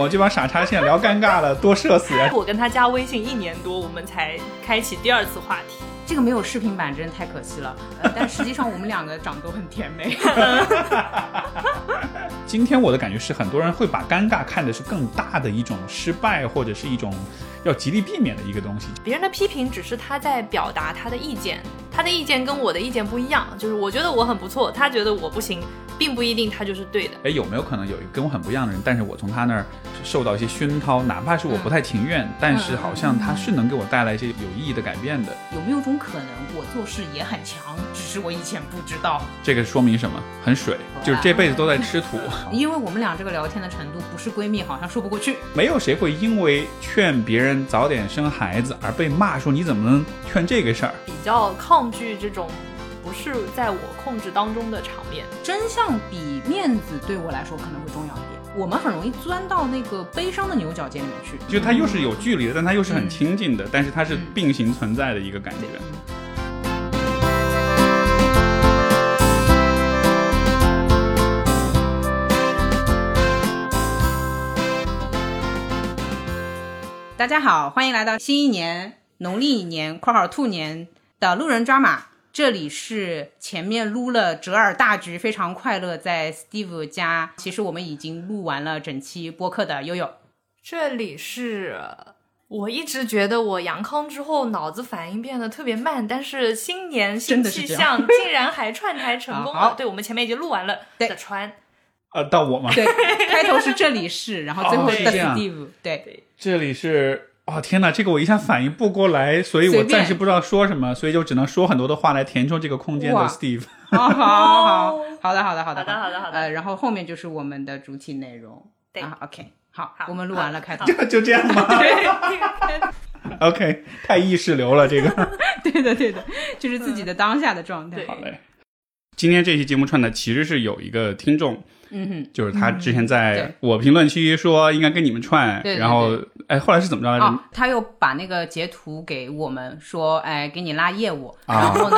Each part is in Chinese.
我这帮傻叉现在聊尴尬了，多社死呀！我跟他加微信一年多，我们才开启第二次话题。这个没有视频版真的太可惜了，呃但实际上我们两个长得都很甜美。今天我的感觉是，很多人会把尴尬看的是更大的一种失败，或者是一种要极力避免的一个东西。别人的批评只是他在表达他的意见，他的意见跟我的意见不一样，就是我觉得我很不错，他觉得我不行，并不一定他就是对的。哎，有没有可能有一个跟我很不一样的人，但是我从他那儿受到一些熏陶，哪怕是我不太情愿，但是好像他是能给我带来一些有意义的改变的。有没有种可能，我做事也很强，只是我以前不知道？这个说明什么？很水，就是这辈子都在吃土。因为我们俩这个聊天的程度，不是闺蜜好像说不过去。没有谁会因为劝别人早点生孩子而被骂说你怎么能劝这个事儿？比较抗拒这种不是在我控制当中的场面。真相比面子对我来说可能会重要一点。我们很容易钻到那个悲伤的牛角尖里面去，就它又是有距离的，但它又是很亲近的，但是它是并行存在的一个感觉。大家好，欢迎来到新一年农历年（括号兔年）的路人抓马。这里是前面撸了折耳大局，非常快乐，在 Steve 家。其实我们已经录完了整期播客的悠悠。这里是我一直觉得我阳康之后脑子反应变得特别慢，但是新年新气象竟然还串台成功了。对，我们前面已经录完了的川。呃，到我吗？对，开头是这里是，然后最后是 Steve。对，这里是。哦天哪，这个我一下反应不过来，所以我暂时不知道说什么，所以就只能说很多的话来填充这个空间的 Steve。好 好好，好的好的好的好的好的好的。呃，然后后面就是我们的主体内容。对，OK，好，我们录完了，开头就就这样吗？OK，太意识流了，这个。对的对的，就是自己的当下的状态。好嘞，今天这期节目串的其实是有一个听众。嗯哼，就是他之前在我评论区说应该跟你们串，然后哎，后来是怎么着来着？他又把那个截图给我们说，哎，给你拉业务。然后呢，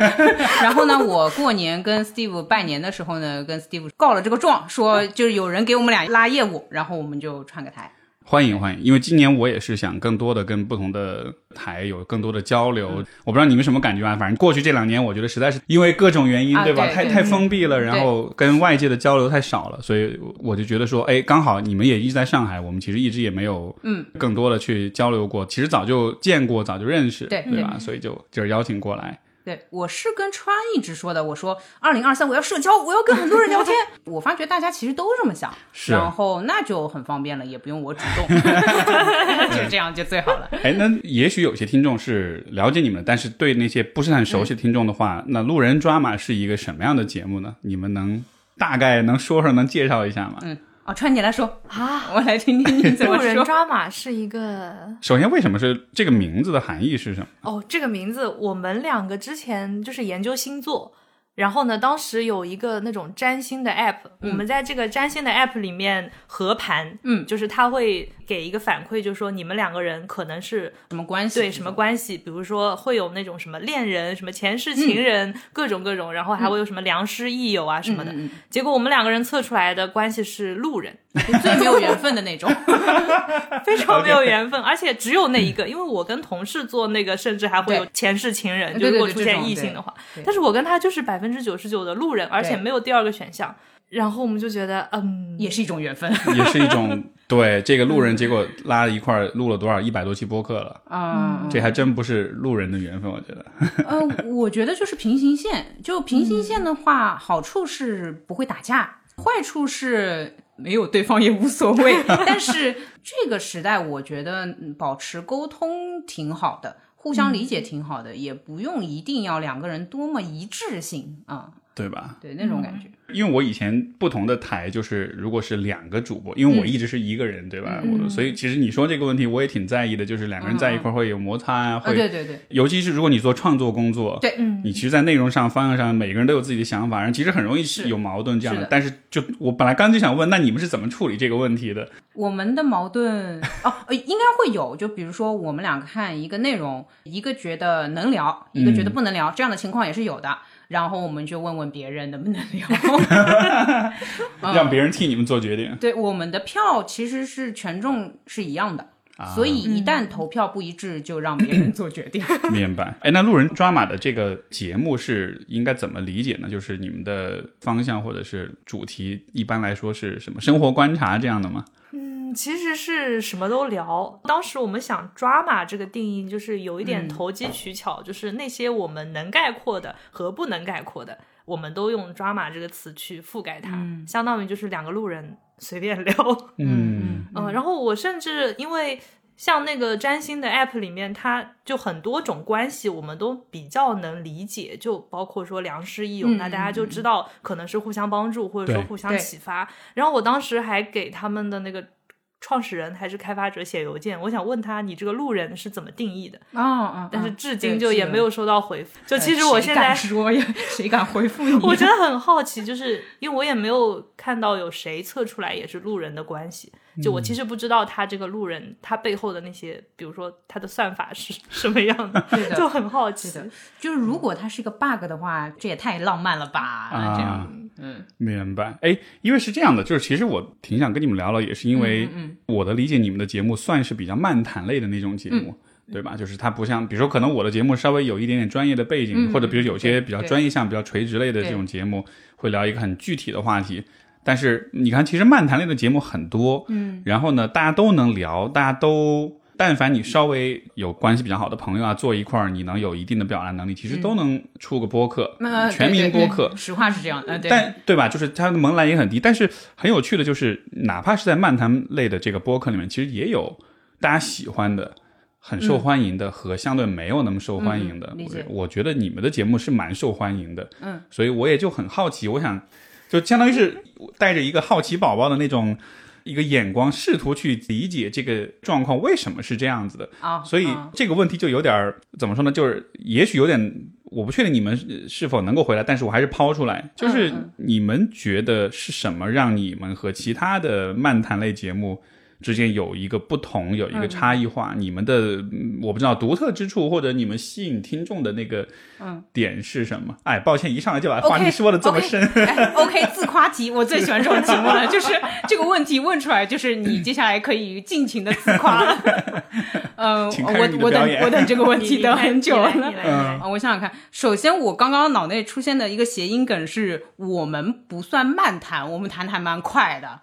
然后呢，我过年跟 Steve 拜年的时候呢，跟 Steve 告了这个状，说就是有人给我们俩拉业务，然后我们就串个台。欢迎欢迎，因为今年我也是想更多的跟不同的台有更多的交流。我不知道你们什么感觉啊？反正过去这两年，我觉得实在是因为各种原因，对吧？太太封闭了，然后跟外界的交流太少了，所以我就觉得说，哎，刚好你们也一直在上海，我们其实一直也没有嗯更多的去交流过。其实早就见过，早就认识，对对吧？所以就就是邀请过来。对，我是跟川一直说的，我说二零二三我要社交，我要跟很多人聊天。我发觉大家其实都这么想，然后那就很方便了，也不用我主动，就这样就最好了。哎，那也许有些听众是了解你们，但是对那些不是很熟悉的听众的话，那路人抓马是一个什么样的节目呢？你们能大概能说说，能介绍一下吗？嗯。哦，川，你来说啊，我来听听你怎么 说。路人抓马是一个。首先，为什么是这个名字的含义是什么？哦，这个名字，我们两个之前就是研究星座。然后呢，当时有一个那种占星的 app，我们在这个占星的 app 里面合盘，嗯，就是他会给一个反馈，就是说你们两个人可能是什么关系，对什么关系，比如说会有那种什么恋人、什么前世情人，各种各种，然后还会有什么良师益友啊什么的。结果我们两个人测出来的关系是路人，最没有缘分的那种，非常没有缘分，而且只有那一个，因为我跟同事做那个，甚至还会有前世情人，就如果出现异性的话，但是我跟他就是百分。之九十九的路人，而且没有第二个选项，然后我们就觉得，嗯，也是一种缘分，也是一种 对这个路人，结果拉了一块录了多少一百多期播客了啊，这还真不是路人的缘分，我觉得。嗯，我觉得就是平行线，就平行线的话，好处是不会打架，坏处是没有对方也无所谓。但是这个时代，我觉得保持沟通挺好的。互相理解挺好的，也不用一定要两个人多么一致性啊，对吧？对那种感觉。因为我以前不同的台就是，如果是两个主播，因为我一直是一个人，对吧？我所以其实你说这个问题，我也挺在意的，就是两个人在一块会有摩擦啊，会对对对。尤其是如果你做创作工作，对，嗯，你其实，在内容上、方向上，每个人都有自己的想法，然后其实很容易有矛盾这样的。但是，就我本来刚就想问，那你们是怎么处理这个问题的？我们的矛盾哦，应该会有，就比如说我们两个看一个内容，一个觉得能聊，一个觉得不能聊，这样的情况也是有的。然后我们就问问别人能不能聊，让别人替你们做决定。对，我们的票其实是权重是一样的。所以一旦投票不一致，就让别人做决定。明白。哎，那路人抓马的这个节目是应该怎么理解呢？就是你们的方向或者是主题，一般来说是什么？生活观察这样的吗？嗯，其实是什么都聊。当时我们想抓马这个定义，就是有一点投机取巧，就是那些我们能概括的和不能概括的，我们都用抓马这个词去覆盖它，相当于就是两个路人。随便聊，嗯嗯，然后我甚至因为像那个占星的 app 里面，它就很多种关系，我们都比较能理解，就包括说良师益友，那大家就知道可能是互相帮助，或者说互相启发。然后我当时还给他们的那个。创始人还是开发者写邮件，我想问他你这个路人是怎么定义的？哦哦，但是至今就也没有收到回复。就其实我现在说 呀，谁敢回复你？我真的很好奇，就是因为我也没有看到有谁测出来也是路人的关系。就我其实不知道他这个路人他背后的那些，比如说他的算法是什么样的，就很好奇。就是如果他是一个 bug 的话，这也太浪漫了吧？这样，嗯，明白。哎，因为是这样的，就是其实我挺想跟你们聊聊，也是因为我的理解，你们的节目算是比较漫谈类的那种节目，对吧？就是它不像，比如说可能我的节目稍微有一点点专业的背景，或者比如有些比较专业项、比较垂直类的这种节目，会聊一个很具体的话题。但是你看，其实漫谈类的节目很多，嗯，然后呢，大家都能聊，大家都，但凡你稍微有关系比较好的朋友啊，坐一块儿，你能有一定的表达能力，其实都能出个播客，全民播客。实话是这样，对，但对吧？就是它的门槛也很低。但是很有趣的就是，哪怕是在漫谈类的这个播客里面，其实也有大家喜欢的、很受欢迎的和相对没有那么受欢迎的。我觉得你们的节目是蛮受欢迎的，嗯，所以我也就很好奇，我想。就相当于是带着一个好奇宝宝的那种一个眼光，试图去理解这个状况为什么是这样子的啊。所以这个问题就有点怎么说呢？就是也许有点，我不确定你们是否能够回答，但是我还是抛出来，就是你们觉得是什么让你们和其他的漫谈类节目？之间有一个不同，有一个差异化。你们的我不知道独特之处，或者你们吸引听众的那个点是什么？哎，抱歉，一上来就把话题说的这么深。OK，自夸题，我最喜欢这种题目了，就是这个问题问出来，就是你接下来可以尽情的自夸了。嗯，我我等我等这个问题等很久了。嗯，我想想看，首先我刚刚脑内出现的一个谐音梗是我们不算慢谈，我们谈谈蛮快的。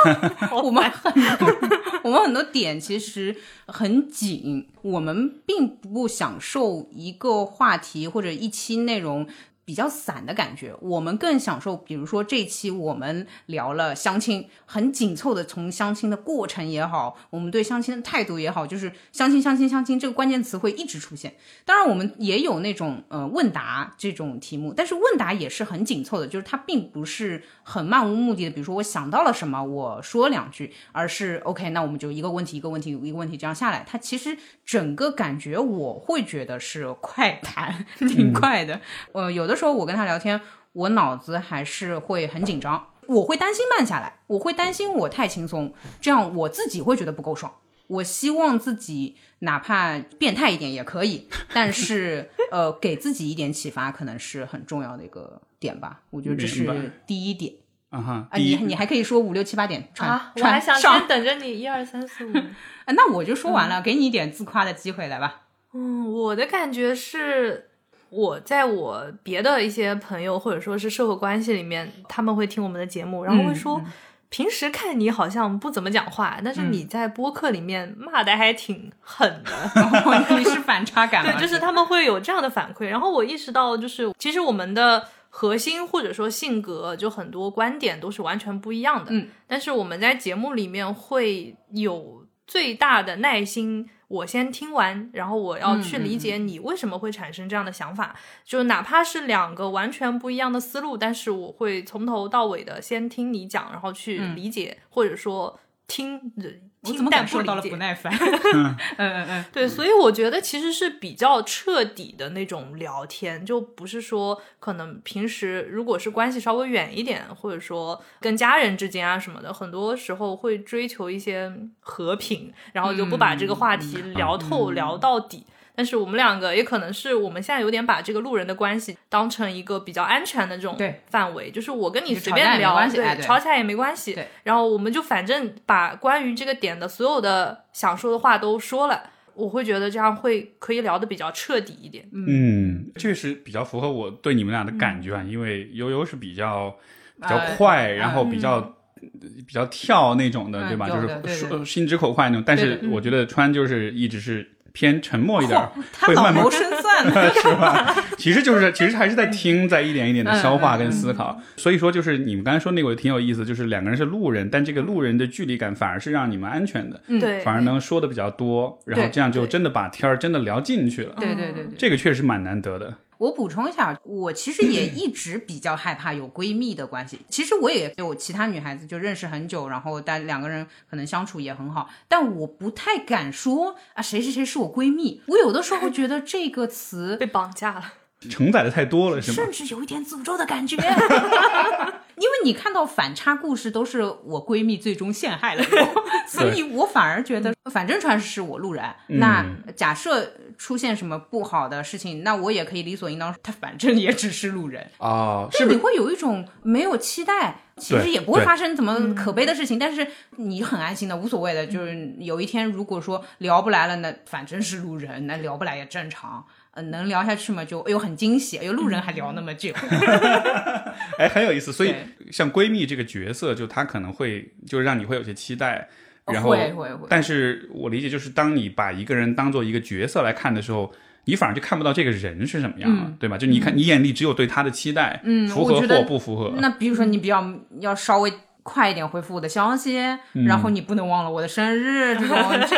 我们很。我们很多点其实很紧，我们并不享受一个话题或者一期内容。比较散的感觉，我们更享受，比如说这期我们聊了相亲，很紧凑的从相亲的过程也好，我们对相亲的态度也好，就是相亲相亲相亲这个关键词会一直出现。当然，我们也有那种呃问答这种题目，但是问答也是很紧凑的，就是它并不是很漫无目的的。比如说我想到了什么，我说两句，而是 OK，那我们就一个问题一个问题一个问题这样下来，它其实整个感觉我会觉得是快谈，挺快的。呃，有的。说我跟他聊天，我脑子还是会很紧张，我会担心慢下来，我会担心我太轻松，这样我自己会觉得不够爽。我希望自己哪怕变态一点也可以，但是 呃，给自己一点启发，可能是很重要的一个点吧。我觉得这是第一点啊哈。啊，你你还可以说五六七八点啊，我还想先等着你一二三四五。那我就说完了，给你一点自夸的机会，来吧。嗯，我的感觉是。我在我别的一些朋友或者说是社会关系里面，他们会听我们的节目，然后会说，平时看你好像不怎么讲话，但是你在播客里面骂的还挺狠的，你是反差感。对，就是他们会有这样的反馈，然后我意识到，就是其实我们的核心或者说性格，就很多观点都是完全不一样的。嗯，但是我们在节目里面会有最大的耐心。我先听完，然后我要去理解你为什么会产生这样的想法。就哪怕是两个完全不一样的思路，但是我会从头到尾的先听你讲，然后去理解，或者说听。我怎么感受到了不耐烦？嗯嗯嗯，对，所以我觉得其实是比较彻底的那种聊天，就不是说可能平时如果是关系稍微远一点，或者说跟家人之间啊什么的，很多时候会追求一些和平，然后就不把这个话题聊透聊到底。但是我们两个也可能是我们现在有点把这个路人的关系当成一个比较安全的这种范围，就是我跟你随便聊，对，吵起来也没关系。对，然后我们就反正把关于这个点的所有的想说的话都说了，我会觉得这样会可以聊得比较彻底一点。嗯，确实比较符合我对你们俩的感觉啊，因为悠悠是比较比较快，然后比较比较跳那种的，对吧？就是说心直口快那种。但是我觉得川就是一直是。偏沉默一点，会慢慢深算，是吧？其实就是，其实还是在听，在一点一点的消化跟思考。所以说，就是你们刚才说那个挺有意思，就是两个人是路人，但这个路人的距离感反而是让你们安全的，对，反而能说的比较多，然后这样就真的把天儿真的聊进去了。对对对对，这个确实蛮难得的。我补充一下，我其实也一直比较害怕有闺蜜的关系。其实我也有其他女孩子就认识很久，然后但两个人可能相处也很好，但我不太敢说啊谁谁谁是我闺蜜。我有的时候觉得这个词被绑架了。承载的太多了，是吗？甚至有一点诅咒的感觉，因为你看到反差故事都是我闺蜜最终陷害了我，所以我反而觉得，反正传是我路人，那假设出现什么不好的事情，那我也可以理所应当，他反正也只是路人啊。是你会有一种没有期待，其实也不会发生怎么可悲的事情，但是你很安心的，无所谓的，就是有一天如果说聊不来了，那反正是路人，那聊不来也正常。嗯，能聊下去吗？就哎呦很惊喜，哎呦路人还聊那么久，哎很有意思。所以像闺蜜这个角色，就她可能会就让你会有些期待，然后会会会。但是我理解就是当你把一个人当做一个角色来看的时候，你反而就看不到这个人是什么样了，对吧？就你看你眼里只有对他的期待，嗯，符合或不符合。那比如说你比较要稍微。快一点回复我的消息，然后你不能忘了我的生日，这种 就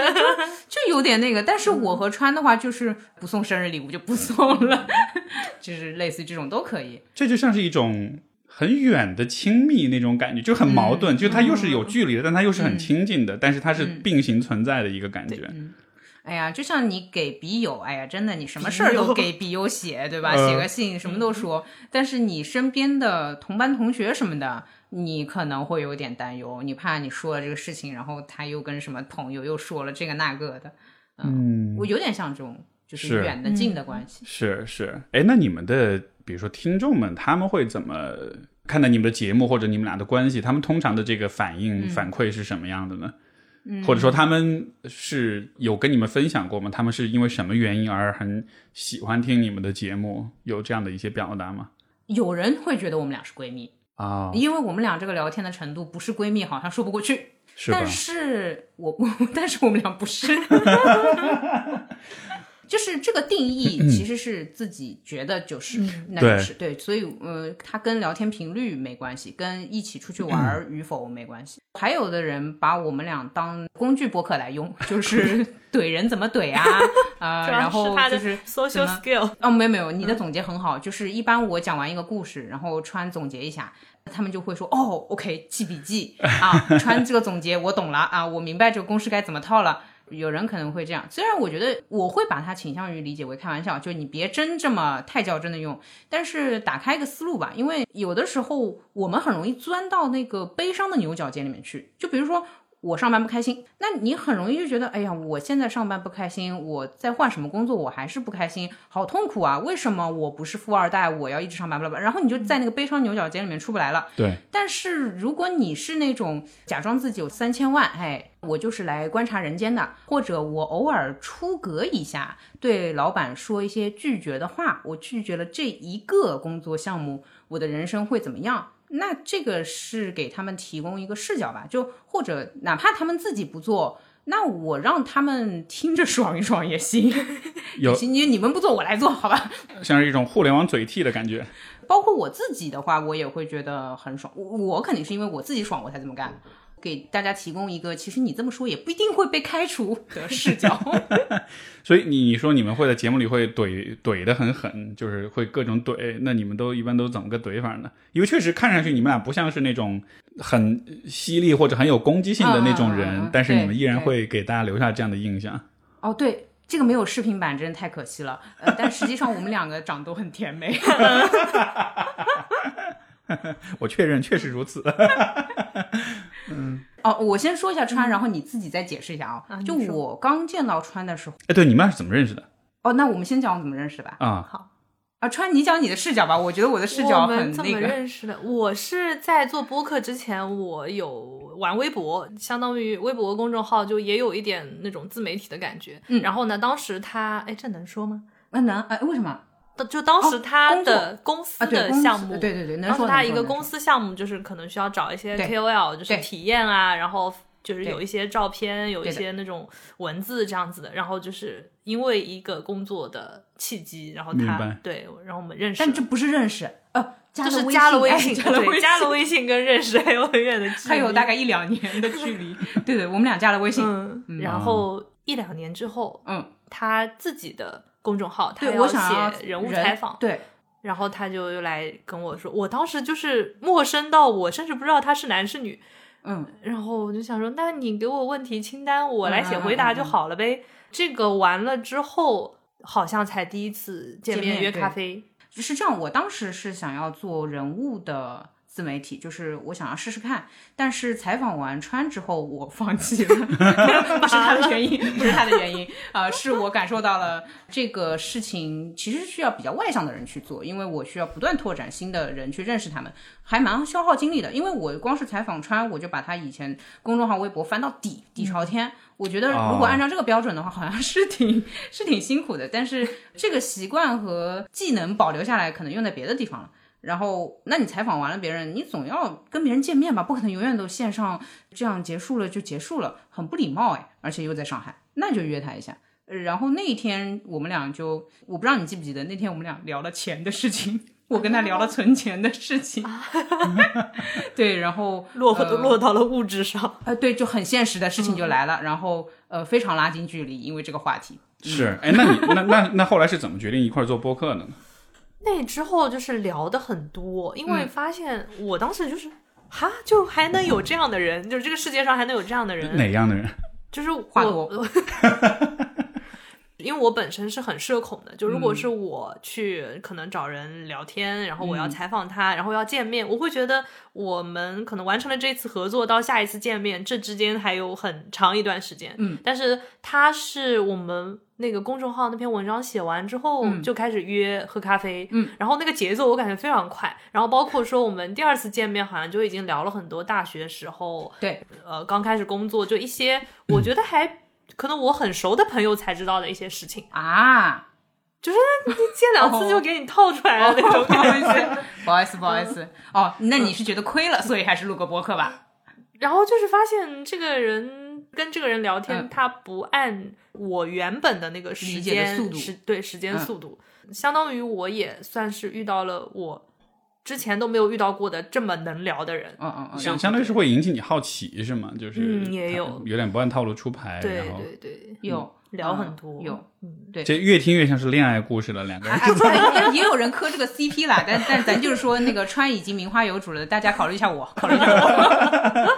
就有点那个。但是我和川的话，就是不送生日礼物就不送了，就是类似这种都可以。这就像是一种很远的亲密那种感觉，就很矛盾，就它又是有距离的，但它又是很亲近的，但是它是并行存在的一个感觉。哎呀，就像你给笔友，哎呀，真的，你什么事儿都给笔友写，对吧？写个信，什么都说。但是你身边的同班同学什么的。你可能会有点担忧，你怕你说了这个事情，然后他又跟什么朋友又说了这个那个的，嗯，我有点像这种就是远的近的关系。是是，哎，那你们的比如说听众们，他们会怎么看待你们的节目或者你们俩的关系？他们通常的这个反应反馈是什么样的呢？或者说他们是有跟你们分享过吗？他们是因为什么原因而很喜欢听你们的节目？有这样的一些表达吗？有人会觉得我们俩是闺蜜。啊，因为我们俩这个聊天的程度不是闺蜜，好像说不过去。是但是 我，但是我们俩不是。就是这个定义其实是自己觉得就是，那就是对，所以呃，它跟聊天频率没关系，跟一起出去玩与否没关系。还有的人把我们俩当工具博客来用，就是 怼人怎么怼啊啊，然后就是 social skill。哦，没有没有，你的总结很好，就是一般我讲完一个故事，然后川总结一下，他们就会说哦，OK，记笔记啊，穿这个总结我懂了啊，我明白这个公式该怎么套了。有人可能会这样，虽然我觉得我会把它倾向于理解为开玩笑，就你别真这么太较真的用，但是打开一个思路吧，因为有的时候我们很容易钻到那个悲伤的牛角尖里面去，就比如说。我上班不开心，那你很容易就觉得，哎呀，我现在上班不开心，我在换什么工作，我还是不开心，好痛苦啊！为什么我不是富二代，我要一直上班？不不，然后你就在那个悲伤牛角尖里面出不来了。对。但是如果你是那种假装自己有三千万，哎，我就是来观察人间的，或者我偶尔出格一下，对老板说一些拒绝的话，我拒绝了这一个工作项目，我的人生会怎么样？那这个是给他们提供一个视角吧，就或者哪怕他们自己不做，那我让他们听着爽一爽也行，有你你们不做我来做好吧，像是一种互联网嘴替的感觉。包括我自己的话，我也会觉得很爽，我肯定是因为我自己爽我才这么干。给大家提供一个，其实你这么说也不一定会被开除 的视角。所以你你说你们会在节目里会怼怼的很狠，就是会各种怼。那你们都一般都怎么个怼法呢？因为确实看上去你们俩不像是那种很犀利或者很有攻击性的那种人，但是你们依然会给大家留下这样的印象。哦，对，这个没有视频版真的太可惜了。呃，但实际上我们两个长都很甜美。我确认，确实如此。嗯，哦，我先说一下川，然后你自己再解释一下啊。就我刚见到川的时候，哎，对，你们俩是怎么认识的？哦，那我们先讲怎么认识的吧。啊，好。啊，川，你讲你的视角吧。我觉得我的视角很那个。认识的？我是在做播客之前，我有玩微博，相当于微博公众号，就也有一点那种自媒体的感觉。嗯。然后呢，当时他，哎，这能说吗？那，能。哎，为什么？就当时他的公司的项目，对对对，当时他一个公司项目就是可能需要找一些 KOL，就是体验啊，然后。就是有一些照片，有一些那种文字这样子的，然后就是因为一个工作的契机，然后他对，然后我们认识，但这不是认识，呃，就是加了微信，对，加了微信跟认识还有很远的距离，还有大概一两年的距离，对对，我们俩加了微信，然后一两年之后，嗯，他自己的公众号，他要写人物采访，对，然后他就又来跟我说，我当时就是陌生到我甚至不知道他是男是女。嗯，然后我就想说，那你给我问题清单，我来写回答就好了呗。这个完了之后，好像才第一次见面约咖啡。是这样，我当时是想要做人物的。自媒体就是我想要试试看，但是采访完川之后我放弃了，不是他的原因，不是他的原因，呃，是我感受到了这个事情其实需要比较外向的人去做，因为我需要不断拓展新的人去认识他们，还蛮消耗精力的。因为我光是采访川，我就把他以前公众号、微博翻到底底朝天，我觉得如果按照这个标准的话，好像是挺是挺辛苦的。但是这个习惯和技能保留下来，可能用在别的地方了。然后，那你采访完了别人，你总要跟别人见面吧？不可能永远都线上这样结束了就结束了，很不礼貌哎！而且又在上海，那就约他一下。然后那一天我们俩就，我不知道你记不记得，那天我们俩聊了钱的事情，我跟他聊了存钱的事情。对，然后 落都落到了物质上。呃，对，就很现实的事情就来了，然后呃，非常拉近距离，因为这个话题。是，哎，那你那那那后来是怎么决定一块做播客的呢？那之后就是聊的很多，因为发现我当时就是哈，就还能有这样的人，就是这个世界上还能有这样的人，哪样的人？就是我。因为我本身是很社恐的，就如果是我去可能找人聊天，然后我要采访他，然后要见面，我会觉得我们可能完成了这次合作到下一次见面，这之间还有很长一段时间。嗯，但是他是我们那个公众号那篇文章写完之后就开始约喝咖啡，嗯，然后那个节奏我感觉非常快，然后包括说我们第二次见面好像就已经聊了很多大学时候，对，呃，刚开始工作就一些我觉得还。可能我很熟的朋友才知道的一些事情啊，就是你见两次就给你套出来了那种感觉。不好意思，不好意思。哦，那你是觉得亏了，所以还是录个播客吧？然后就是发现这个人跟这个人聊天，他不按我原本的那个时间速度，对时间速度，相当于我也算是遇到了我。之前都没有遇到过的这么能聊的人，嗯嗯嗯，相相当于是会引起你好奇是吗？就是嗯也有。有点不按套路出牌，对对对，有聊很多有，嗯。对，这越听越像是恋爱故事了，两个人也也有人磕这个 CP 啦，但但咱就是说那个川已经名花有主了，大家考虑一下我，考虑一下我。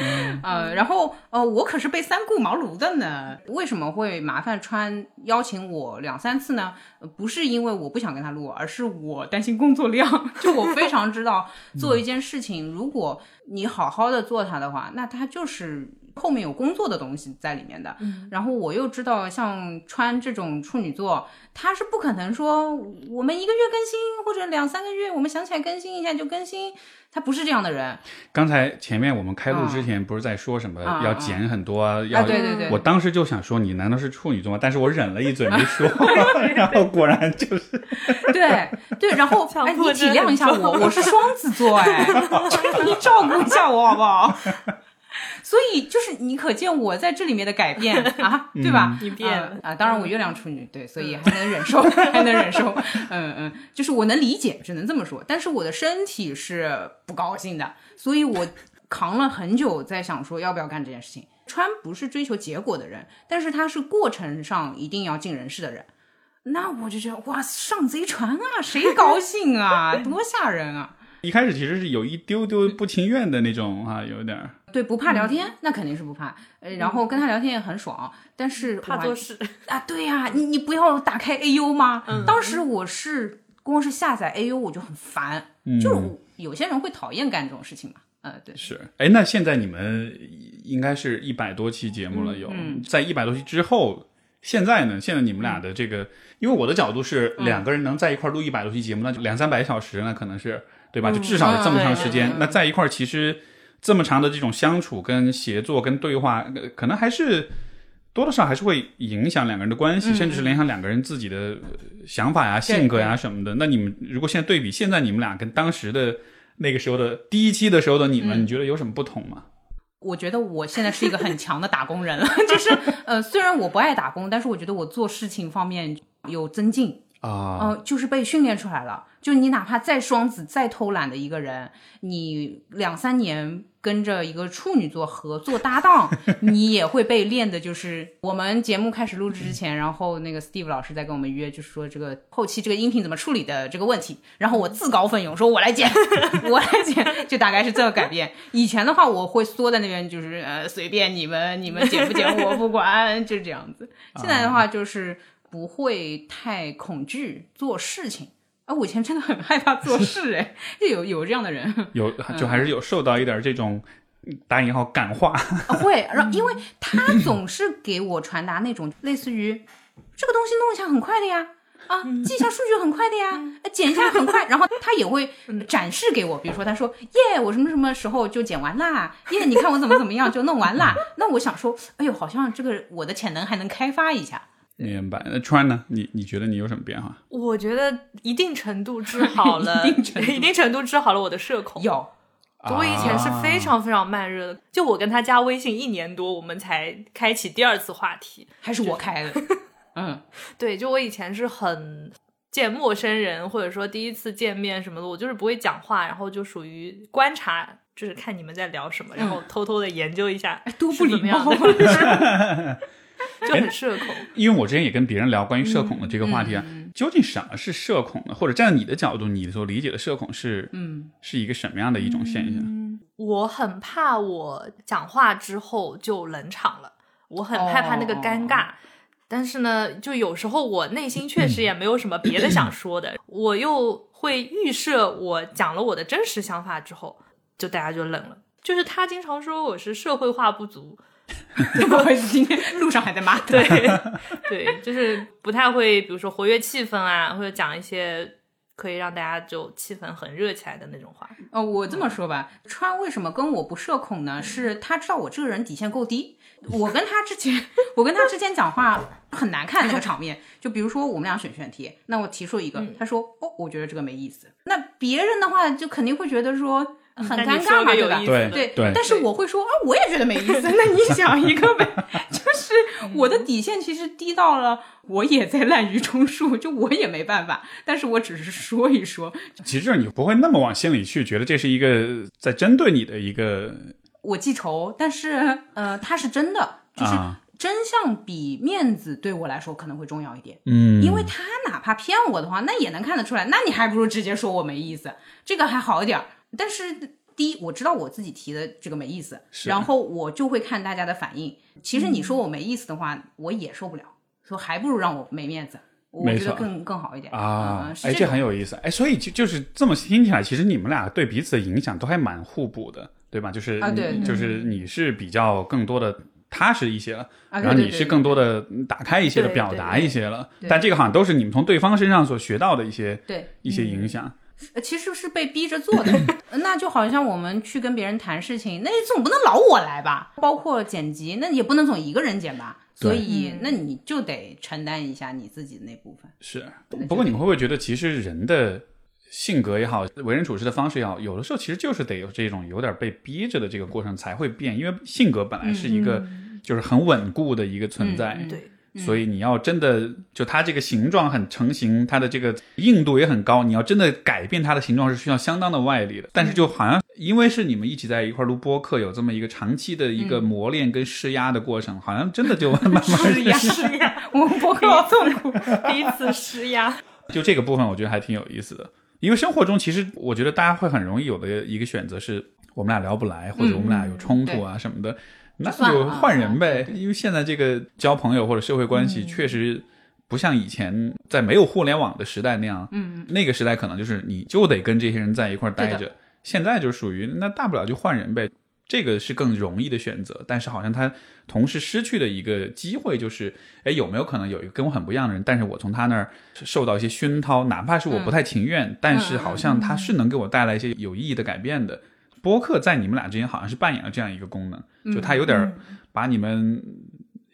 呃，然后呃，我可是被三顾茅庐的呢。为什么会麻烦川邀请我两三次呢？不是因为我不想跟他录，而是我担心工作量。就我非常知道，做一件事情，如果你好好的做它的话，那它就是后面有工作的东西在里面的。然后我又知道，像川这种处女座，他是不可能说我们一个月更新，或者两三个月我们想起来更新一下就更新。他不是这样的人。刚才前面我们开录之前不是在说什么要减很多啊？要对对对。我当时就想说你难道是处女座吗？但是我忍了一嘴没说，然后果然就是。对对，然后哎，你体谅一下我，我是双子座哎，你照顾一下我好不好？所以就是你可见我在这里面的改变啊，对吧？你变了啊！当然我月亮处女，对，所以还能忍受，还能忍受。嗯嗯，就是我能理解，只能这么说。但是我的身体是不高兴的，所以我扛了很久，在想说要不要干这件事情。川不是追求结果的人，但是他是过程上一定要尽人事的人。那我就觉得哇，上贼船啊，谁高兴啊？多吓人啊！一开始其实是有一丢丢不情愿的那种啊，有点对，不怕聊天，那肯定是不怕。呃，然后跟他聊天也很爽，但是怕做事啊。对呀，你你不要打开 AU 吗？当时我是光是下载 AU 我就很烦，就有些人会讨厌干这种事情嘛。呃，对，是。哎，那现在你们应该是一百多期节目了，有在一百多期之后现在呢？现在你们俩的这个，因为我的角度是两个人能在一块录一百多期节目，那就两三百小时，那可能是对吧？就至少是这么长时间。那在一块其实这么长的这种相处、跟协作、跟对话，可能还是多多少还是会影响两个人的关系，甚至是影响两个人自己的想法呀、性格呀什么的。那你们如果现在对比现在你们俩跟当时的那个时候的第一期的时候的你们，你觉得有什么不同吗？我觉得我现在是一个很强的打工人了，就是呃，虽然我不爱打工，但是我觉得我做事情方面有增进啊，嗯，就是被训练出来了。就你哪怕再双子、再偷懒的一个人，你两三年。跟着一个处女座合作搭档，你也会被练的。就是我们节目开始录制之前，然后那个 Steve 老师在跟我们约，就是说这个后期这个音频怎么处理的这个问题。然后我自告奋勇说：“我来剪，我来剪。”就大概是这个改变。以前的话，我会缩在那边，就是呃随便你们，你们剪不剪我不管，就这样子。现在的话，就是不会太恐惧做事情。啊，我以前真的很害怕做事，哎，就有有这样的人，有就还是有受到一点这种打引号感化，会，然后因为他总是给我传达那种类似于这个东西弄一下很快的呀，啊，记一下数据很快的呀，剪一下很快，然后他也会展示给我，比如说他说耶，我什么什么时候就剪完啦，耶，你看我怎么怎么样就弄完啦，那我想说，哎呦，好像这个我的潜能还能开发一下。明白。那川呢？你你觉得你有什么变化？我觉得一定程度治好了，一定程度治好了我的社恐。有，我以前是非常非常慢热的。就我跟他加微信一年多，我们才开启第二次话题，还是我开的。嗯，对，就我以前是很见陌生人，或者说第一次见面什么的，我就是不会讲话，然后就属于观察，就是看你们在聊什么，然后偷偷的研究一下，多不礼貌。就很社恐，因为我之前也跟别人聊关于社恐的这个话题啊，究竟什么是社恐呢？或者站在你的角度，你所理解的社恐是，嗯，是一个什么样的一种现象？我很怕我讲话之后就冷场了，我很害怕那个尴尬。但是呢，就有时候我内心确实也没有什么别的想说的，我又会预设我讲了我的真实想法之后，就大家就冷了。就是他经常说我是社会化不足。不好意思，今天路上还在骂。对，对，就是不太会，比如说活跃气氛啊，或者讲一些可以让大家就气氛很热起来的那种话。哦，我这么说吧，川为什么跟我不社恐呢？是他知道我这个人底线够低。我跟他之前，我跟他之前讲话很难看那个场面。就比如说我们俩选选题，那我提出一个，他说哦，我觉得这个没意思。那别人的话就肯定会觉得说。很尴尬嘛，对吧？对对，但是我会说啊，我也觉得没意思。那你 想一个呗，就是我的底线其实低到了，我也在滥竽充数，就我也没办法。但是我只是说一说，其实你不会那么往心里去，觉得这是一个在针对你的一个。我记仇，但是呃，他是真的，就是真相比面子对我来说可能会重要一点。嗯，因为他哪怕骗我的话，那也能看得出来。那你还不如直接说我没意思，这个还好一点。但是第一，我知道我自己提的这个没意思，然后我就会看大家的反应。其实你说我没意思的话，我也受不了，说还不如让我没面子，我觉得更更好一点啊。哎，这很有意思。哎，所以就就是这么听起来，其实你们俩对彼此的影响都还蛮互补的，对吧？就是啊，对，就是你是比较更多的踏实一些了，然后你是更多的打开一些的表达一些了。但这个好像都是你们从对方身上所学到的一些对一些影响。其实是被逼着做的，那就好像我们去跟别人谈事情，那你总不能老我来吧？包括剪辑，那也不能总一个人剪吧？所以，那你就得承担一下你自己的那部分。是，不过你们会不会觉得，其实人的性格也好，为人处事的方式也好，有的时候其实就是得有这种有点被逼着的这个过程才会变，因为性格本来是一个就是很稳固的一个存在。对。所以你要真的就它这个形状很成型，它的这个硬度也很高。你要真的改变它的形状是需要相当的外力的。但是就好像因为是你们一起在一块录播客，有这么一个长期的一个磨练跟施压的过程，好像真的就慢慢施压施压，我们播客好痛苦，彼此施压。就这个部分，我觉得还挺有意思的。因为生活中其实我觉得大家会很容易有的一个选择是，我们俩聊不来，或者我们俩有冲突啊什么的。那就换人呗，因为现在这个交朋友或者社会关系确实不像以前在没有互联网的时代那样。嗯，那个时代可能就是你就得跟这些人在一块待着。现在就属于那大不了就换人呗。这个是更容易的选择。但是好像他同时失去的一个机会就是，哎，有没有可能有一个跟我很不一样的人，但是我从他那儿受到一些熏陶，哪怕是我不太情愿，但是好像他是能给我带来一些有意义的改变的。播客在你们俩之间好像是扮演了这样一个功能，就它有点把你们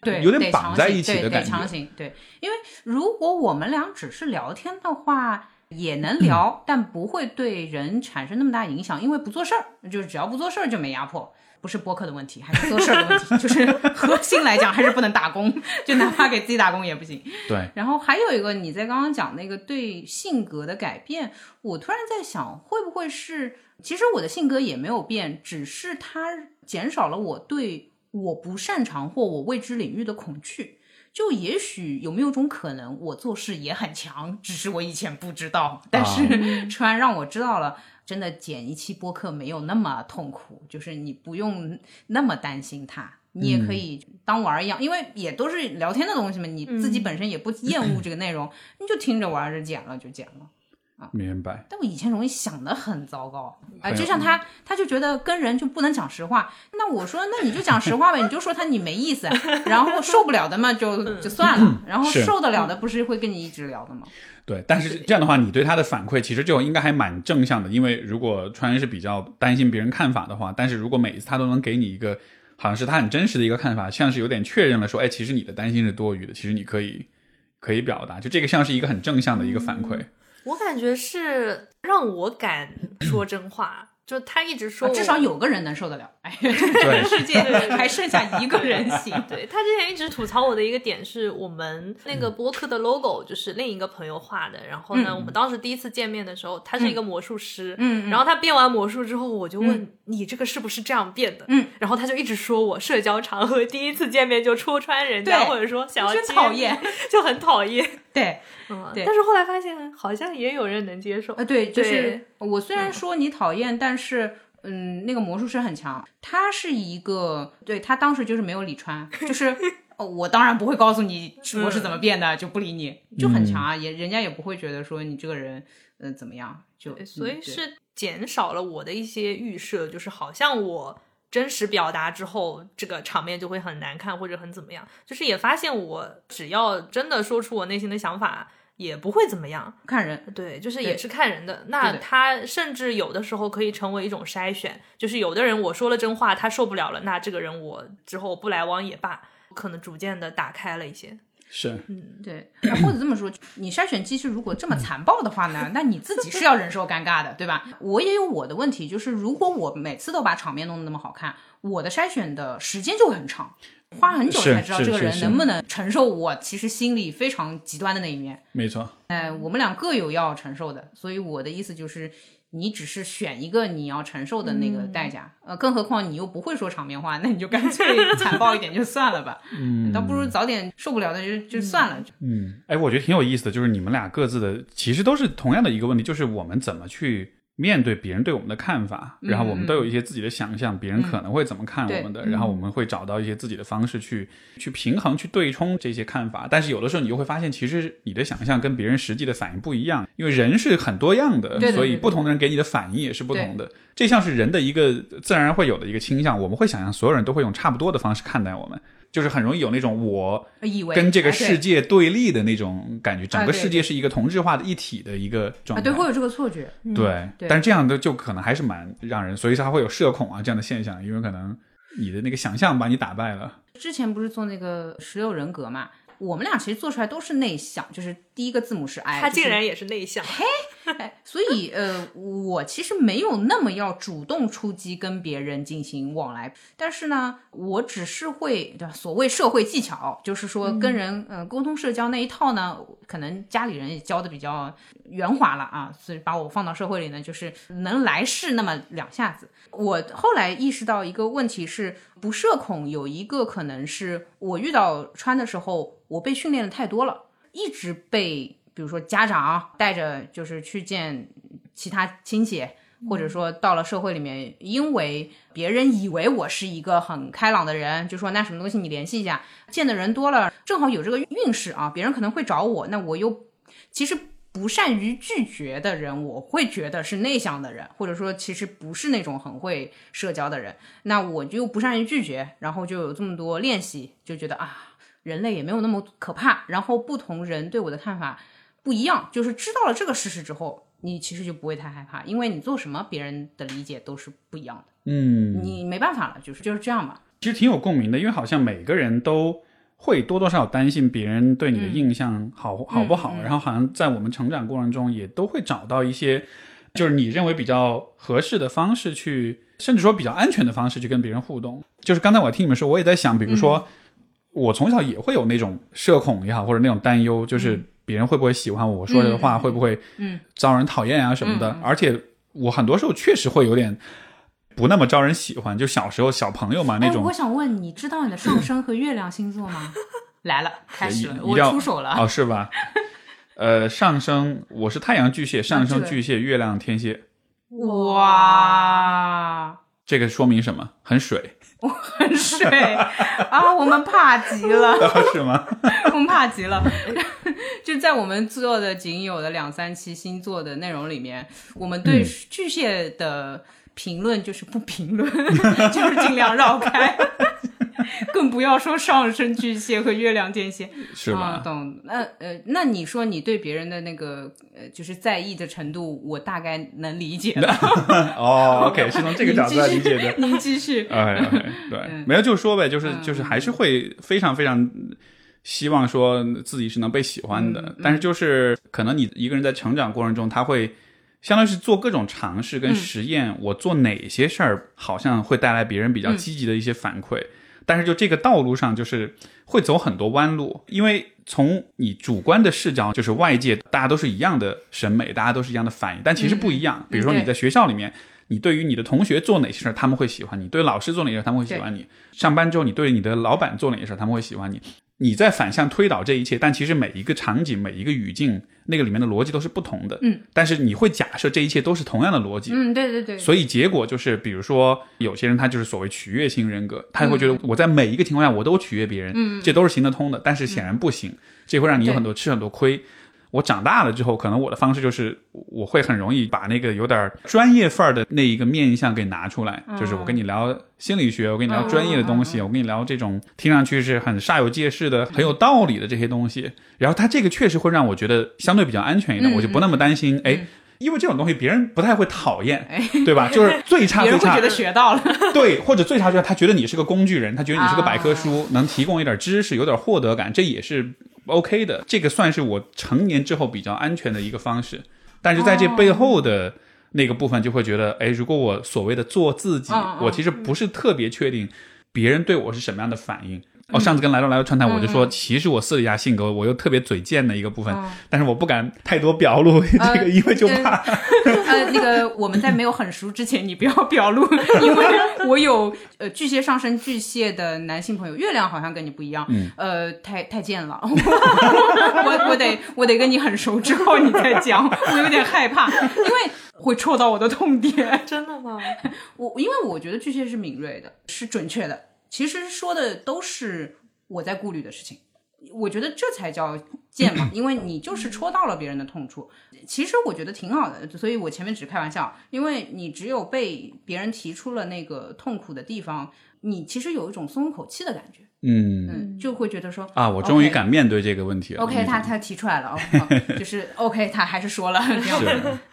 对有点绑在一起的感觉。强行对，因为如果我们俩只是聊天的话，也能聊，但不会对人产生那么大影响，因为不做事儿，就是只要不做事儿就没压迫。不是播客的问题，还是做事儿的问题，就是核心来讲还是不能打工，就哪怕给自己打工也不行。对。然后还有一个，你在刚刚讲那个对性格的改变，我突然在想，会不会是？其实我的性格也没有变，只是它减少了我对我不擅长或我未知领域的恐惧。就也许有没有种可能，我做事也很强，只是我以前不知道。但是 突然让我知道了，真的剪一期播客没有那么痛苦，就是你不用那么担心它，你也可以当玩儿一样，因为也都是聊天的东西嘛，你自己本身也不厌恶这个内容，你就听着玩着剪了就剪了。明白，但我以前容易想的很糟糕啊，就像他，他就觉得跟人就不能讲实话。那我说，那你就讲实话呗，你就说他你没意思，然后受不了的嘛就就算了，然后受得了的不是会跟你一直聊的吗？对，但是这样的话，你对他的反馈其实就应该还蛮正向的，因为如果川是比较担心别人看法的话，但是如果每一次他都能给你一个好像是他很真实的一个看法，像是有点确认了说，哎，其实你的担心是多余的，其实你可以可以表达，就这个像是一个很正向的一个反馈。我感觉是让我敢说真话。就他一直说，至少有个人能受得了。世界 还剩下一个人形。对他之前一直吐槽我的一个点是我们那个播客的 logo 就是另一个朋友画的。然后呢，我们当时第一次见面的时候，他是一个魔术师。嗯。然后他变完魔术之后，我就问你这个是不是这样变的？嗯。然后他就一直说我社交场合第一次见面就戳穿人家，或者说想要讨厌，就很讨厌。对，嗯。对但是后来发现好像也有人能接受。呃，对，就是我虽然说你讨厌，但是，嗯，那个魔术师很强，他是一个，对他当时就是没有理穿，就是，哦，我当然不会告诉你我是怎么变的，就不理你，就很强啊，也人家也不会觉得说你这个人，嗯，怎么样，就所以是减少了我的一些预设，就是好像我真实表达之后，这个场面就会很难看或者很怎么样，就是也发现我只要真的说出我内心的想法。也不会怎么样，看人，对，就是也是看人的。那他甚至有的时候可以成为一种筛选，就是有的人我说了真话，他受不了了，那这个人我之后不来往也罢，可能逐渐的打开了一些。是，嗯，对。或者这么说，你筛选机制如果这么残暴的话呢，那你自己是要忍受尴尬的，对吧？我也有我的问题，就是如果我每次都把场面弄得那么好看，我的筛选的时间就很长。花很久才知道这个人能不能承受我其实心里非常极端的那一面。没错，哎，我们俩各有要承受的，所以我的意思就是，你只是选一个你要承受的那个代价。呃，更何况你又不会说场面话，那你就干脆残暴一点就算了吧。嗯，倒不如早点受不了的就就算了。嗯，哎，我觉得挺有意思的，就是你们俩各自的其实都是同样的一个问题，就是我们怎么去。面对别人对我们的看法，然后我们都有一些自己的想象，别人可能会怎么看我们的，然后我们会找到一些自己的方式去去平衡、去对冲这些看法。但是有的时候你就会发现，其实你的想象跟别人实际的反应不一样，因为人是很多样的，所以不同的人给你的反应也是不同的。这像是人的一个自然会有的一个倾向，我们会想象所有人都会用差不多的方式看待我们。就是很容易有那种我跟这个世界对立的那种感觉，整个世界是一个同质化的一体的一个状态。对，会有这个错觉。对，但是这样的就可能还是蛮让人，所以他会有社恐啊这样的现象，因为可能你的那个想象把你打败了。之前不是做那个十六人格嘛？我们俩其实做出来都是内向，就是第一个字母是 I，他竟然也是内向，嘿，所以呃，我其实没有那么要主动出击跟别人进行往来，但是呢，我只是会对吧？所谓社会技巧，就是说跟人嗯沟通社交那一套呢，可能家里人也教的比较圆滑了啊，所以把我放到社会里呢，就是能来事那么两下子。我后来意识到一个问题是，不社恐有一个可能是我遇到穿的时候。我被训练的太多了，一直被比如说家长带着，就是去见其他亲戚，或者说到了社会里面，因为别人以为我是一个很开朗的人，就说那什么东西你联系一下，见的人多了，正好有这个运势啊，别人可能会找我，那我又其实。不善于拒绝的人，我会觉得是内向的人，或者说其实不是那种很会社交的人。那我就不善于拒绝，然后就有这么多练习，就觉得啊，人类也没有那么可怕。然后不同人对我的看法不一样，就是知道了这个事实之后，你其实就不会太害怕，因为你做什么，别人的理解都是不一样的。嗯，你没办法了，就是就是这样吧。其实挺有共鸣的，因为好像每个人都会多多少少担心别人对你的印象好好不好，然后好像在我们成长过程中也都会找到一些，就是你认为比较合适的方式去，甚至说比较安全的方式去跟别人互动。就是刚才我听你们说，我也在想，比如说我从小也会有那种社恐也好，或者那种担忧，就是别人会不会喜欢我说的话，会不会嗯招人讨厌啊什么的。而且我很多时候确实会有点。不那么招人喜欢，就小时候小朋友嘛那种。我想问，你知道你的上升和月亮星座吗？来了，开始了，我出手了。哦，是吧？呃，上升我是太阳巨蟹，上升巨蟹，月亮天蝎。哇，这个说明什么？很水。我很水 啊，我们怕极了。是吗？我们怕极了。就在我们做的仅有的两三期星座的内容里面，我们对巨蟹的。评论就是不评论，就是尽量绕开，更不要说上升巨蟹和月亮天蝎，是吧？懂？那呃，那你说你对别人的那个呃，就是在意的程度，我大概能理解了。哦，OK，是从这个角度来理解的。您继续。哎，对，没有就说呗，就是就是还是会非常非常希望说自己是能被喜欢的，但是就是可能你一个人在成长过程中，他会。相当于是做各种尝试跟实验，我做哪些事儿好像会带来别人比较积极的一些反馈，但是就这个道路上就是会走很多弯路，因为从你主观的视角，就是外界大家都是一样的审美，大家都是一样的反应，但其实不一样。比如说你在学校里面，你对于你的同学做哪些事儿，他们会喜欢你；对老师做哪些事儿，他们会喜欢你；上班之后，你对你的老板做哪些事儿，他们会喜欢你。你在反向推导这一切，但其实每一个场景、每一个语境，那个里面的逻辑都是不同的。嗯，但是你会假设这一切都是同样的逻辑。嗯，对对对。所以结果就是，比如说有些人他就是所谓取悦型人格，他会觉得我在每一个情况下我都取悦别人，嗯，这都是行得通的。但是显然不行，这会让你有很多吃很多亏。我长大了之后，可能我的方式就是，我会很容易把那个有点专业范儿的那一个面相给拿出来，就是我跟你聊心理学，我跟你聊专业的东西，我跟你聊这种听上去是很煞有介事的、很有道理的这些东西。然后他这个确实会让我觉得相对比较安全一点，我就不那么担心。哎，因为这种东西别人不太会讨厌，对吧？就是最差 最差，觉得学到了，对，或者最差就是他觉得你是个工具人，他觉得你是个百科书，能提供一点知识，有点获得感，这也是。OK 的，这个算是我成年之后比较安全的一个方式，但是在这背后的那个部分就会觉得，哎，如果我所谓的做自己，我其实不是特别确定别人对我是什么样的反应。哦，上次跟来到来到串台，我就说，其实我私底下性格我又特别嘴贱的一个部分，但是我不敢太多表露 这个，因为就怕。呃，那个我们在没有很熟之前，你不要表露，因为我有呃巨蟹上升巨蟹的男性朋友，月亮好像跟你不一样，呃，太太贱了，我我得我得跟你很熟之后你再讲，我有点害怕，因为会戳到我的痛点。真的吗？我因为我觉得巨蟹是敏锐的，是准确的。其实说的都是我在顾虑的事情，我觉得这才叫贱嘛，因为你就是戳到了别人的痛处。其实我觉得挺好的，所以我前面只是开玩笑，因为你只有被别人提出了那个痛苦的地方，你其实有一种松口气的感觉，嗯嗯，就会觉得说啊，我终于敢面对这个问题了。OK，他他提出来了，就是 OK，他还是说了，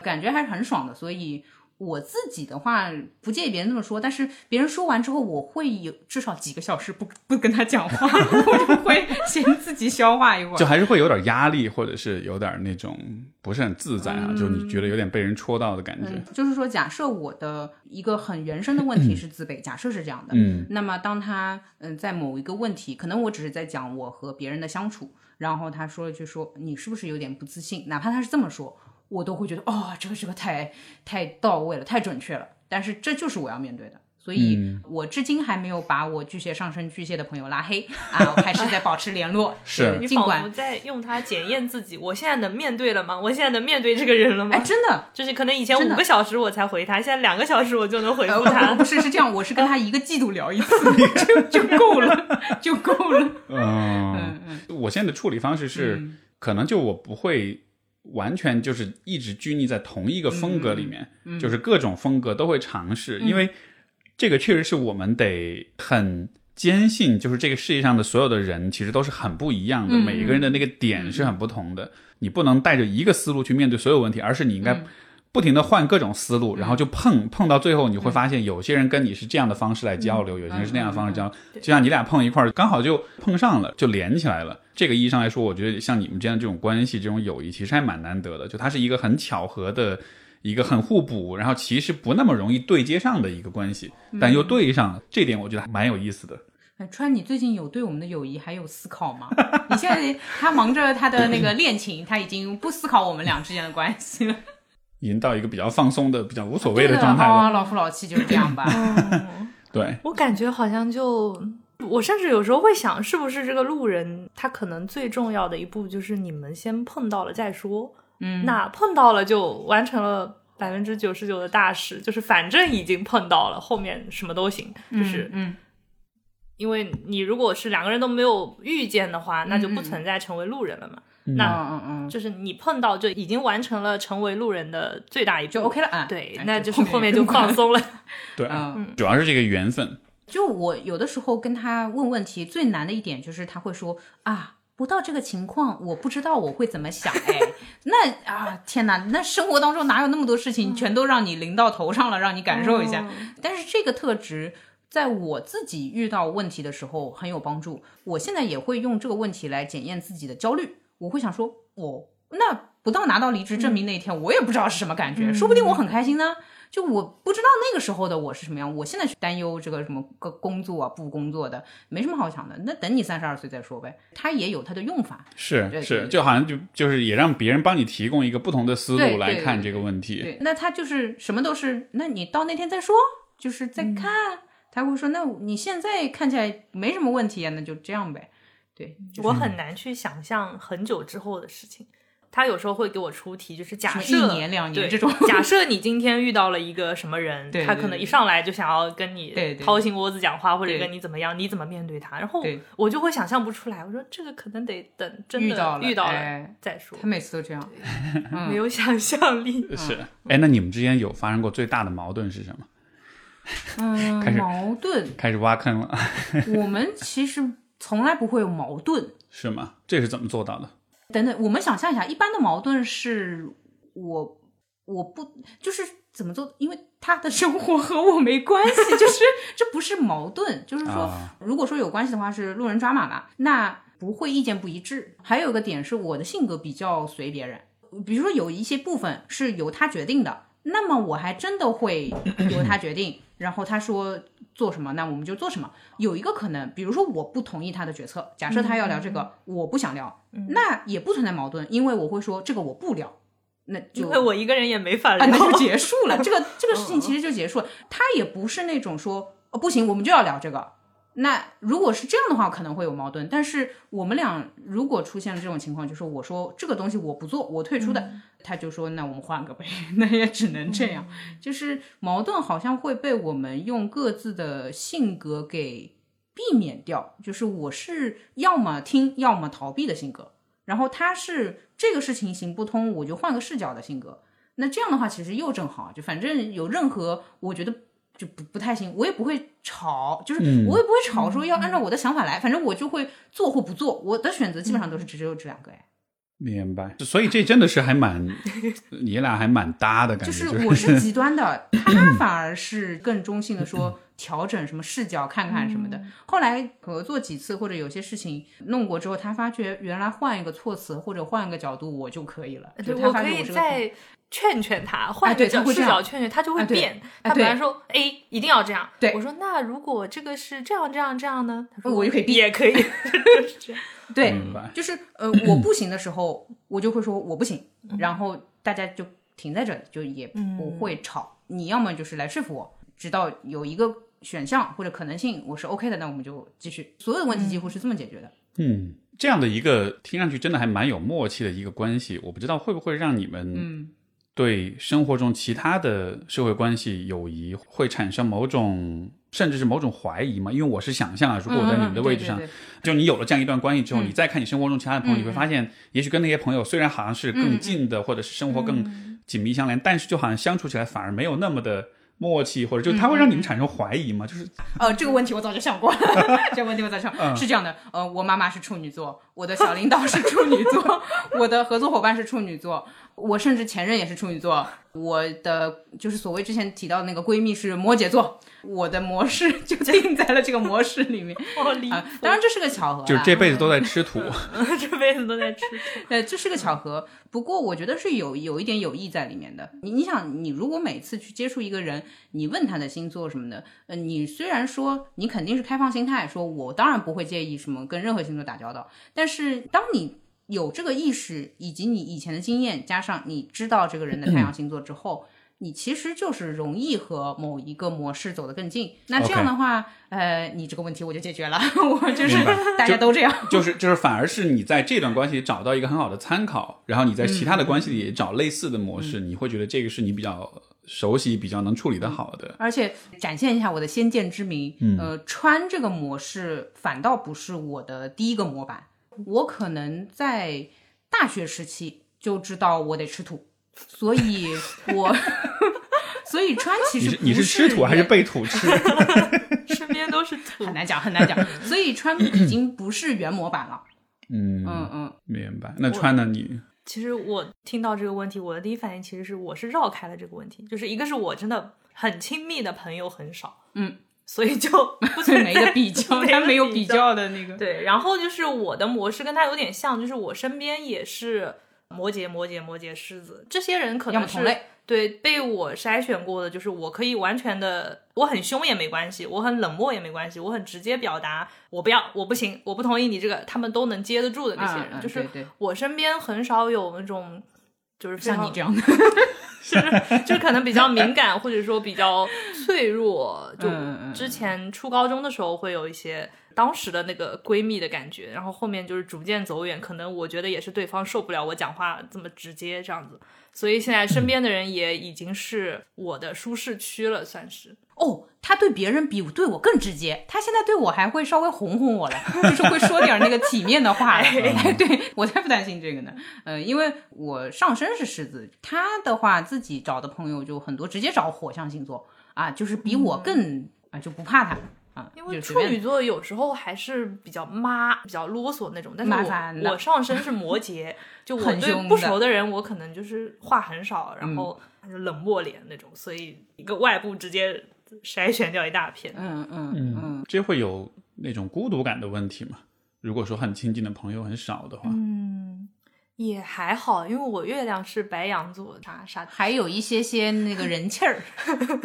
感觉还是很爽的，所以。我自己的话不介意别人这么说，但是别人说完之后，我会有至少几个小时不不跟他讲话，我就会先自己消化一会儿，就还是会有点压力，或者是有点那种不是很自在啊，就你觉得有点被人戳到的感觉。就是说，假设我的一个很原生的问题是自卑，假设是这样的，嗯，那么当他嗯在某一个问题，可能我只是在讲我和别人的相处，然后他说了句说你是不是有点不自信，哪怕他是这么说。我都会觉得哦，这个这个太太到位了，太准确了。但是这就是我要面对的，所以我至今还没有把我巨蟹上升巨蟹的朋友拉黑啊，我还是在保持联络。是，你仿佛在用它检验自己。我现在能面对了吗？我现在能面对这个人了吗？哎，真的，就是可能以前五个小时我才回他，现在两个小时我就能回复他。不是，是这样，我是跟他一个季度聊一次，就就够了，就够了。嗯嗯嗯，我现在的处理方式是，可能就我不会。完全就是一直拘泥在同一个风格里面，就是各种风格都会尝试，因为这个确实是我们得很坚信，就是这个世界上的所有的人其实都是很不一样的，每一个人的那个点是很不同的，你不能带着一个思路去面对所有问题，而是你应该。不停的换各种思路，然后就碰碰到最后，你会发现有些人跟你是这样的方式来交流，有些人是那样的方式交流，就像你俩碰一块儿，刚好就碰上了，就连起来了。这个意义上来说，我觉得像你们这样这种关系、这种友谊，其实还蛮难得的。就它是一个很巧合的，一个很互补，然后其实不那么容易对接上的一个关系，但又对上了，这点我觉得还蛮有意思的。哎，川，你最近有对我们的友谊还有思考吗？你现在他忙着他的那个恋情，他已经不思考我们俩之间的关系了。已经到一个比较放松的、比较无所谓的状态了。老夫老妻就是这样吧。对，我感觉好像就，我甚至有时候会想，是不是这个路人他可能最重要的一步就是你们先碰到了再说。嗯，那碰到了就完成了百分之九十九的大事，就是反正已经碰到了，后面什么都行。就是嗯，因为你如果是两个人都没有遇见的话，那就不存在成为路人了嘛。那嗯嗯，就是你碰到就已经完成了成为路人的最大一步，就 OK 了啊。对，那就是后面就放松了。对，嗯主要是这个缘分。就我有的时候跟他问问题，最难的一点就是他会说啊，不到这个情况，我不知道我会怎么想。哎，那啊，天哪，那生活当中哪有那么多事情全都让你淋到头上了，让你感受一下？但是这个特质在我自己遇到问题的时候很有帮助。我现在也会用这个问题来检验自己的焦虑。我会想说，哦，那不到拿到离职证明那一天，我也不知道是什么感觉，说不定我很开心呢。就我不知道那个时候的我是什么样，我现在去担忧这个什么个工作啊不工作的，没什么好想的。那等你三十二岁再说呗。它也有它的用法，是是，就好像就就是也让别人帮你提供一个不同的思路来看这个问题。对，那他就是什么都是，那你到那天再说，就是再看。他会说，那你现在看起来没什么问题啊，那就这样呗。对我很难去想象很久之后的事情。他有时候会给我出题，就是假设一年两年这种，假设你今天遇到了一个什么人，他可能一上来就想要跟你掏心窝子讲话，或者跟你怎么样，你怎么面对他？然后我就会想象不出来。我说这个可能得等真的遇到了再说。他每次都这样，没有想象力。是，哎，那你们之间有发生过最大的矛盾是什么？嗯，开始矛盾，开始挖坑了。我们其实。从来不会有矛盾，是吗？这是怎么做到的？等等，我们想象一下，一般的矛盾是我我不就是怎么做？因为他的生活和我没关系，就是这不是矛盾，就是说，如果说有关系的话，是路人抓马嘛，那不会意见不一致。还有一个点是我的性格比较随别人，比如说有一些部分是由他决定的，那么我还真的会 由他决定。然后他说做什么，那我们就做什么。有一个可能，比如说我不同意他的决策，假设他要聊这个，我不想聊，那也不存在矛盾，因为我会说这个我不聊，那就因为我一个人也没法聊，那就结束了。这个这个事情其实就结束了。他也不是那种说哦不行，我们就要聊这个。那如果是这样的话，可能会有矛盾。但是我们俩如果出现了这种情况，就是我说这个东西我不做，我退出的，他就说那我们换个呗，那也只能这样。就是矛盾好像会被我们用各自的性格给避免掉。就是我是要么听，要么逃避的性格，然后他是这个事情行不通，我就换个视角的性格。那这样的话其实又正好，就反正有任何我觉得。就不不太行，我也不会吵，就是我也不会吵，说要按照我的想法来，反正我就会做或不做，我的选择基本上都是只有这两个哎。明白，所以这真的是还蛮，你俩还蛮搭的感觉。就是我是极端的，他反而是更中性的说调整什么视角看看什么的。后来合作几次或者有些事情弄过之后，他发觉原来换一个措辞或者换一个角度我就可以了。对，我可以再。劝劝他，换个角视角劝劝他，就会变。他本来说 A 一定要这样，我说那如果这个是这样这样这样呢？他说我就可以也可以。对，就是呃我不行的时候，我就会说我不行，然后大家就停在这里，就也不会吵。你要么就是来说服我，直到有一个选项或者可能性我是 OK 的，那我们就继续。所有的问题几乎是这么解决的。嗯，这样的一个听上去真的还蛮有默契的一个关系，我不知道会不会让你们嗯。对生活中其他的社会关系、友谊会产生某种甚至是某种怀疑嘛？因为我是想象啊，如果我在你们的位置上，就你有了这样一段关系之后，你再看你生活中其他的朋友，你会发现，也许跟那些朋友虽然好像是更近的，或者是生活更紧密相连，但是就好像相处起来反而没有那么的。默契，或者就他会让你们产生怀疑吗？就是呃，这个问题我早就想过了。这个问题我早想是这样的。呃，我妈妈是处女座，我的小领导是处女座，我的合作伙伴是处女座，我甚至前任也是处女座。我的就是所谓之前提到的那个闺蜜是摩羯座，我的模式 就定在了这个模式里面。啊，当然这是个巧合，就是这辈子都在吃土，这辈子都在吃土。呃，这是个巧合，不过我觉得是有有一点有意在里面的。你你想，你如果每次去接触一个人，你问他的星座什么的，呃，你虽然说你肯定是开放心态，说我当然不会介意什么跟任何星座打交道，但是当你。有这个意识，以及你以前的经验，加上你知道这个人的太阳星座之后，你其实就是容易和某一个模式走得更近。那这样的话，呃，你这个问题我就解决了。我就是大家都这样，就是就是，反而是你在这段关系找到一个很好的参考，然后你在其他的关系里找类似的模式，你会觉得这个是你比较熟悉、比较能处理的好的。而且展现一下我的先见之明，呃，穿这个模式反倒不是我的第一个模板。我可能在大学时期就知道我得吃土，所以我所以川其实你是吃土还是被土吃？身边都是土，很难讲，很难讲。所以川已经不是原模板了。嗯嗯嗯，明白。那川呢？你其实我听到这个问题，我的第一反应其实是我是绕开了这个问题，就是一个是我真的很亲密的朋友很少，嗯。所以就 不存没个比较，他没有比较的那个。对，然后就是我的模式跟他有点像，就是我身边也是摩羯、摩羯、摩羯、狮子这些人，可能是对被我筛选过的，就是我可以完全的，我很凶也没关系，我很冷漠也没关系，我很直接表达我不要，我不行，我不同意你这个，他们都能接得住的那些人，就是我身边很少有那种。就是像你这样的，就是就可能比较敏感，或者说比较脆弱。就之前初高中的时候会有一些当时的那个闺蜜的感觉，然后后面就是逐渐走远。可能我觉得也是对方受不了我讲话这么直接这样子，所以现在身边的人也已经是我的舒适区了，算是。哦，他对别人比对我更直接，他现在对我还会稍微哄哄我了，就是会说点那个体面的话。对我才不担心这个呢，呃，因为我上身是狮子，他的话自己找的朋友就很多，直接找火象星座啊，就是比我更啊就不怕他啊。因为处女座有时候还是比较妈、比较啰嗦那种，但是我我上身是摩羯，就我对不熟的人，我可能就是话很少，然后冷漠脸那种，所以一个外部直接。筛选掉一大片，嗯嗯嗯，这会有那种孤独感的问题吗？如果说很亲近的朋友很少的话，嗯，也还好，因为我月亮是白羊座，啥啥，还有一些些那个人气儿，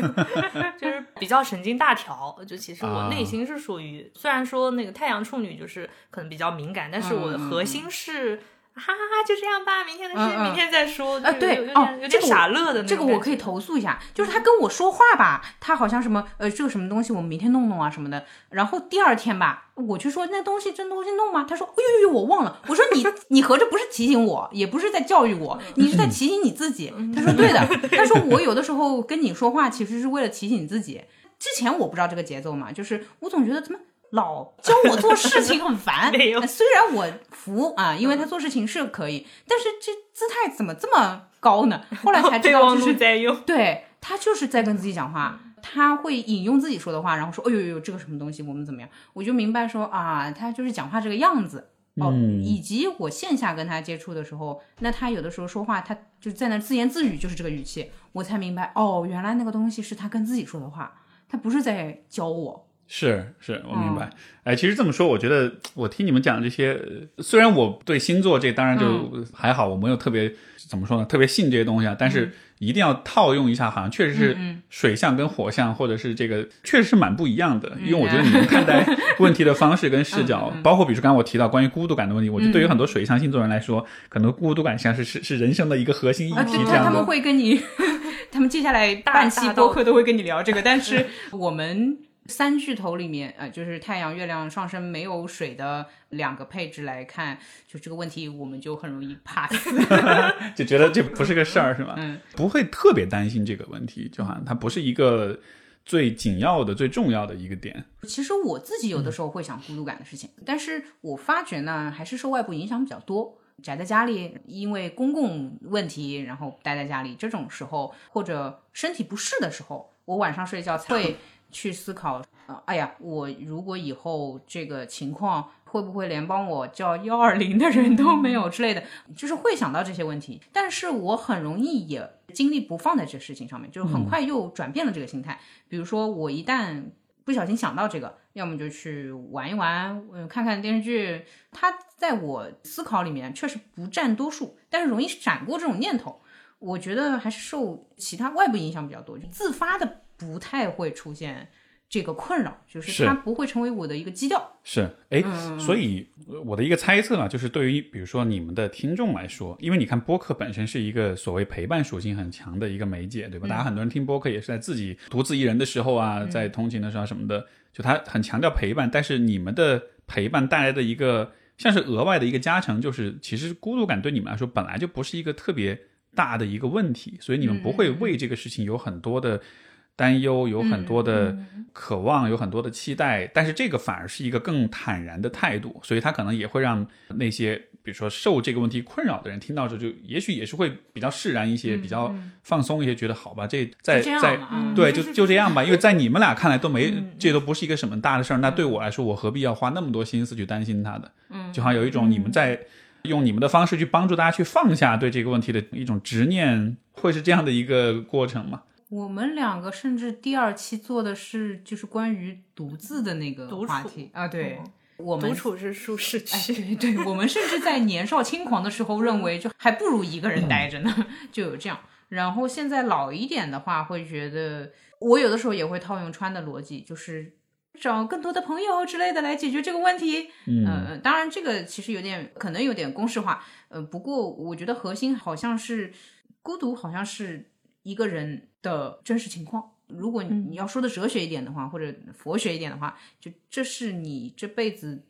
就是比较神经大条。就其实我内心是属于，虽然说那个太阳处女就是可能比较敏感，但是我的核心是。哈哈哈，就这样吧，明天的事明天再说。啊，对，哦，有点傻乐的。这个我可以投诉一下，就是他跟我说话吧，他好像什么呃，这个什么东西我们明天弄弄啊什么的。然后第二天吧，我去说那东西真东西弄吗？他说，哎呦呦，我忘了。我说你 你合着不是提醒我，也不是在教育我，你是在提醒你自己。他说对的，他说我有的时候跟你说话其实是为了提醒自己。之前我不知道这个节奏嘛，就是我总觉得怎么。老教我做事情很烦，虽然我服啊，因为他做事情是可以，但是这姿态怎么这么高呢？后来才知道就是在用，对他就是在跟自己讲话，他会引用自己说的话，然后说，哎呦呦，这个什么东西，我们怎么样？我就明白说啊，他就是讲话这个样子哦，以及我线下跟他接触的时候，那他有的时候说话，他就在那自言自语，就是这个语气，我才明白哦，原来那个东西是他跟自己说的话，他不是在教我。是是，我明白。哎，其实这么说，我觉得我听你们讲这些，虽然我对星座这当然就还好，我没有特别怎么说呢，特别信这些东西啊。但是一定要套用一下，好像确实是水象跟火象，或者是这个确实是蛮不一样的。因为我觉得你们看待 问题的方式跟视角，包括比如说刚刚我提到关于孤独感的问题，我觉得对于很多水象星座人来说，可能孤独感像是是是人生的一个核心议题这样。他们会跟你，他们接下来半期播客都会跟你聊这个，但是我们。三巨头里面，呃，就是太阳、月亮上升没有水的两个配置来看，就这个问题，我们就很容易 pass，就觉得这不是个事儿，是吧？嗯，不会特别担心这个问题，就好像它不是一个最紧要的、最重要的一个点。其实我自己有的时候会想孤独感的事情，但是我发觉呢，还是受外部影响比较多。宅在家里，因为公共问题，然后待在家里，这种时候或者身体不适的时候，我晚上睡觉才会去思考，呃，哎呀，我如果以后这个情况，会不会连帮我叫幺二零的人都没有之类的，就是会想到这些问题。但是我很容易也精力不放在这事情上面，就是很快又转变了这个心态。比如说我一旦不小心想到这个，要么就去玩一玩，嗯，看看电视剧。它在我思考里面确实不占多数，但是容易闪过这种念头。我觉得还是受其他外部影响比较多，就自发的不太会出现这个困扰，就是它不会成为我的一个基调。是，哎，所以我的一个猜测啊，就是对于比如说你们的听众来说，因为你看播客本身是一个所谓陪伴属性很强的一个媒介，对吧？大家很多人听播客也是在自己独自一人的时候啊，在通勤的时候什么的，就他很强调陪伴。但是你们的陪伴带来的一个像是额外的一个加成，就是其实孤独感对你们来说本来就不是一个特别。大的一个问题，所以你们不会为这个事情有很多的担忧，有很多的渴望，有很多的期待。但是这个反而是一个更坦然的态度，所以他可能也会让那些比如说受这个问题困扰的人听到之后，就也许也是会比较释然一些，比较放松一些，觉得好吧，这在在对就就这样吧，因为在你们俩看来都没这都不是一个什么大的事儿，那对我来说，我何必要花那么多心思去担心他的？嗯，就好像有一种你们在。用你们的方式去帮助大家去放下对这个问题的一种执念，会是这样的一个过程吗？我们两个甚至第二期做的是就是关于独自的那个话题啊，对，我们独处是舒适区，对，对，我们甚至在年少轻狂的时候认为就还不如一个人待着呢，就有这样。然后现在老一点的话，会觉得我有的时候也会套用川的逻辑，就是。找更多的朋友之类的来解决这个问题。嗯，当然这个其实有点可能有点公式化。呃，不过我觉得核心好像是孤独，好像是一个人的真实情况。如果你要说的哲学一点的话，或者佛学一点的话，就这是你这辈子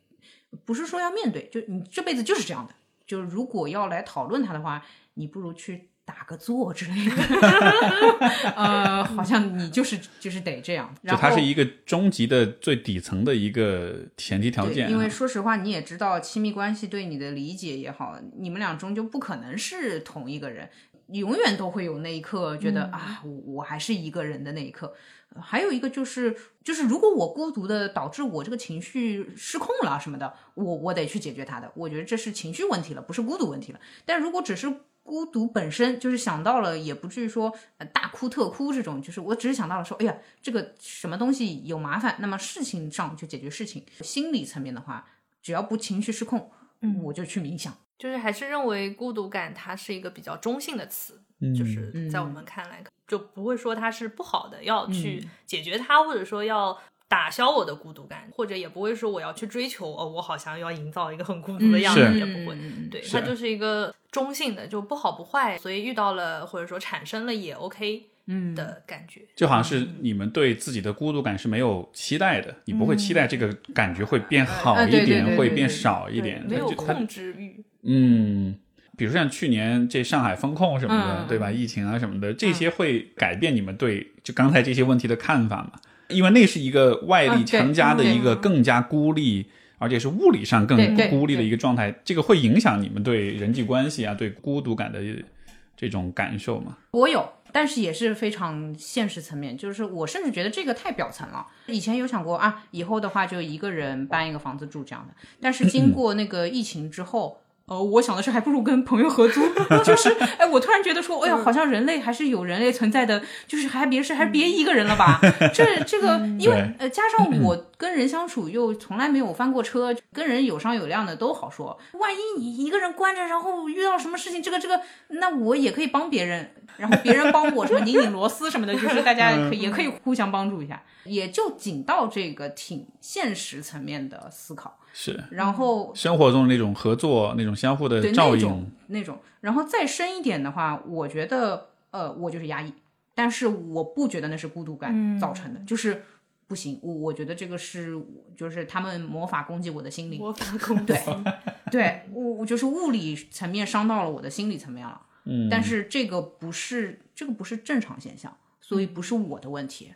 不是说要面对，就你这辈子就是这样的。就如果要来讨论它的话，你不如去。打个坐之类的，呃，好像你就是就是得这样。就它是一个终极的最底层的一个前提条件。因为说实话，你也知道，亲密关系对你的理解也好，你们俩终究不可能是同一个人，永远都会有那一刻觉得啊，我我还是一个人的那一刻。还有一个就是，就是如果我孤独的导致我这个情绪失控了什么的，我我得去解决它的。我觉得这是情绪问题了，不是孤独问题了。但如果只是孤独本身就是想到了，也不至于说大哭特哭这种，就是我只是想到了说，哎呀，这个什么东西有麻烦，那么事情上就解决事情。心理层面的话，只要不情绪失控，我就去冥想。就是还是认为孤独感它是一个比较中性的词，就是在我们看来就不会说它是不好的，要去解决它，或者说要。打消我的孤独感，或者也不会说我要去追求哦，我好像要营造一个很孤独的样子，也不会。对，它就是一个中性的，就不好不坏，所以遇到了或者说产生了也 OK，嗯的感觉。就好像是你们对自己的孤独感是没有期待的，你不会期待这个感觉会变好一点，会变少一点，没有控制欲。嗯，比如像去年这上海封控什么的，对吧？疫情啊什么的，这些会改变你们对就刚才这些问题的看法吗？因为那是一个外力强加的一个更加孤立，而且是物理上更孤立的一个状态，这个会影响你们对人际关系啊、对孤独感的这种感受吗？我有，但是也是非常现实层面，就是我甚至觉得这个太表层了。以前有想过啊，以后的话就一个人搬一个房子住这样的，但是经过那个疫情之后。呃，我想的是，还不如跟朋友合租。就是，哎，我突然觉得说，哎呀，好像人类还是有人类存在的，就是还别是还是别一个人了吧？这这个，因为呃，加上 我跟人相处又从来没有翻过车，跟人有商有量的都好说。万一你一个人关着，然后遇到什么事情，这个这个，那我也可以帮别人，然后别人帮我什么拧拧螺丝什么的，就是大家可也可以互相帮助一下，也就仅到这个挺现实层面的思考。是，然后生活中那种合作，那种相互的照应，那种，然后再深一点的话，我觉得，呃，我就是压抑，但是我不觉得那是孤独感造成的，就是不行，我我觉得这个是，就是他们魔法攻击我的心灵，魔法攻击，对，对我我就是物理层面伤到了我的心理层面了，嗯，但是这个不是这个不是正常现象，所以不是我的问题。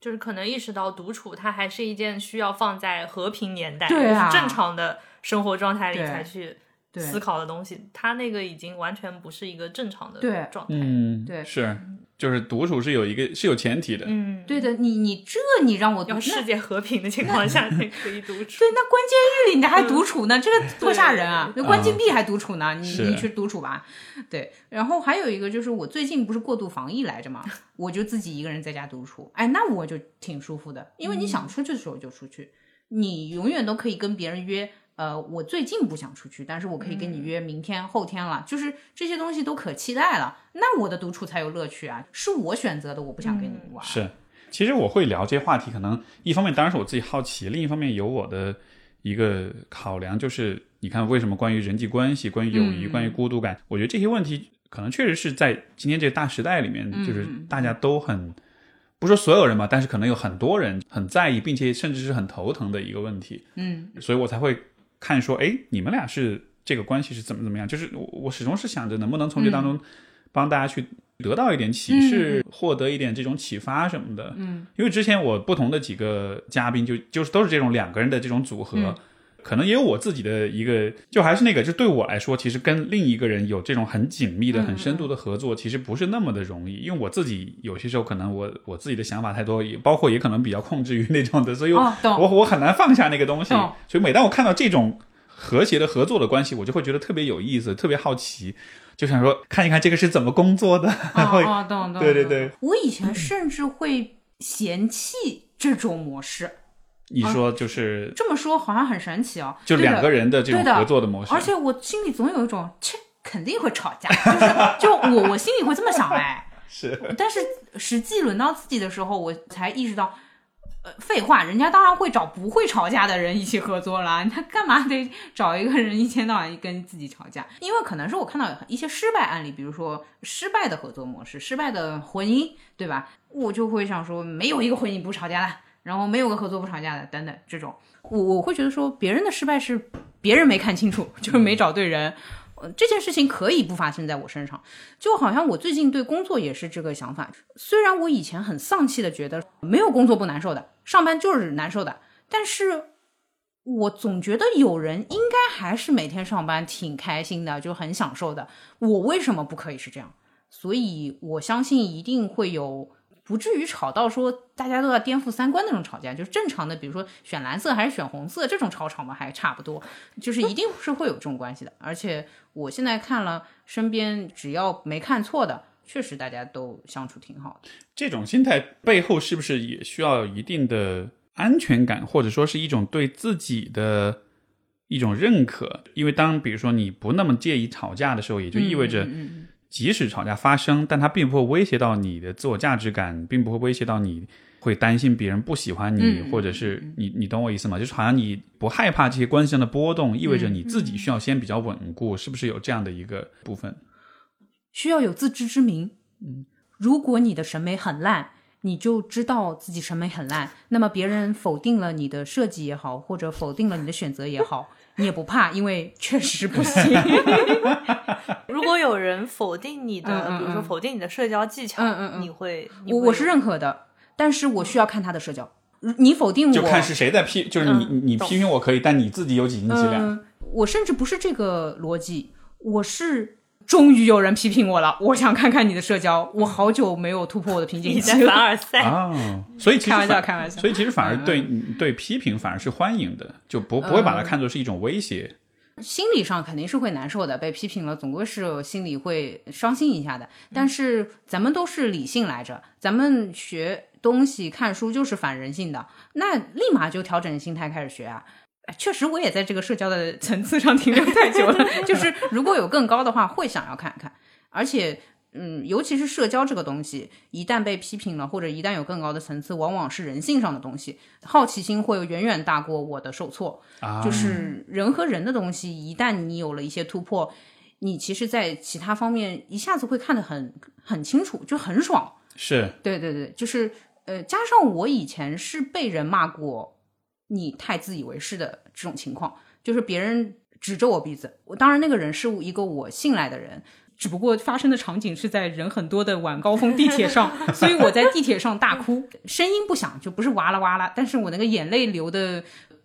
就是可能意识到独处它还是一件需要放在和平年代，对啊，正常的生活状态里才去思考的东西。他那个已经完全不是一个正常的状态。嗯，对是，就是独处是有一个是有前提的，嗯，对的，你你这你让我要世界和平的情况下才可以独处。对，那关监狱里你还独处呢，这个多吓人啊！那关禁闭还独处呢，你你去独处吧。对，然后还有一个就是我最近不是过度防疫来着嘛，我就自己一个人在家独处，哎，那我就挺舒服的，因为你想出去的时候就出去，你永远都可以跟别人约。呃，我最近不想出去，但是我可以跟你约明天、后天了，就是这些东西都可期待了，那我的独处才有乐趣啊！是我选择的，我不想跟你玩。是。其实我会聊这些话题，可能一方面当然是我自己好奇，另一方面有我的一个考量，就是你看为什么关于人际关系、关于友谊、嗯关于孤独感，我觉得这些问题可能确实是在今天这个大时代里面，嗯就是大家都很。不说所有人吧，但是可能有很多人很在意，并且甚至是很头疼的一个问题。嗯，所以我才会看说，哎，你们俩是这个关系是怎么怎么样？就是我我始终是想着能不能从这当中帮大家去得到一点启示，获得一点这种启发什么的。嗯，因为之前我不同的几个嘉宾就就是都是这种两个人的这种组合。可能也有我自己的一个，就还是那个，就对我来说，其实跟另一个人有这种很紧密的、很深度的合作，其实不是那么的容易。因为我自己有些时候可能我我自己的想法太多，也包括也可能比较控制于那种的，所以我、我我很难放下那个东西。所以每当我看到这种和谐的合作的关系，我就会觉得特别有意思，特别好奇，就想说看一看这个是怎么工作的。会哦 懂。懂对对对，我以前甚至会嫌弃这种模式。你说就是这么说好像很神奇哦，就两个人的这种合作的模式，而且我心里总有一种，切，肯定会吵架，就是就我我心里会这么想哎，是但是实际轮到自己的时候，我才意识到。呃，废话，人家当然会找不会吵架的人一起合作啦。他干嘛得找一个人一天到晚跟自己吵架？因为可能是我看到一些失败案例，比如说失败的合作模式、失败的婚姻，对吧？我就会想说，没有一个婚姻不吵架的，然后没有个合作不吵架的，等等这种。我我会觉得说，别人的失败是别人没看清楚，就是没找对人。呃，这件事情可以不发生在我身上，就好像我最近对工作也是这个想法。虽然我以前很丧气的觉得没有工作不难受的，上班就是难受的，但是我总觉得有人应该还是每天上班挺开心的，就很享受的。我为什么不可以是这样？所以我相信一定会有。不至于吵到说大家都要颠覆三观那种吵架，就是正常的，比如说选蓝色还是选红色这种吵吵嘛，还差不多，就是一定是会有这种关系的。而且我现在看了身边，只要没看错的，确实大家都相处挺好的。这种心态背后是不是也需要一定的安全感，或者说是一种对自己的一种认可？因为当比如说你不那么介意吵架的时候，也就意味着。即使吵架发生，但它并不会威胁到你的自我价值感，并不会威胁到你会担心别人不喜欢你，嗯或者是你你懂我意思吗？就是好像你不害怕这些关系上的波动，意味着你自己需要先比较稳固，是不是有这样的一个部分？需要有自知之明。嗯，如果你的审美很烂，你就知道自己审美很烂，那么别人否定了你的设计也好，或者否定了你的选择也好，你也不怕，因为确实不行。如果有人否定你的，比如说否定你的社交技巧，嗯嗯嗯你会，我我是认可的，但是我需要看他的社交。你否定我，就看是谁在批，就是你、嗯你批评我可以，但你自己有几斤几两？嗯，我甚至不是这个逻辑，我是终于有人批评我了，我想看看你的社交，我好久没有突破我的瓶颈你在期了。凡尔赛，哦，所以其实开玩笑开玩笑所以其实反而对、对批评反而是欢迎的，就不不会把它看作是一种威胁。心理上肯定是会难受的，被批评了，总归是心里会伤心一下的。但是咱们都是理性来着，咱们学东西看书就是反人性的，那立马就调整心态开始学啊。哎确实，我也在这个社交的层次上停留太久了。就是如果有更高的话，会想要看看。而且，嗯，尤其是社交这个东西，一旦被批评了，或者一旦有更高的层次，往往是人性上的东西，好奇心会远远大过我的受挫。啊，就是人和人的东西，一旦你有了一些突破，你其实，在其他方面一下子会看得很很清楚，就很爽。是对对对，就是呃，加上我以前是被人骂过你太自以为是的这种情况，就是别人指着我鼻子，我当然那个人是一个我信赖的人，只不过发生的场景是在人很多的晚高峰地铁上，所以我在地铁上大哭，声音不响，就不是哇啦哇啦，但是我那个眼泪流的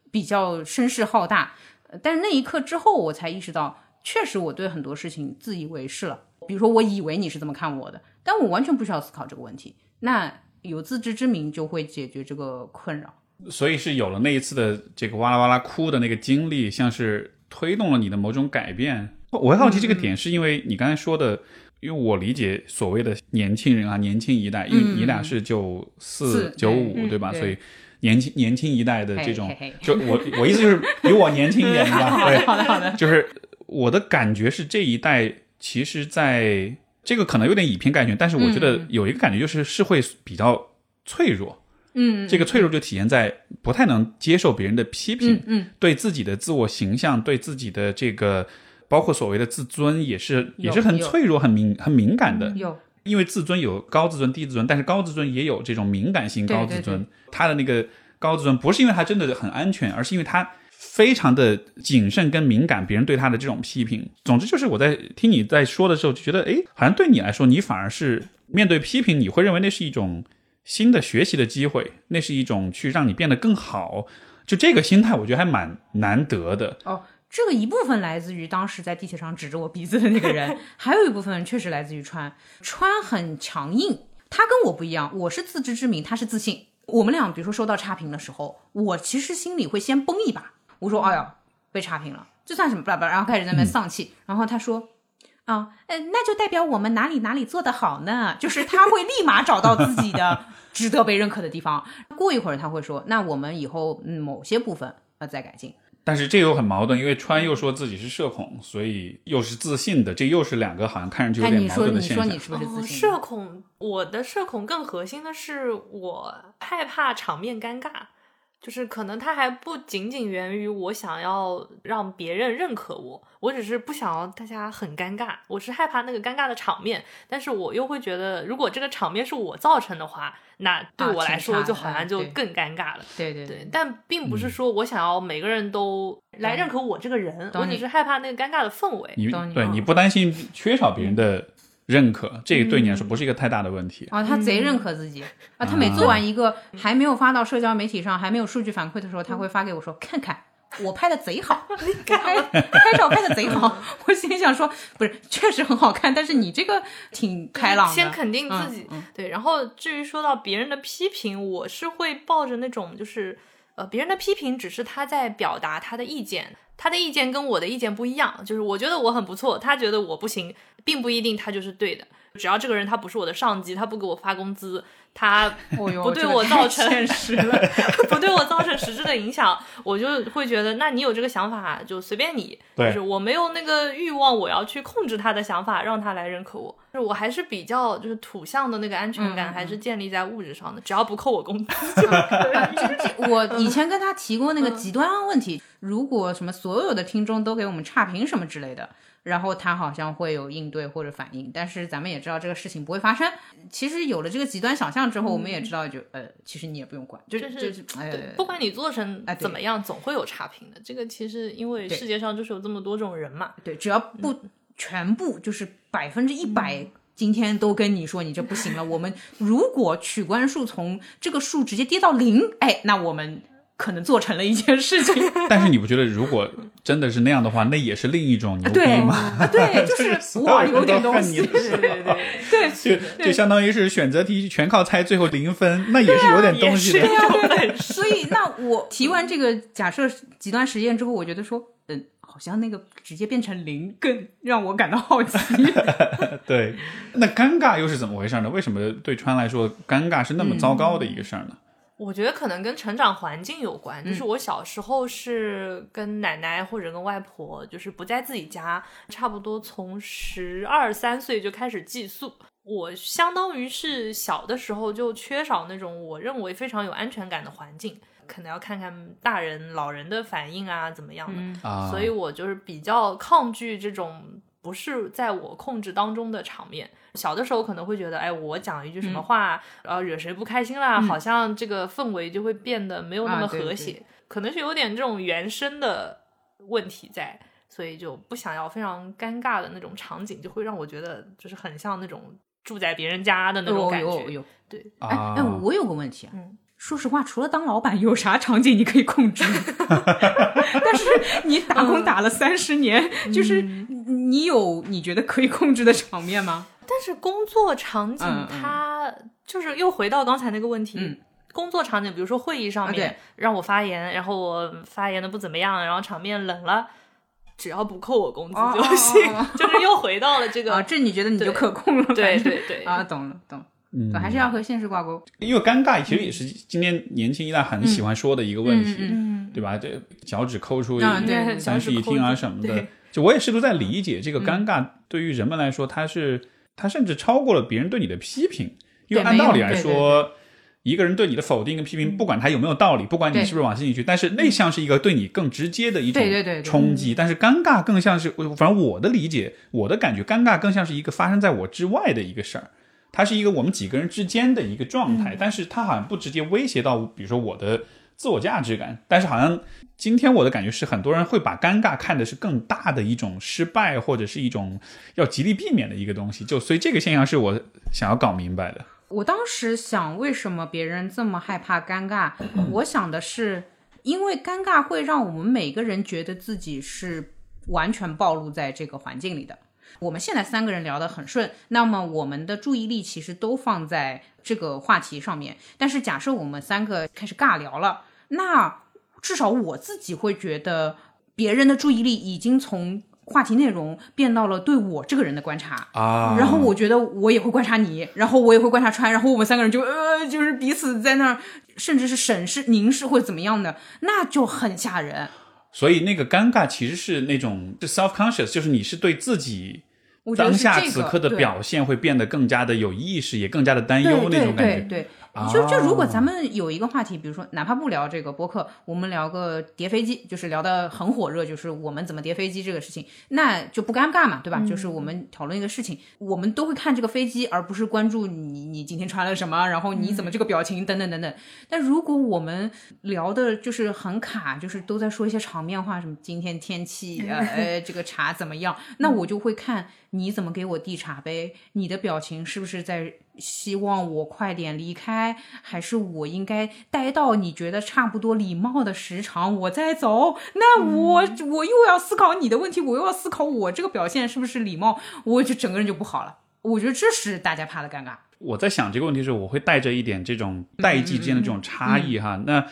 比较声势浩大。但是那一刻之后，我才意识到，确实我对很多事情自以为是了。比如说，我以为你是这么看我的，但我完全不需要思考这个问题。那有自知之明就会解决这个困扰。所以是有了那一次的这个哇啦哇啦哭的那个经历，像是推动了你的某种改变。我好奇这个点，是因为你刚才说的，因为我理解所谓的年轻人啊，年轻一代，因为你俩是九四九五对吧？所以年轻年轻一代的这种，就我我意思就是比我年轻一点，对吧？对，好的好的。就是我的感觉是这一代，其实在这个可能有点以偏概全，但是我觉得有一个感觉就是是会比较脆弱。嗯，这个脆弱就体现在不太能接受别人的批评，嗯，对自己的自我形象，对自己的这个，包括所谓的自尊，也是也是很脆弱、很敏、很敏感的。有，因为自尊有高自尊、低自尊，但是高自尊也有这种敏感性。高自尊，他的那个高自尊不是因为他真的很安全，而是因为他非常的谨慎跟敏感，别人对他的这种批评。总之就是我在听你在说的时候，就觉得哎，好像对你来说，你反而是面对批评，你会认为那是一种。新的学习的机会，那是一种去让你变得更好。就这个心态，我觉得还蛮难得的。哦，这个一部分来自于当时在地铁上指着我鼻子的那个人，还有一部分确实来自于川。川很强硬，他跟我不一样，我是自知之明，他是自信。我们俩比如说收到差评的时候，我其实心里会先崩一把，我说：“哎呀，被差评了，这算什么？”巴拉巴拉，然后开始在那边丧气。然后他说。啊，嗯，那就代表我们哪里哪里做得好呢？就是他会立马找到自己的 值得被认可的地方。过一会儿他会说，那我们以后嗯某些部分要再改进。但是这又很矛盾，因为川又说自己是社恐，所以又是自信的，这又是两个好像看上去有点矛盾的现象。你说你说你是不是自信？社恐，我的社恐更核心的是我害怕场面尴尬。就是可能它还不仅仅源于我想要让别人认可我，我只是不想要大家很尴尬，我是害怕那个尴尬的场面，但是我又会觉得如果这个场面是我造成的话，那对我来说就好像就更尴尬了。对对对，但并不是说我想要每个人都来认可我这个人，我只是害怕那个尴尬的氛围。你对你不担心缺少别人的。认可这个对你来说不是一个太大的问题啊，他贼认可自己啊，他每做完一个还没有发到社交媒体上，还没有数据反馈的时候，他会发给我说看看我拍的 贼好，拍拍照拍的贼好。我心里想说，不是确实很好看，但是你这个挺开朗。先肯定自己，对。然后至于说到别人的批评，我是会抱着那种就是呃，别人的批评只是他在表达他的意见。他的意见跟我的意见不一样，就是我觉得我很不错，他觉得我不行，并不一定他就是对的。只要这个人他不是我的上级，他不给我发工资，他不对我造成 不对我造成实质的影响，我就会觉得，那你有这个想法就随便你。就是我没有那个欲望，我要去控制他的想法，让他来认可我。就是我还是比较就是土象的那个安全感，还是建立在物质上的，只要不扣我工资。我 以前跟他提过那个极端问题。如果什么所有的听众都给我们差评什么之类的，然后他好像会有应对或者反应，但是咱们也知道这个事情不会发生。其实有了这个极端想象之后，我们也知道，就呃，其实你也不用管，就是就是，不管你做成怎么样，总会有差评的。这个其实因为世界上就是有这么多种人嘛，对，只要不全部就是百分之一百，今天都跟你说你这不行了。我们如果取关数从这个数直接跌到零，哎，那我们。可能做成了一件事情，但是你不觉得如果真的是那样的话，那也是另一种牛逼吗？对，就是哇，有点东西，对对对，就就相当于是选择题全靠猜，最后零分，那也是有点东西的。对对，所以那我提完这个假设极端实验之后，我觉得说，嗯，好像那个直接变成零更让我感到好奇。对，那尴尬又是怎么回事呢？为什么对川来说，尴尬是那么糟糕的一个事儿呢？我觉得可能跟成长环境有关，就是我小时候是跟奶奶或者跟外婆，就是不在自己家，差不多从十二三岁就开始寄宿。我相当于是小的时候就缺少那种我认为非常有安全感的环境，可能要看看大人老人的反应啊怎么样的，所以我就是比较抗拒这种不是在我控制当中的场面。小的时候可能会觉得，哎，我讲一句什么话，然后惹谁不开心啦，好像这个氛围就会变得没有那么和谐，可能是有点这种原生的问题在。所以就不想要非常尴尬的那种场景，就会让我觉得就是很像那种住在别人家的那种感觉。对，哎哎，我有个问题啊，说实话，除了当老板，有啥场景你可以控制？但是你打工打了三十年，就是你有你觉得可以控制的场面吗？但是工作场景，它就是又回到刚才那个问题。工作场景，比如说会议上面让我发言，然后我发言的不怎么样，然后场面冷了，只要不扣我工资就行，就是又回到了这个。啊，这你觉得你就可控了？对对对。啊，懂了懂。嗯，还是要和现实挂钩。因为尴尬其实也是今天年轻一代很喜欢说的一个问题，对吧？这脚趾抠出三室一厅啊什么的。就我也试图在理解这个尴尬，对于人们来说，它是它甚至超过了别人对你的批评，因为按道理来说。一个人对你的否定跟批评，不管他有没有道理，不管你是不是往心里去，但是内向是一个对你更直接的一种冲击。但是尴尬更像是，反正我的理解，我的感觉，尴尬更像是一个发生在我之外的一个事儿，它是一个我们几个人之间的一个状态，但是它好像不直接威胁到，比如说我的自我价值感。但是好像今天我的感觉是，很多人会把尴尬看的是更大的一种失败，或者是一种要极力避免的一个东西。就所以这个现象是我想要搞明白的。我当时想，为什么别人这么害怕尴尬？我想的是，因为尴尬会让我们每个人觉得自己是完全暴露在这个环境里的。我们现在三个人聊得很顺，那么我们的注意力其实都放在这个话题上面。但是假设我们三个开始尬聊了，那至少我自己会觉得别人的注意力已经从。话题内容变到了对我这个人的观察啊，然后我觉得我也会观察你，然后我也会观察川，然后我们三个人就呃，就是彼此在那儿，甚至是审视、凝视或者怎么样的，那就很吓人。所以那个尴尬其实是那种 self conscious，就是你是对自己当下此刻的表现会变得更加的有意识，也更加的担忧那种感觉。对。就就如果咱们有一个话题，比如说哪怕不聊这个播客，我们聊个叠飞机，就是聊的很火热，就是我们怎么叠飞机这个事情，那就不尴尬嘛，对吧？就是我们讨论一个事情，我们都会看这个飞机，而不是关注你你今天穿了什么，然后你怎么这个表情等等等等。但如果我们聊的就是很卡，就是都在说一些场面话，什么今天天气呃 这个茶怎么样，那我就会看你怎么给我递茶杯，你的表情是不是在。希望我快点离开，还是我应该待到你觉得差不多礼貌的时长，我再走？那我我又要思考你的问题，我又要思考我这个表现是不是礼貌，我就整个人就不好了。我觉得这是大家怕的尴尬。我在想这个问题时，我会带着一点这种代际之间的这种差异哈。那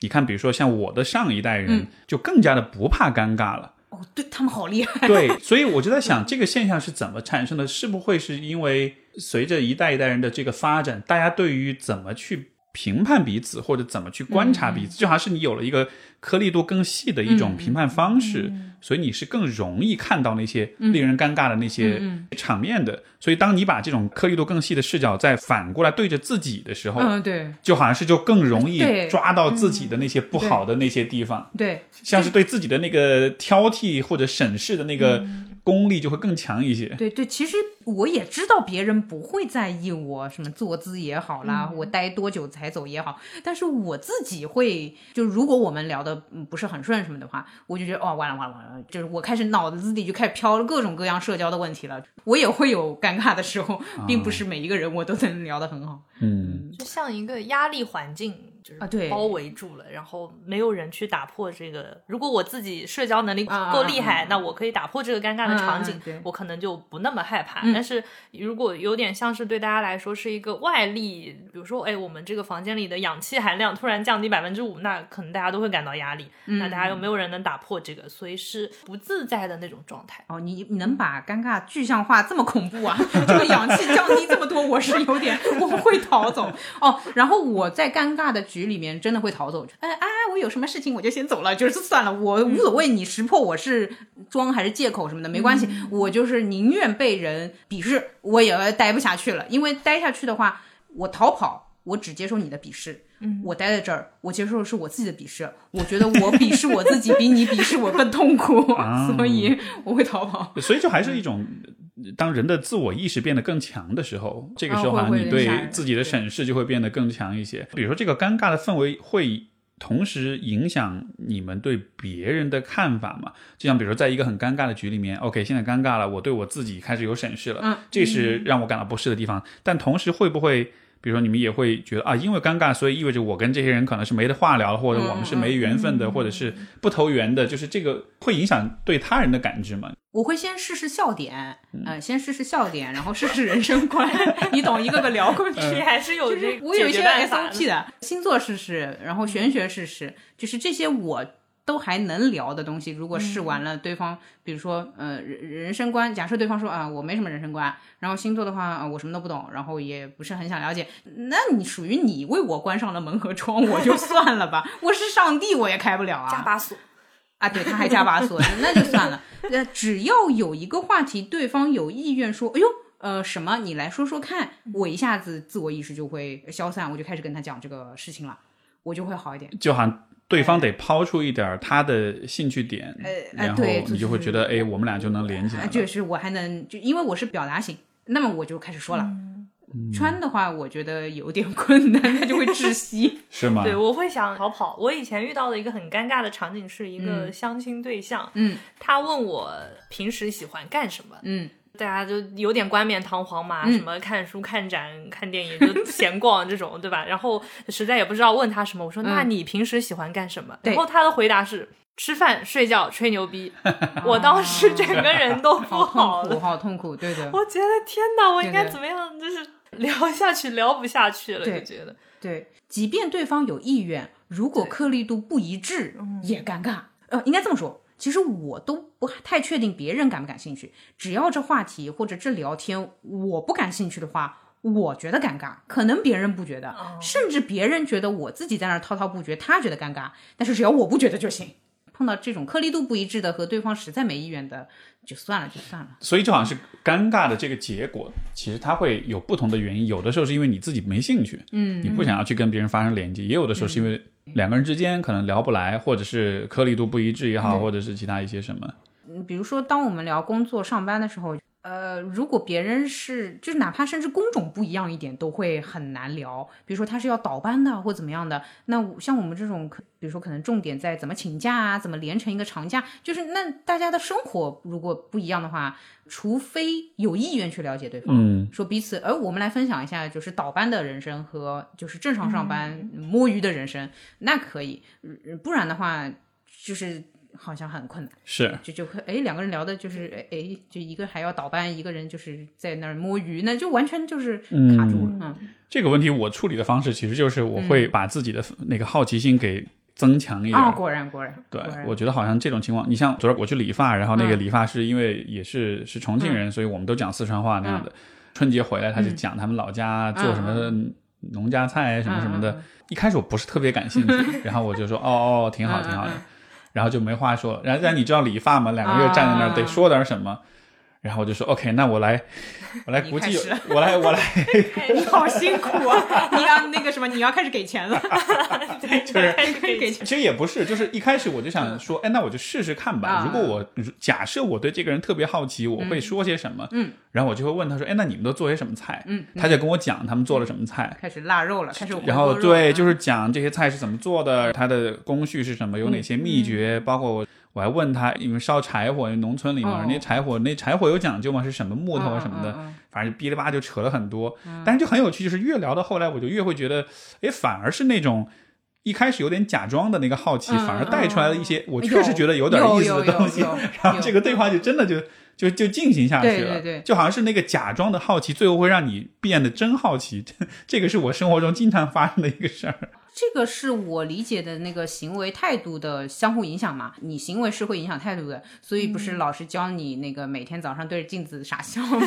你看，比如说像我的上一代人，就更加的不怕尴尬了。哦，对他们好厉害。对，所以我就在想，这个现象是怎么产生的？是不会是因为？随着一代一代人的这个发展，大家对于怎么去评判彼此，或者怎么去观察彼此，就好像是你有了一个颗粒度更细的一种评判方式，所以你是更容易看到那些令人尴尬的那些场面的。所以，当你把这种颗粒度更细的视角再反过来对着自己的时候，嗯，对，就好像是就更容易抓到自己的那些不好的那些地方，对，像是对自己的那个挑剔或者审视的那个。功力就会更强一些。对对，其实我也知道别人不会在意我什么坐姿也好啦，我待多久才走也好，但是我自己会，就如果我们聊的不是很顺什么的话，我就觉得哦，完了完了完了，就是我开始脑子里就开始飘了各种各样社交的问题了。我也会有尴尬的时候，并不是每一个人我都能聊得很好。嗯，就像一个压力环境。啊，对，包围住了，然后没有人去打破这个。如果我自己社交能力够厉害，那我可以打破这个尴尬的场景，我可能就不那么害怕。但是如果有点像是对大家来说是一个外力，比如说，哎，我们这个房间里的氧气含量突然降低百分之五，那可能大家都会感到压力。那大家又没有人能打破这个，所以是不自在的那种状态。哦，你你能把尴尬具象化这么恐怖啊？这个氧气降低这么多，我是有点 我会逃走。哦，然后我在尴尬的。局里面真的会逃走，哎哎，我有什么事情我就先走了，就是算了，我无所谓，你识破我是装还是借口什么的没关系，我就是宁愿被人鄙视，我也待不下去了，因为待下去的话，我逃跑，我只接受你的鄙视，嗯，我待在这儿，我接受的是我自己的鄙视，我觉得我鄙视我自己比你鄙视我更痛苦，所以我会逃跑，所以就还是一种。当人的自我意识变得更强的时候，这个时候好像，你对自己的审视就会变得更强一些。比如说，这个尴尬的氛围会同时影响你们对别人的看法嘛？就像比如说，在一个很尴尬的局里面，OK，现在尴尬了，我对我自己开始有审视了，嗯，这是让我感到不适的地方。但同时，会不会？比如说，你们也会觉得啊，因为尴尬，所以意味着我跟这些人可能是没得话聊了，或者我们是没缘分的，或者是不投缘的，就是这个会影响对他人的感知吗？我会先试试笑点，呃，先试试笑点，然后试试人生观，你懂，一个个聊过去，还是有这，我有一些 SOP 的，星座试试，然后玄学试试，就是这些我。都还能聊的东西，如果试完了，对方比如说呃人人生观，假设对方说啊我没什么人生观，然后星座的话啊我什么都不懂，然后也不是很想了解，那你属于你为我关上了门和窗，我就算了吧，我是上帝我也开不了啊，加把锁啊，对他还加把锁，那就算了。呃，只要有一个话题，对方有意愿说，哎呦呃什么你来说说看，我一下子自我意识就会消散，我就开始跟他讲这个事情了，我就会好一点，就好像。对方得抛出一点他的兴趣点，然后你就会觉得，哎，我们俩就能连起来。就是我还能，就因为我是表达型，那么我就开始说了。穿的话，我觉得有点困难，他就会窒息，是吗？对，我会想逃跑。我以前遇到的一个很尴尬的场景是一个相亲对象，嗯，他问我平时喜欢干什么，嗯。大家就有点冠冕堂皇嘛，什么看书、看展、看电影，就闲逛这种，对吧？然后实在也不知道问他什么，我说：“那你平时喜欢干什么？”然后他的回答是：吃饭、睡觉、吹牛逼。我当时整个人都不好了，好痛苦，对的。我觉得天哪，我应该怎么样？就是聊下去聊不下去了，就觉得对。即便对方有意愿，如果颗粒度不一致，也尴尬。呃，应该这么说。其实我都不太确定别人感不感兴趣，只要这话题或者这聊天我不感兴趣的话，我觉得尴尬，可能别人不觉得，甚至别人觉得我自己在那滔滔不绝，他觉得尴尬，但是只要我不觉得就行。碰到这种颗粒度不一致的和对方实在没意愿的，就算了，就算了。所以就好像是尴尬的这个结果，其实它会有不同的原因，有的时候是因为你自己没兴趣，嗯，你不想要去跟别人发生连接，也有的时候是因为。两个人之间可能聊不来，或者是颗粒度不一致也好，或者是其他一些什么。嗯，比如说，当我们聊工作、上班的时候，呃，如果别人是，就是哪怕甚至工种不一样一点，都会很难聊。比如说他是要倒班的，或怎么样的，那像我们这种，比如说可能重点在怎么请假啊，怎么连成一个长假，就是那大家的生活如果不一样的话。除非有意愿去了解对方，嗯，说彼此，而我们来分享一下，就是倒班的人生和就是正常上班摸鱼的人生，那可以，不然的话，就是好像很困难，是，就就哎两个人聊的就是哎，就一个还要倒班，一个人就是在那儿摸鱼，那就完全就是卡住了。嗯，这个问题我处理的方式其实就是我会把自己的那个好奇心给。增强一点。啊，果然果然，对我觉得好像这种情况，你像昨儿我去理发，然后那个理发师因为也是是重庆人，所以我们都讲四川话那样的。春节回来他就讲他们老家做什么农家菜什么什么的。一开始我不是特别感兴趣，然后我就说哦哦挺好挺好的，然后就没话说。然后但你知道理发嘛，两个月站在那儿得说点什么。然后我就说，OK，那我来，我来估计，我来，我来。你好辛苦啊！你要那个什么，你要开始给钱了。对，就是开始给钱。其实也不是，就是一开始我就想说，哎，那我就试试看吧。如果我假设我对这个人特别好奇，我会说些什么？嗯。然后我就会问他说，哎，那你们都做些什么菜？嗯。他就跟我讲他们做了什么菜。开始腊肉了，开始。然后对，就是讲这些菜是怎么做的，它的工序是什么，有哪些秘诀，包括我。还问他，因为烧柴火，农村里面那柴火，那柴火有讲究吗？是什么木头啊什么的？反正哔哩吧就扯了很多。但是就很有趣，就是越聊到后来，我就越会觉得，哎，反而是那种一开始有点假装的那个好奇，反而带出来了一些我确实觉得有点意思的东西。然后这个对话就真的就就就进行下去了。对对对，就好像是那个假装的好奇，最后会让你变得真好奇。这个是我生活中经常发生的一个事儿。这个是我理解的那个行为态度的相互影响嘛？你行为是会影响态度的，所以不是老师教你那个每天早上对着镜子傻笑吗？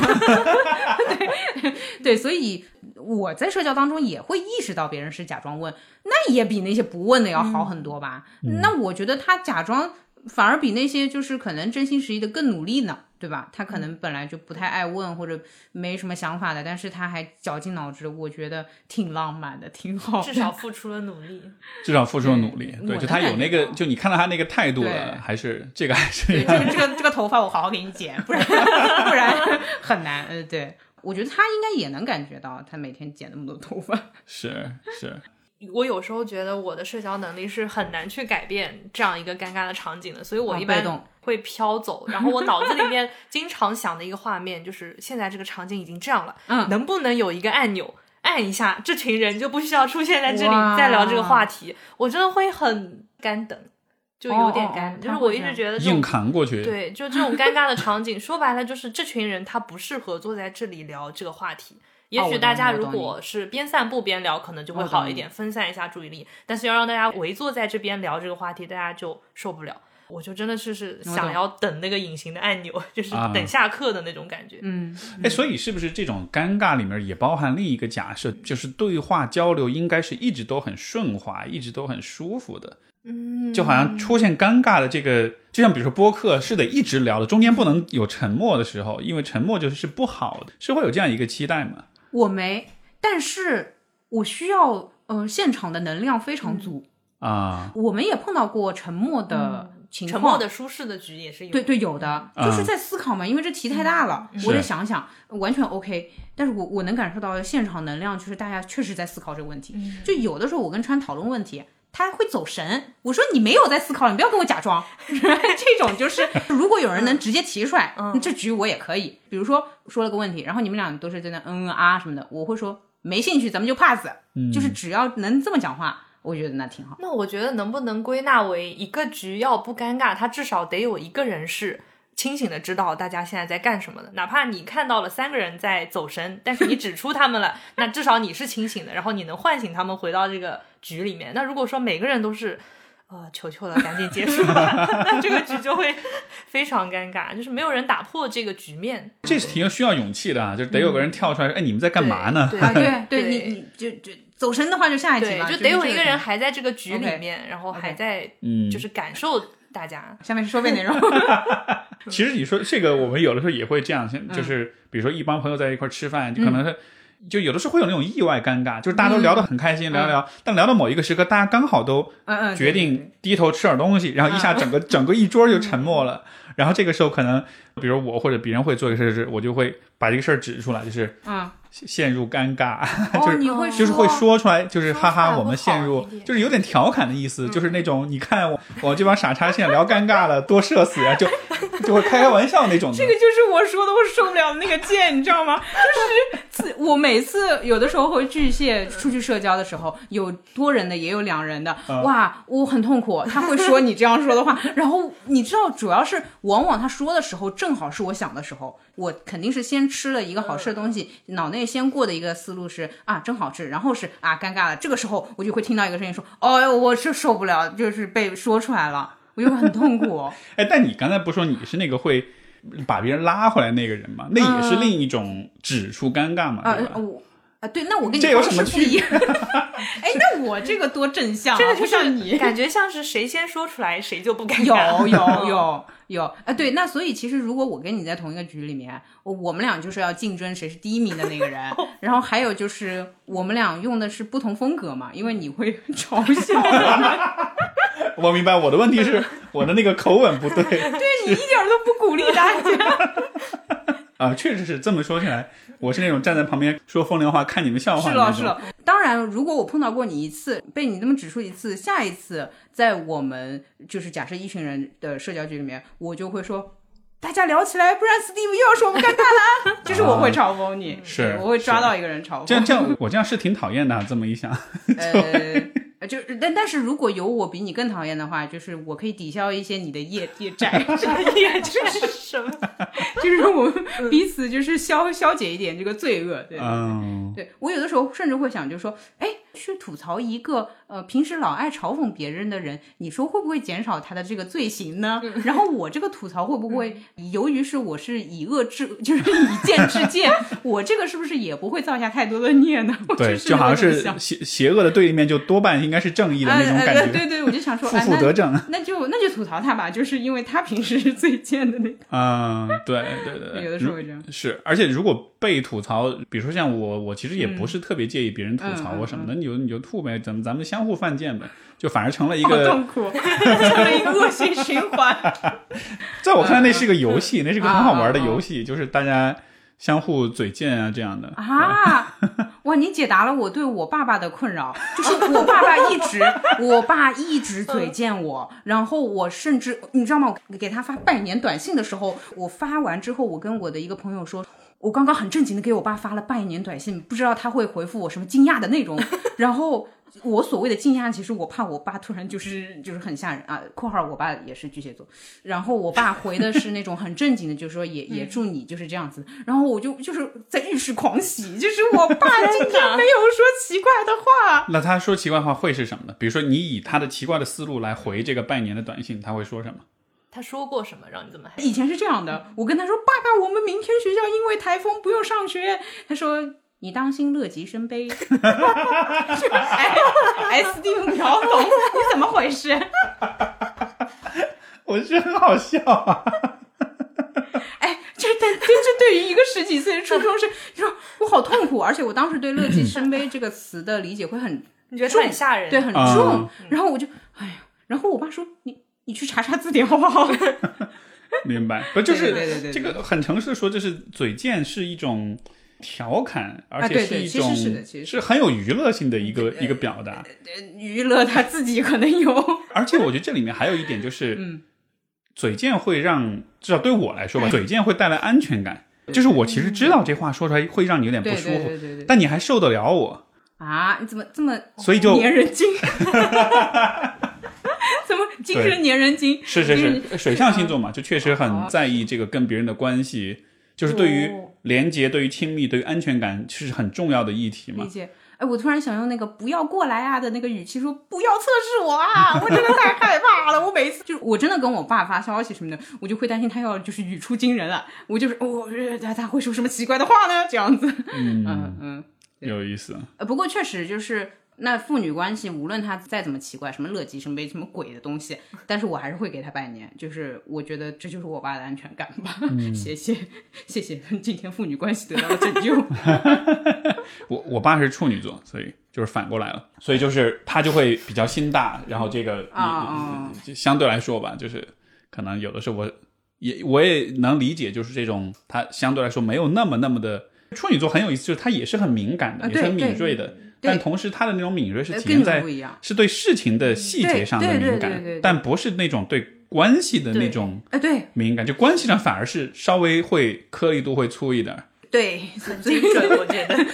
对 对，所以我在社交当中也会意识到别人是假装问，那也比那些不问的要好很多吧？那我觉得他假装。反而比那些就是可能真心实意的更努力呢，对吧？他可能本来就不太爱问或者没什么想法的，但是他还绞尽脑汁，我觉得挺浪漫的，挺好。至少付出了努力，至少付出了努力。对，就他有那个，就你看到他那个态度了，还是这个还是。对，这个这个这个头发我好好给你剪，不然 不然很难。呃，对，我觉得他应该也能感觉到，他每天剪那么多头发。是是。我有时候觉得我的社交能力是很难去改变这样一个尴尬的场景的，所以我一般会飘走。然后我脑子里面经常想的一个画面就是，现在这个场景已经这样了，嗯，能不能有一个按钮按一下，这群人就不需要出现在这里再聊这个话题？我真的会很干等，就有点干，就是我一直觉得硬扛过去。对，就这种尴尬的场景，说白了就是这群人他不适合坐在这里聊这个话题。也许大家如果是边散步边聊，可能就会好一点，分散一下注意力。但是要让大家围坐在这边聊这个话题，大家就受不了。我就真的是是想要等那个隐形的按钮，就是等下课的那种感觉。嗯，哎，所以是不是这种尴尬里面也包含另一个假设，就是对话交流应该是一直都很顺滑，一直都很舒服的？嗯，就好像出现尴尬的这个，就像比如说播客是得一直聊的，中间不能有沉默的时候，因为沉默就是不好的，是会有这样一个期待吗？我没，但是我需要，呃，现场的能量非常足啊。我们也碰到过沉默的情况，沉默的舒适的局也是有。对对，有的就是在思考嘛，因为这题太大了，我得想想，完全 OK。但是我我能感受到现场能量，就是大家确实在思考这个问题。就有的时候我跟川讨论问题。他会走神，我说你没有在思考，你不要跟我假装。这种就是，如果有人能直接提出来，这局我也可以。比如说说了个问题，然后你们俩都是在那嗯嗯啊什么的，我会说没兴趣，咱们就 pass。就是只要能这么讲话，我觉得那挺好。那我觉得能不能归纳为一个局要不尴尬，他至少得有一个人是。清醒的知道大家现在在干什么的，哪怕你看到了三个人在走神，但是你指出他们了，那至少你是清醒的，然后你能唤醒他们回到这个局里面。那如果说每个人都是，呃，求求了，赶紧结束吧，那这个局就会非常尴尬，就是没有人打破这个局面。这是挺需要勇气的啊，就是得有个人跳出来，哎，你们在干嘛呢？对对 对，你你就就走神的话就下一集嘛，就得有一个人还在这个局里面，然后还在，嗯，就是感受。大家，下面是收费内容。其实你说这个，我们有的时候也会这样，就是比如说一帮朋友在一块吃饭，就可能是，就有的时候会有那种意外尴尬，就是大家都聊得很开心，聊聊，但聊到某一个时刻，大家刚好都决定低头吃点东西，然后一下整个整个一桌就沉默了。然后这个时候可能，比如我或者别人会做一个事，是我就会把这个事儿指出来，就是嗯。陷入尴尬，就是你会就是会说出来，就是哈哈，我们陷入，就是有点调侃的意思，就是那种你看我我这帮傻叉现在聊尴尬了，多社死呀，就就会开开玩笑那种。这个就是我说的，我受不了的那个贱，你知道吗？就是我每次有的时候会巨蟹出去社交的时候，有多人的也有两人的，哇，我很痛苦。他会说你这样说的话，然后你知道，主要是往往他说的时候，正好是我想的时候，我肯定是先吃了一个好吃的东西，脑内。先过的一个思路是啊，真好吃，然后是啊，尴尬了。这个时候我就会听到一个声音说：“哦，我是受不了，就是被说出来了，我就很痛苦。”哎，但你刚才不说你是那个会把别人拉回来那个人吗？那也是另一种指出尴尬嘛？啊，我啊，对，那我跟你这有什么区别？哎，那我这个多正向，这个就像你感觉像是谁先说出来谁就不尴尬。有有 有。有啊，对，那所以其实如果我跟你在同一个局里面，我们俩就是要竞争谁是第一名的那个人，然后还有就是我们俩用的是不同风格嘛，因为你会嘲笑。我明白，我的问题是我的那个口吻不对。对你一点都不鼓励大家。啊，确实是这么说起来，我是那种站在旁边说风凉话、看你们笑话是了，是了。当然，如果我碰到过你一次，被你那么指出一次，下一次在我们就是假设一群人的社交局里面，我就会说，大家聊起来，不然 Steve 又要说我们尴尬了。就是我会嘲讽你，是我会抓到一个人嘲讽。这样这样，我这样是挺讨厌的。这么一想，呃。就但但是如果有我比你更讨厌的话，就是我可以抵消一些你的业业债。业债是什么？就是我们彼此就是消消解一点这个罪恶。对，对我有的时候甚至会想，就是说，哎。去吐槽一个呃平时老爱嘲讽别人的人，你说会不会减少他的这个罪行呢？然后我这个吐槽会不会由于是我是以恶制，就是以剑制剑，我这个是不是也不会造下太多的孽呢？对，就好像是邪邪恶的对立面，就多半应该是正义的那种感觉。对对，我就想说，负负得正，那就那就吐槽他吧，就是因为他平时是最贱的那个。嗯，对对对，有的时候会这样。是，而且如果被吐槽，比如说像我，我其实也不是特别介意别人吐槽我什么的。你就你就吐呗，咱们咱们相互犯贱呗，就反而成了一个痛苦，成了一个恶性循环。在我看来，那是个游戏，那是个很好玩的游戏，就是大家相互嘴贱啊这样的啊。哇，你解答了我对我爸爸的困扰，就是我爸爸一直，我爸一直嘴贱我，然后我甚至你知道吗？给他发拜年短信的时候，我发完之后，我跟我的一个朋友说，我刚刚很正经的给我爸发了拜年短信，不知道他会回复我什么惊讶的内容，然后。我所谓的惊讶，其实我怕我爸突然就是就是很吓人啊。括号我爸也是巨蟹座，然后我爸回的是那种很正经的，就是说也 也祝你就是这样子。然后我就就是在浴室狂喜，就是我爸 今天没有说奇怪的话。那他说奇怪话会是什么呢？比如说你以他的奇怪的思路来回这个拜年的短信，他会说什么？他说过什么让你这么？以前是这样的，我跟他说爸爸，我们明天学校因为台风不用上学。他说。你当心乐极生悲，哎，S D 秒懂，你怎么回事？我觉得很好笑啊！哎，这但这这对于一个十几岁的初中生，你说我好痛苦，而且我当时对“乐极生悲”这个词的理解会很，你觉得很吓人？对，很重。然后我就，哎呀，然后我爸说：“你你去查查字典好不好？” 明白，不就是这个很诚实的说，就是嘴贱是一种。调侃，而且是一种是很有娱乐性的一个一个表达。娱乐他自己可能有，而且我觉得这里面还有一点就是，嗯，嘴贱会让至少对我来说吧，嘴贱会带来安全感。就是我其实知道这话说出来会让你有点不舒服，但你还受得了我啊？你怎么这么所以就粘人精？怎么精神粘人精？是是是，水象星座嘛，就确实很在意这个跟别人的关系。就是对于连接、对于亲密、对于安全感，其实很重要的议题嘛。理解。哎，我突然想用那个“不要过来啊”的那个语气说：“不要测试我啊！我真的太害怕了。我每次就是我真的跟我爸发消息什么的，我就会担心他要就是语出惊人了。我就是我他他会说什么奇怪的话呢？这样子。嗯嗯嗯，有意思。呃，不过确实就是。那父女关系，无论他再怎么奇怪，什么乐极生悲，什么鬼的东西，但是我还是会给他拜年。就是我觉得这就是我爸的安全感吧。谢谢，谢谢，今天父女关系得到了拯救。我我爸是处女座，所以就是反过来了，所以就是他就会比较心大，然后这个啊，就相对来说吧，就是可能有的时候我也我也能理解，就是这种他相对来说没有那么那么的处女座很有意思，就是他也是很敏感的，也是很敏锐的。但同时，他的那种敏锐是体现在是对事情的细节上的敏感，但不是那种对关系的那种哎对。敏感，就关系上反而是稍微会颗粒度会粗一点。对，很精准，我觉得。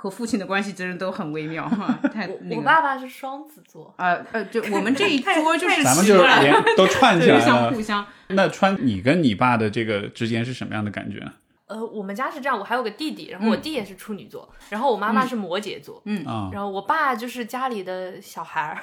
和父亲的关系真的都很微妙哈。太我爸爸是双子座，呃呃，就我们这一桌就是咱们就是连都串起来了，互相。那川，你跟你爸的这个之间是什么样的感觉？呃，我们家是这样，我还有个弟弟，然后我弟也是处女座，然后我妈妈是摩羯座，嗯。嗯然后我爸就是家里的小孩儿，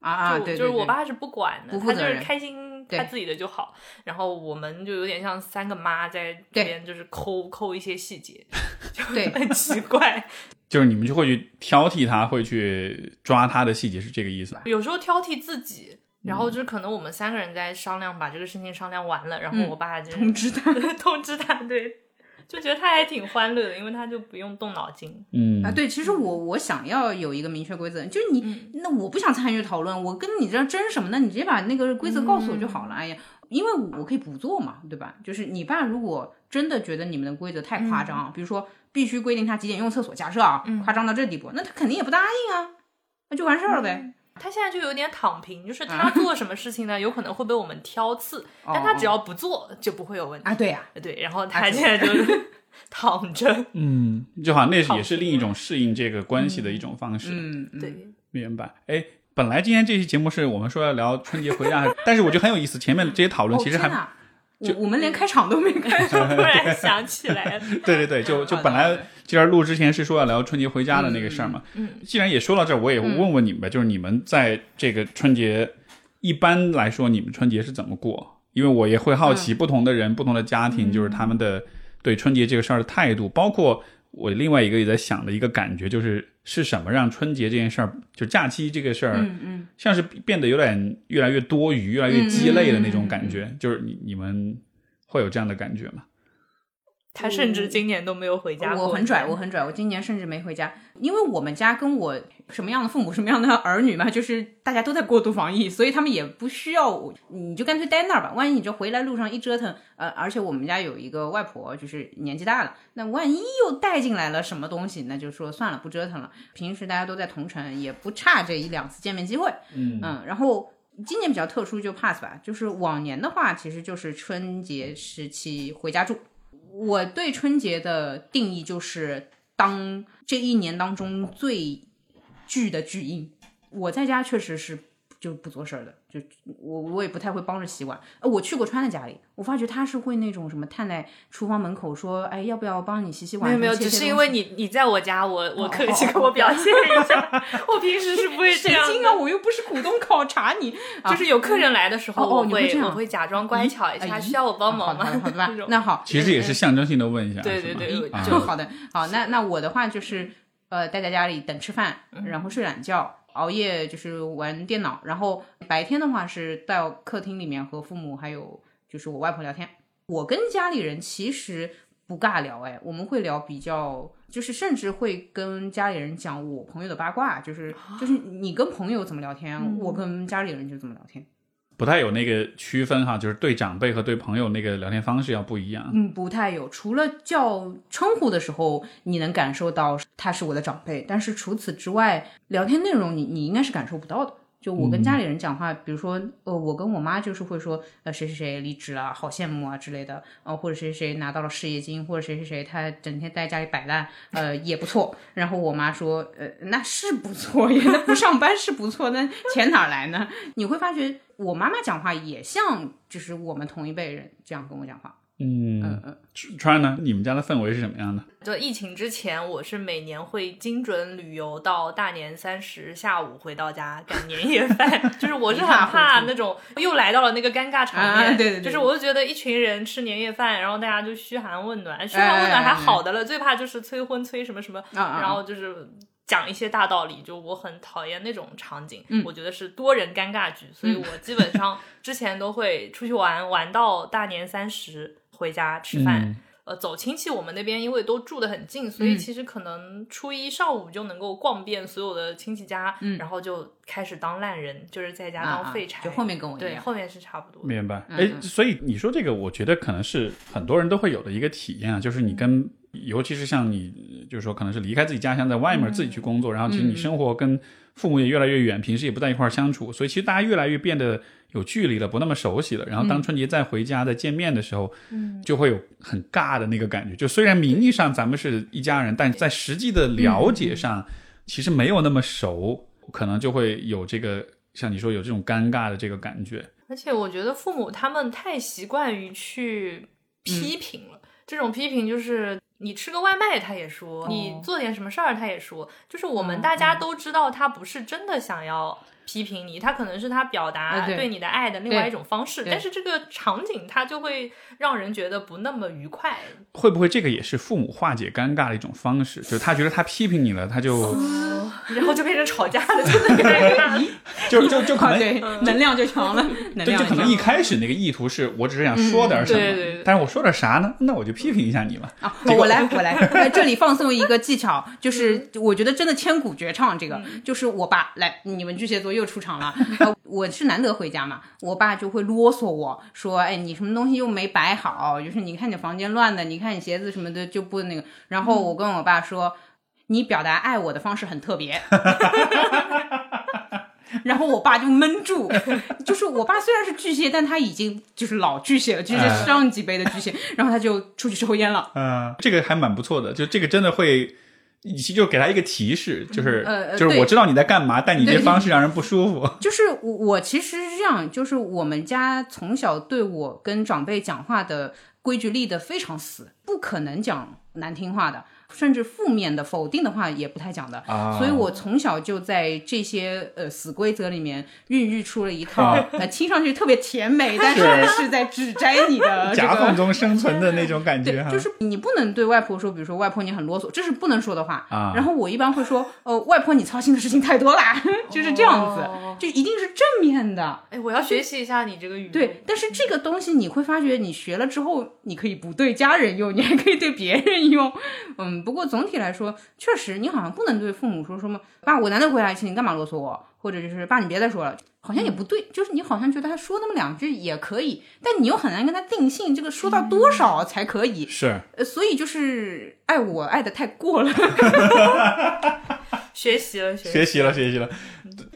啊，就就是我爸是不管的，他就是开心他自己的就好，然后我们就有点像三个妈在这边就是抠抠一些细节，就很奇怪，就是你们就会去挑剔他，会去抓他的细节，是这个意思吧？有时候挑剔自己。然后就是可能我们三个人在商量，把这个事情商量完了，然后我爸就通知他，通知他，对，就觉得他还挺欢乐的，因为他就不用动脑筋。嗯啊，对，其实我我想要有一个明确规则，就是你那我不想参与讨论，我跟你这争什么呢？你直接把那个规则告诉我就好了。哎呀，因为我可以不做嘛，对吧？就是你爸如果真的觉得你们的规则太夸张，比如说必须规定他几点用厕所，假设啊，夸张到这地步，那他肯定也不答应啊，那就完事儿了呗。他现在就有点躺平，就是他做什么事情呢，有可能会被我们挑刺，但他只要不做就不会有问题啊。对呀，对，然后他现在就 躺着，嗯，就好像那是也是另一种适应这个关系的一种方式。嗯，对，明白。哎，本来今天这期节目是我们说要聊春节回家，但是我觉得很有意思，前面这些讨论其实还。就我们连开场都没开，突然想起来了。对对对，就就本来今儿录之前是说要聊春节回家的那个事儿嘛。嗯，既然也说到这儿，我也问问你们吧，就是你们在这个春节，一般来说你们春节是怎么过？因为我也会好奇不同的人、不同的家庭，就是他们的对春节这个事儿的态度，包括我另外一个也在想的一个感觉，就是是什么让春节这件事儿，就假期这个事儿，嗯嗯，像是变得有点越来越多余、越来越鸡肋的那种感觉，就是你你们。会有这样的感觉吗？他甚至今年都没有回家。我很拽，我很拽，我今年甚至没回家，因为我们家跟我什么样的父母，什么样的儿女嘛，就是大家都在过度防疫，所以他们也不需要我，你就干脆待那儿吧。万一你这回来路上一折腾，呃，而且我们家有一个外婆，就是年纪大了，那万一又带进来了什么东西，那就说算了，不折腾了。平时大家都在同城，也不差这一两次见面机会。嗯嗯，然后今年比较特殊，就 pass 吧。就是往年的话，其实就是春节时期回家住。我对春节的定义就是当这一年当中最巨的巨婴。我在家确实是就不做事儿的。就我我也不太会帮着洗碗，呃，我去过川的家里，我发觉他是会那种什么探在厨房门口说，哎，要不要帮你洗洗碗？没有没有，只是因为你你在我家，我我客气跟我表现一下，我平时是不会这样。啊，我又不是股东考察你，就是有客人来的时候，我会我会假装乖巧一下，需要我帮忙吗？好的吧，那好，其实也是象征性的问一下，对对对，就好的，好，那那我的话就是呃，待在家里等吃饭，然后睡懒觉。熬夜就是玩电脑，然后白天的话是到客厅里面和父母还有就是我外婆聊天。我跟家里人其实不尬聊，哎，我们会聊比较，就是甚至会跟家里人讲我朋友的八卦，就是就是你跟朋友怎么聊天，我跟家里人就怎么聊天。不太有那个区分哈，就是对长辈和对朋友那个聊天方式要不一样。嗯，不太有，除了叫称呼的时候，你能感受到他是我的长辈，但是除此之外，聊天内容你你应该是感受不到的。就我跟家里人讲话，比如说，呃，我跟我妈就是会说，呃，谁谁谁离职了，好羡慕啊之类的，呃，或者谁谁谁拿到了事业金，或者谁谁谁他整天在家里摆烂，呃，也不错。然后我妈说，呃，那是不错呀，那不上班是不错，那钱哪来呢？你会发觉我妈妈讲话也像，就是我们同一辈人这样跟我讲话。嗯。嗯嗯，川呢？你们家的氛围是什么样的？就疫情之前，我是每年会精准旅游到大年三十下午回到家赶年夜饭，就是我是很怕那种又来到了那个尴尬场面，对对，就是我就觉得一群人吃年夜饭，然后大家就嘘寒问暖，嘘寒问暖还好的了，最怕就是催婚催什么什么，然后就是讲一些大道理，就我很讨厌那种场景，我觉得是多人尴尬局，所以我基本上之前都会出去玩，玩到大年三十。回家吃饭，呃，走亲戚，我们那边因为都住得很近，所以其实可能初一上午就能够逛遍所有的亲戚家，然后就开始当烂人，就是在家当废柴。就后面跟我一样，对，后面是差不多。明白。哎，所以你说这个，我觉得可能是很多人都会有的一个体验啊，就是你跟，尤其是像你，就是说可能是离开自己家乡，在外面自己去工作，然后其实你生活跟父母也越来越远，平时也不在一块儿相处，所以其实大家越来越变得。有距离了，不那么熟悉了。然后当春节再回家再见面的时候，嗯，就会有很尬的那个感觉。就虽然名义上咱们是一家人，但在实际的了解上，其实没有那么熟，可能就会有这个像你说有这种尴尬的这个感觉。而且我觉得父母他们太习惯于去批评了，这种批评就是你吃个外卖他也说，你做点什么事儿他也说，就是我们大家都知道他不是真的想要。批评你，他可能是他表达对你的爱的另外一种方式，但是这个场景他就会让人觉得不那么愉快。会不会这个也是父母化解尴尬的一种方式？就是他觉得他批评你了，他就 然后就变成吵架了，就那个，就就就可能能量就强了。对，就可能一开始那个意图是我只是想说点什么，但是我说点啥呢？那我就批评一下你嘛。啊，我来我来，这里放送一个技巧，就是我觉得真的千古绝唱，这个就是我把来，你们巨蟹座。又出场了，我是难得回家嘛，我爸就会啰嗦我说，哎，你什么东西又没摆好，就是你看你房间乱的，你看你鞋子什么的就不那个。然后我跟我爸说，你表达爱我的方式很特别。然后我爸就闷住，就是我爸虽然是巨蟹，但他已经就是老巨蟹了，就是上几辈的巨蟹。然后他就出去抽烟了。嗯，这个还蛮不错的，就这个真的会。你就给他一个提示，就是就是我知道你在干嘛，但你这方式让人不舒服。就是我我其实是这样，就是我们家从小对我跟长辈讲话的规矩立得非常死，不可能讲难听话的。甚至负面的、否定的话也不太讲的。啊，所以我从小就在这些呃死规则里面孕育出了一套 呃听上去特别甜美，但是是在指摘你的 夹缝中生存的那种感觉，就是你不能对外婆说，比如说外婆你很啰嗦，这是不能说的话。啊然后我一般会说，呃，外婆你操心的事情太多啦，就是这样子，哦就一定是正面的。哎，我要学习一下你这个语。对，但是这个东西你会发觉，你学了之后，你可以不对家人用，你还可以对别人用。嗯，不过总体来说，确实你好像不能对父母说什么“爸，我难得回来一次，你干嘛啰嗦我”，或者就是“爸，你别再说了”，好像也不对。就是你好像觉得他说那么两句也可以，但你又很难跟他定性，这个说到多少才可以。是呃，所以就是爱我爱的太过 了。学习了，学习学习了，学习了。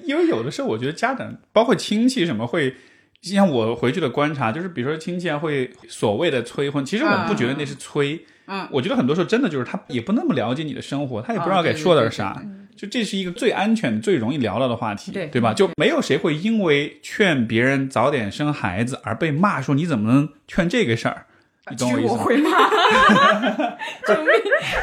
因为有的时候，我觉得家长，包括亲戚什么会，像我回去的观察，就是比如说亲戚啊，会所谓的催婚，其实我不觉得那是催。嗯，我觉得很多时候真的就是他也不那么了解你的生活，他也不知道该说点啥。就这是一个最安全、最容易聊到的话题，对对吧？就没有谁会因为劝别人早点生孩子而被骂说你怎么能劝这个事儿？你懂我意思吗？我会骂，救命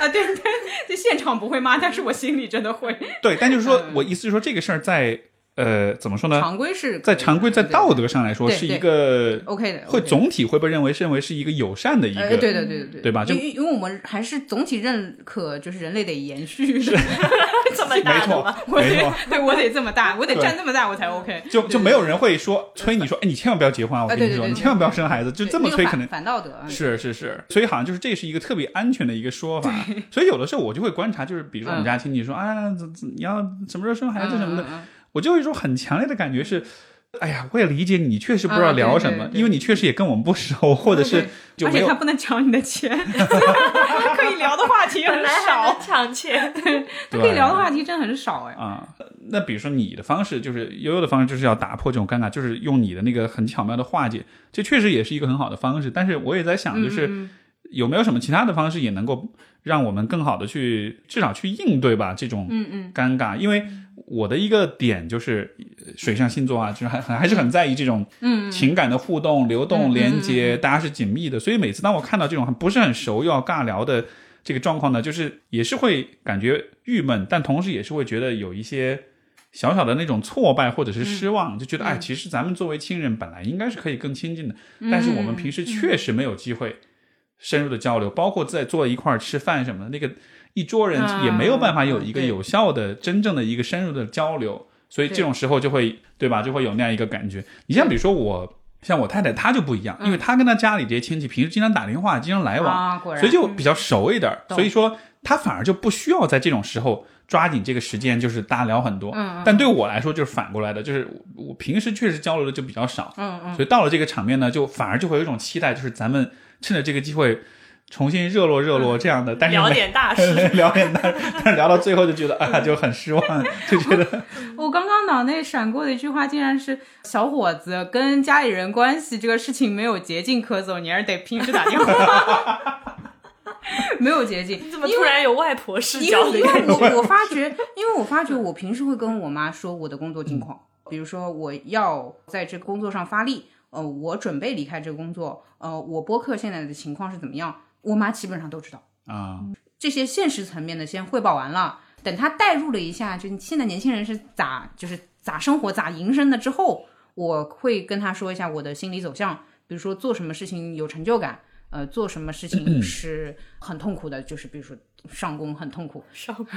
啊！对 对，这现场不会骂，但是我心里真的会。对，但就是说嗯我意思就是说这个事儿在呃怎么说呢？常规是在常规在道德上来说是一个 OK 的，会总体会被认为认为是一个友善的一呃，个，对对对对对，对吧？就因为因为我们还是总体认可，就是人类得延续 是，这么没错大的吗？，我得没错，对我得这么大，我得对。站这么大我才 OK。就就没有人会说催你说，哎，你千万不要结婚啊！我跟你说，你千万不要生孩子，就这么催可能反反道德，嗯。是是是，所以好像就是这是一个特别安全的一个说法。所以有的时候我就会观察，就是比如说我们家亲戚说啊，怎怎你要什么时候生孩子什么的，我就有一种很强烈的感觉是。哎呀，我也理解你，确实不知道聊什么，啊对对对因为你确实也跟我们不熟，或者是就没有而且他不能抢你的钱，他可以聊的话题很少，抢钱，他可以聊的话题真的很少哎。啊，那比如说你的方式，就是悠悠的方式，就是要打破这种尴尬，就是用你的那个很巧妙的化解，这确实也是一个很好的方式。但是我也在想，就是嗯有没有什么其他的方式，也能够让我们更好的去，至少去应对吧这种嗯嗯尴尬。因为我的一个点就是呃水象星座啊，就是还还还是很在意这种嗯。情感的互动、流动、嗯连接，大家是紧密的。所以每次当我看到这种不是很熟又要尬聊的这个状况呢，就是也是会感觉郁闷，但同时也是会觉得有一些小小的那种挫败或者是失望，就觉得哎，其实咱们作为亲人本来应该是可以更亲近的，但是我们平时确实没有机会深入的交流，包括在坐一块儿吃饭什么的，那个一桌人也没有办法有一个有效的、真正的一个深入的交流，所以这种时候就会对吧，就会有那样一个感觉。你像比如说我。像我太太她就不一样，因为她跟她家里这些亲戚平时经常打电话，经常来往，所以就比较熟一点所以说她反而就不需要在这种时候抓紧这个时间，就是大家聊很多。但对我来说就是反过来的，就是我我平时确实交流的就比较少，嗯嗯，所以到了这个场面呢，就反而就会有一种期待，就是咱们趁着这个机会重新热络热络这样的。但是聊点大事。聊点大，但是聊到最后就觉得啊，就很失望，就觉得 我刚刚脑内闪过的一句话，竟然是“小伙子跟家里人关系这个事情没有捷径可走，你还是得平时打电话。”没有捷径，你怎么突然有外婆视因角因为因为？我我发觉，因为我发觉我平时会跟我妈说我的工作近况，比如说我要在这个工作上发力，呃，我准备离开这个工作，呃，我播客现在的情况是怎么样，我妈基本上都知道。啊，这些现实层面的先汇报完了，等她代入了一下，就现在年轻人是咋就是咋生活咋营生的之后，我会跟她说一下我的心理走向，比如说做什么事情有成就感，呃，做什么事情 是很痛苦的，就是比如说上工很痛苦，上工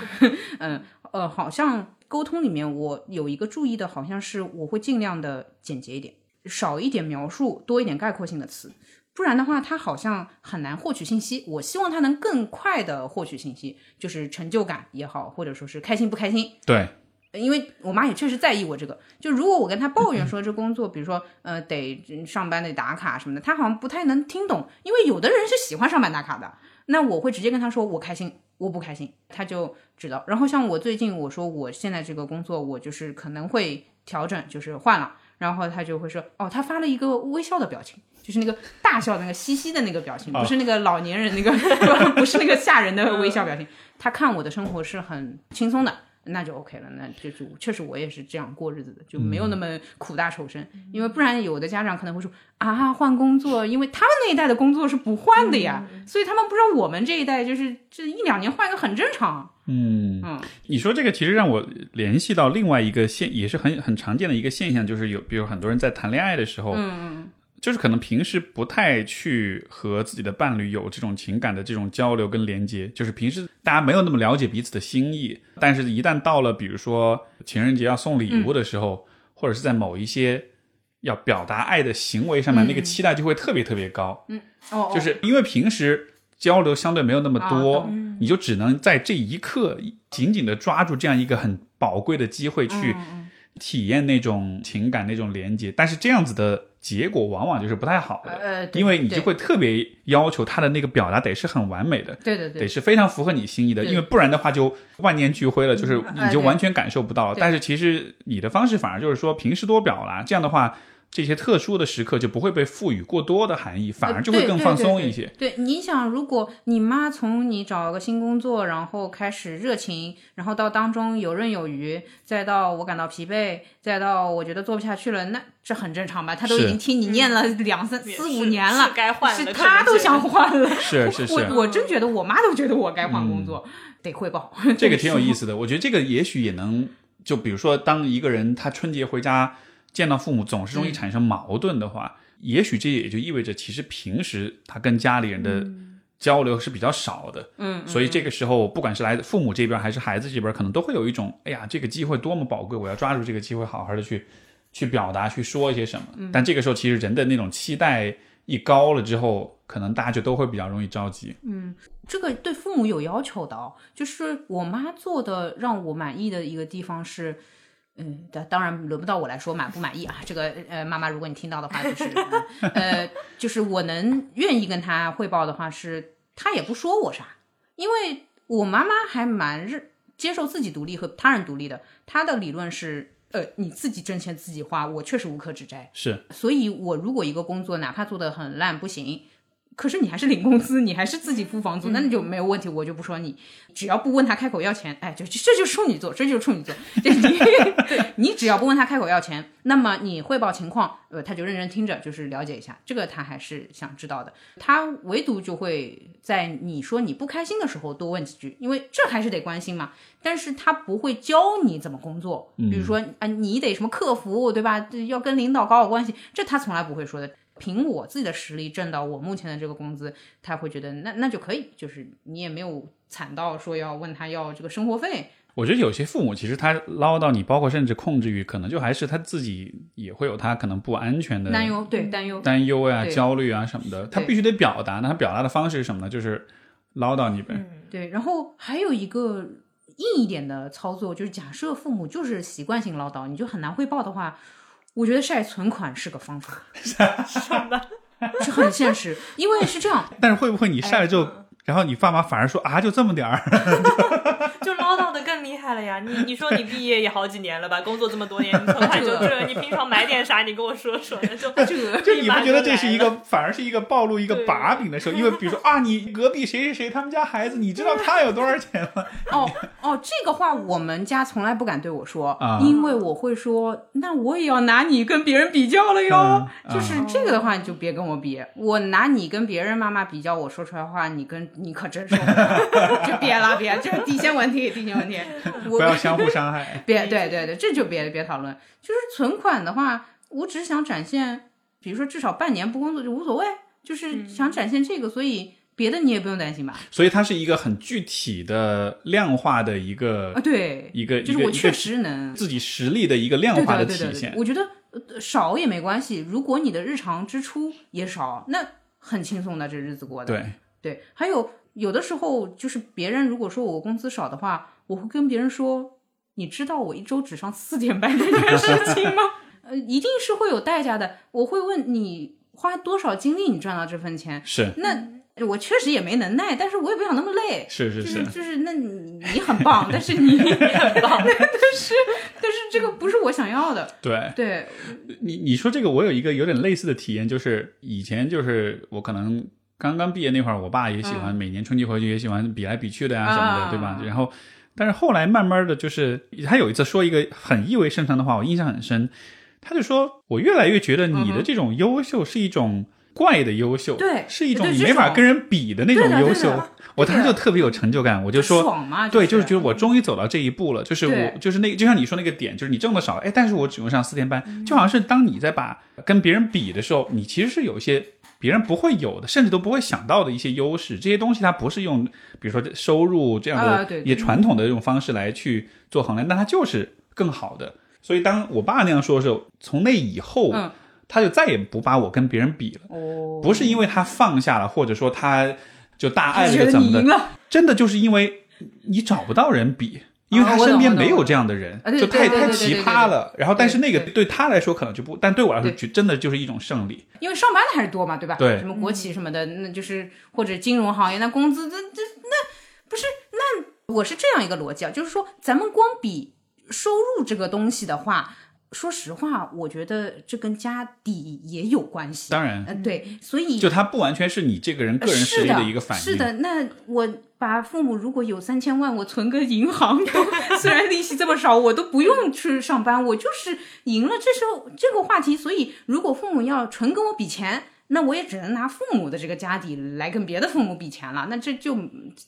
嗯 呃，好像沟通里面我有一个注意的，好像是我会尽量的简洁一点，少一点描述，多一点概括性的词。不然的话，他好像很难获取信息。我希望他能更快的获取信息，就是成就感也好，或者说是开心不开心。对，因为我妈也确实在意我这个。就如果我跟她抱怨 说这工作，比如说呃得上班得打卡什么的，她好像不太能听懂。因为有的人是喜欢上班打卡的，那我会直接跟她说我开心，我不开心，她就知道。然后像我最近我说我现在这个工作，我就是可能会调整，就是换了。然后他就会说哦，他发了一个微笑的表情。就是那个大笑那个嘻嘻的那个表情，不是那个老年人那个，不是那个吓人的微笑表情。他看我的生活是很轻松的，那就 OK 了，那就就确实我也是这样过日子的，就没有那么苦大仇深。因为不然有的家长可能会说啊，换工作，因为他们那一代的工作是不换的呀，所以他们不知道我们这一代就是这一两年换一个很正常。嗯嗯，你说这个其实让我联系到另外一个现，也是很很常见的一个现象，就是有比如很多人在谈恋爱的时候，嗯嗯。就是可能平时不太去和自己的伴侣有这种情感的这种交流跟连接，就是平时大家没有那么了解彼此的心意，但是一旦到了比如说情人节要送礼物的时候，或者是在某一些要表达爱的行为上面，那个期待就会特别特别高。嗯，哦，就是因为平时交流相对没有那么多，你就只能在这一刻紧紧的抓住这样一个很宝贵的机会去体验那种情感那种连接，但是这样子的。结果往往就是不太好的，因为你就会特别要求他的那个表达得是很完美的，对对对，得是非常符合你心意的，因为不然的话就万念俱灰了，就是你就完全感受不到。但是其实你的方式反而就是说平时多表达，这样的话。这些特殊的时刻就不会被赋予过多的含义，反而就会更放松一些。对，你想，如果你妈从你找个新工作，然后开始热情，然后到当中游刃有余，再到我感到疲惫，再到我觉得做不下去了，那这很正常吧？她都已经听你念了两三四五年了，该换了是她都想换了。是是是，我我真觉得我妈都觉得我该换工作，得汇报。这个 挺有意思的，我觉得这个也许也能，就比如说，当一个人他春节回家。见到父母总是容易产生矛盾的话，也许这也就意味着，其实平时他跟家里人的交流是比较少的。嗯，所以这个时候，不管是来父母这边还是孩子这边，可能都会有一种，哎呀，这个机会多么宝贵，我要抓住这个机会，好好的去去表达，去说一些什么。但这个时候，其实人的那种期待一高了之后，可能大家就都会比较容易着急。嗯，这个对父母有要求的，就是我妈做的让我满意的一个地方是。嗯，当当然轮不到我来说满不满意啊。这个呃，妈妈，如果你听到的话，就是呃，就是我能愿意跟他汇报的话，是他也不说我啥，因为我妈妈还蛮认接受自己独立和他人独立的。她的理论是，呃，你自己挣钱自己花，我确实无可指摘。是，所以我如果一个工作哪怕做的很烂不行。可是你还是领工资，你还是自己付房租，那你就没有问题，我就不说你。只要不问他开口要钱，哎，就这就是处女座，这就是处女座。你 你只要不问他开口要钱，那么你汇报情况，呃，他就认真听着，就是了解一下，这个他还是想知道的。他唯独就会在你说你不开心的时候多问几句，因为这还是得关心嘛。但是他不会教你怎么工作，比如说啊，你得什么客服，对吧？要跟领导搞好关系，这他从来不会说的。凭我自己的实力挣到我目前的这个工资，他会觉得那那就可以，就是你也没有惨到说要问他要这个生活费。我觉得有些父母其实他唠叨你，包括甚至控制欲，可能就还是他自己也会有他可能不安全的担忧，对担忧担忧呀、焦虑啊什么的，他必须得表达。那他表达的方式是什么呢？就是唠叨你呗。对，然后还有一个硬一点的操作，就是假设父母就是习惯性唠叨，你就很难汇报的话。我觉得晒存款是个方法，是的，是很现实，因为是这样。但是会不会你晒了之后？然后你爸妈反而说啊，就这么点儿，就唠叨的更厉害了呀！你你说你毕业也好几年了吧，工作这么多年，你存款就这，你平常买点啥？你跟我说说，就 这，就你不觉得这是一个反而是一个暴露一个把柄的时候？因为比如说啊，你隔壁谁谁谁他们家孩子，你知道他有多少钱吗？哦哦，这个话我们家从来不敢对我说，因为我会说，那我也要拿你跟别人比较了哟。就是这个的话，你就别跟我比，我拿你跟别人妈妈比较，我说出来话，你跟。你可真受不了，就别了，别，这是底线问题，底线问题，不要相互伤害。别，对对对，这就别别讨论。就是存款的话，我只是想展现，比如说至少半年不工作就无所谓，就是想展现这个，所以别的你也不用担心吧。所以它是一个很具体的量化的一个啊，对，一个就是我确实能自己实力的一个量化的体现。我觉得少也没关系，如果你的日常支出也少，那很轻松的，这日子过的。对。对，还有有的时候就是别人如果说我工资少的话，我会跟别人说，你知道我一周只上四点半这件事情吗？呃，一定是会有代价的。我会问你花多少精力你赚到这份钱？是，那我确实也没能耐，但是我也不想那么累。是是是，就是那你你很棒，但是你 很棒，但是但是这个不是我想要的。对对，你你说这个我有一个有点类似的体验，就是以前就是我可能。刚刚毕业那会儿，我爸也喜欢每年春节回去也喜欢比来比去的呀什么的，对吧？然后但是后来慢慢的就是他有一次说一个很意味深长的话，我印象很深。他就说：“我越来越觉得你的这种优秀是一种怪的优秀，对，是一种你没法跟人比的那种优秀。”我当时就特别有成就感，我就说：“对，就是觉得我终于走到这一步了。”就是我，就是那，就像你说那个点，就是你挣的少，哎，但是我只用上四天班，就好像是当你在把跟别人比的时候，你其实是有一些别人不会有的，甚至都不会想到的一些优势。这些东西它不是用，比如说收入这样的也传统的这种方式来去做衡量，但它就是更好的。所以当我爸那样说的时候，从那以后，他就再也不把我跟别人比了。哦，不是因为他放下了，或者说他就大爱了怎么的，真的就是因为你找不到人比，因为他身边没有这样的人，就太太奇葩了。然后，但是那个对他来说可能就不，但对我来说就真的就是一种胜利。因为上班的还是多嘛，对吧？对，什么国企什么的，那就是或者金融行业，那工资这这那不是那我是这样一个逻辑啊，就是说咱们光比。收入这个东西的话，说实话，我觉得这跟家底也有关系。当然，呃，对，所以就他不完全是你这个人个人实力的一个反应。是的，那我把父母如果有三千万，我存个银行，虽然利息这么少，我都不用去上班，我就是赢了。这时候这个话题，所以如果父母要纯跟我比钱。那我也只能拿父母的这个家底来跟别的父母比钱了，那这就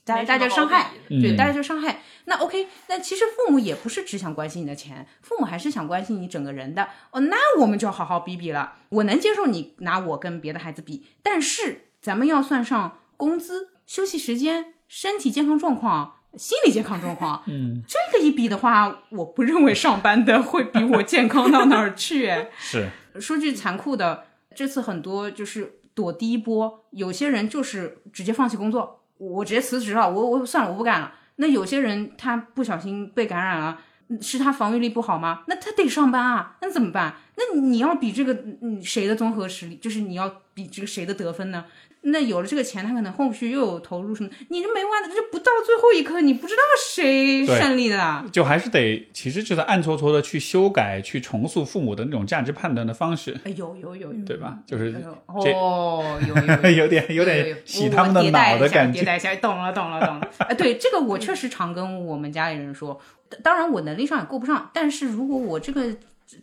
大大家伤害，对，大家就伤害。那 OK，那其实父母也不是只想关心你的钱，父母还是想关心你整个人的。哦，那我们就要好好比比了。我能接受你拿我跟别的孩子比，但是咱们要算上工资、休息时间、身体健康状况、心理健康状况。嗯，这个一比的话，我不认为上班的会比我健康到哪儿去。是，说句残酷的。这次很多就是躲第一波，有些人就是直接放弃工作，我直接辞职了，我我算了，我不干了。那有些人他不小心被感染了，是他防御力不好吗？那他得上班啊，那怎么办？那你要比这个嗯谁的综合实力，就是你要比这个谁的得分呢？那有了这个钱，他可能后续又有投入什么？你这没完的，这不到最后一刻，你不知道谁胜利的，就还是得，其实就是暗搓搓的去修改、去重塑父母的那种价值判断的方式。哎有有有，对吧？就是哦，有有 有点有点洗他们的脑的感觉。迭代一下，懂了懂了懂了。哎，对这个我确实常跟我们家里人说，当然我能力上也够不上，但是如果我这个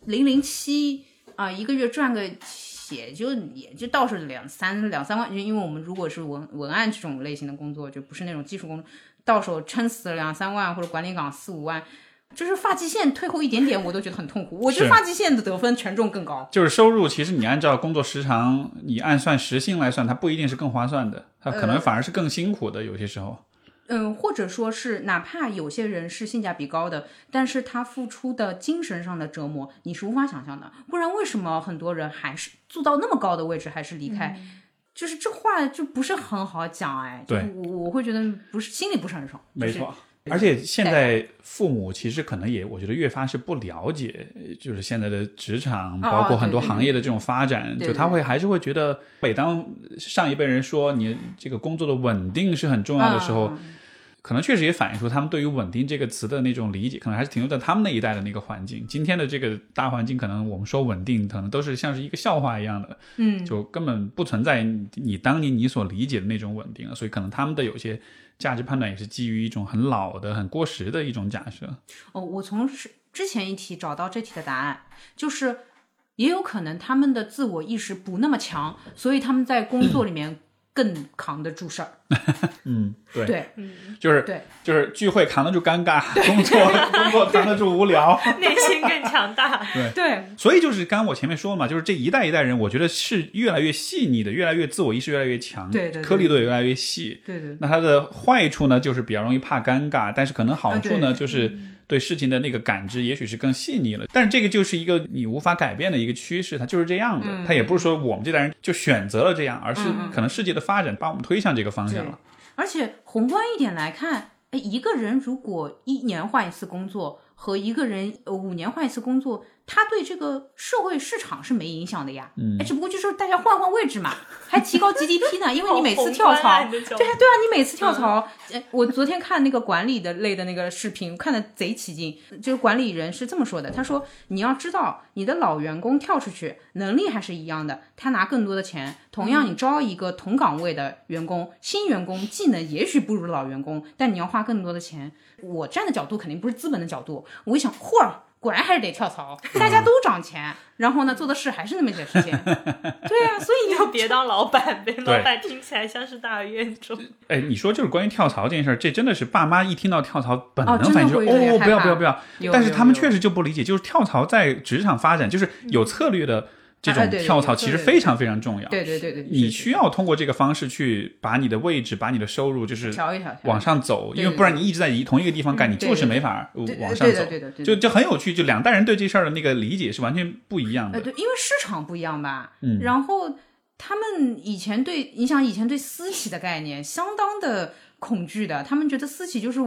零零七啊，一个月赚个。也就也就到手两三两三万，因为我们如果是文文案这种类型的工作，就不是那种技术工作，到手撑死了两三万或者管理岗四五万，就是发际线退后一点点，我都觉得很痛苦。我觉得发际线的得分权重更高。就是收入，其实你按照工作时长，你按算时薪来算，它不一定是更划算的，它可能反而是更辛苦的，有些时候。嗯，或者说是，哪怕有些人是性价比高的，但是他付出的精神上的折磨，你是无法想象的。不然为什么很多人还是做到那么高的位置，还是离开？就是这话就不是很好讲，哎，对，我我会觉得不是心里不是很爽。没错，而且现在父母其实可能也，我觉得越发是不了解，就是现在的职场，包括很多行业的这种发展，就他会还是会觉得，每当上一辈人说你这个工作的稳定是很重要的时候。可能确实也反映出他们对于“稳定”这个词的那种理解，可能还是停留在他们那一代的那个环境。今天的这个大环境，可能我们说稳定，可能都是像是一个笑话一样的，嗯，就根本不存在你当年你所理解的那种稳定了。所以，可能他们的有些价值判断也是基于一种很老的、很过时的一种假设。哦，我从是之前一题找到这题的答案，就是也有可能他们的自我意识不那么强，所以他们在工作里面。更扛得住事儿，嗯，对，对，嗯，就是对，就是聚会扛得住尴尬，工作 工作扛得住无聊，内心更强大，对。对，所以就是刚刚我前面说嘛，就是这一代一代人，我觉得是越来越细腻的，越来越自我意识越来越强，对对，颗粒度也越来越细，对对，那它的坏处呢，就是比较容易怕尴尬，但是可能好处呢，就是。对事情的那个感知，也许是更细腻了，但是这个就是一个你无法改变的一个趋势，它就是这样的。它也不是说我们这代人就选择了这样，而是可能世界的发展把我们推向这个方向了。而且宏观一点来看，哎，一个人如果一年换一次工作，和一个人呃五年换一次工作，它对这个社会市场是没影响的呀。嗯，只不过就是大家换换位置嘛，还提高 GDP 呢。因为你每次跳槽，对对啊，你每次跳槽，我昨天看那个管理的类的那个视频，看的贼起劲。就是管理人是这么说的，他说你要知道，你的老员工跳出去，能力还是一样的，他拿更多的钱。同样，你招一个同岗位的员工，新员工技能也许不如老员工，但你要花更多的钱。我站的角度肯定不是资本的角度，我一想，嚯儿。果然还是得跳槽，大家都涨钱，然后呢，做的事还是那么些事情。对啊，所以你就 别当老板呗，老板听起来像是大冤种。哎，你说就是关于跳槽这件事儿，这真的是爸妈一听到跳槽，本能反应就是哦，不要不要不要。但是他们确实就不理解，就是跳槽在职场发展，就是有策略的。这种跳槽其实非常非常重要。对对对对，你需要通过这个方式去把你的位置、把你的收入，就是调一调，往上走。因为不然你一直在一同一个地方干，你就是没法往上走。对的，就就很有趣，就两代人对这事儿的那个理解是完全不一样的。对，因为市场不一样吧。嗯。然后他们以前对，你想以前对私企的概念相当的恐惧的，他们觉得私企就是。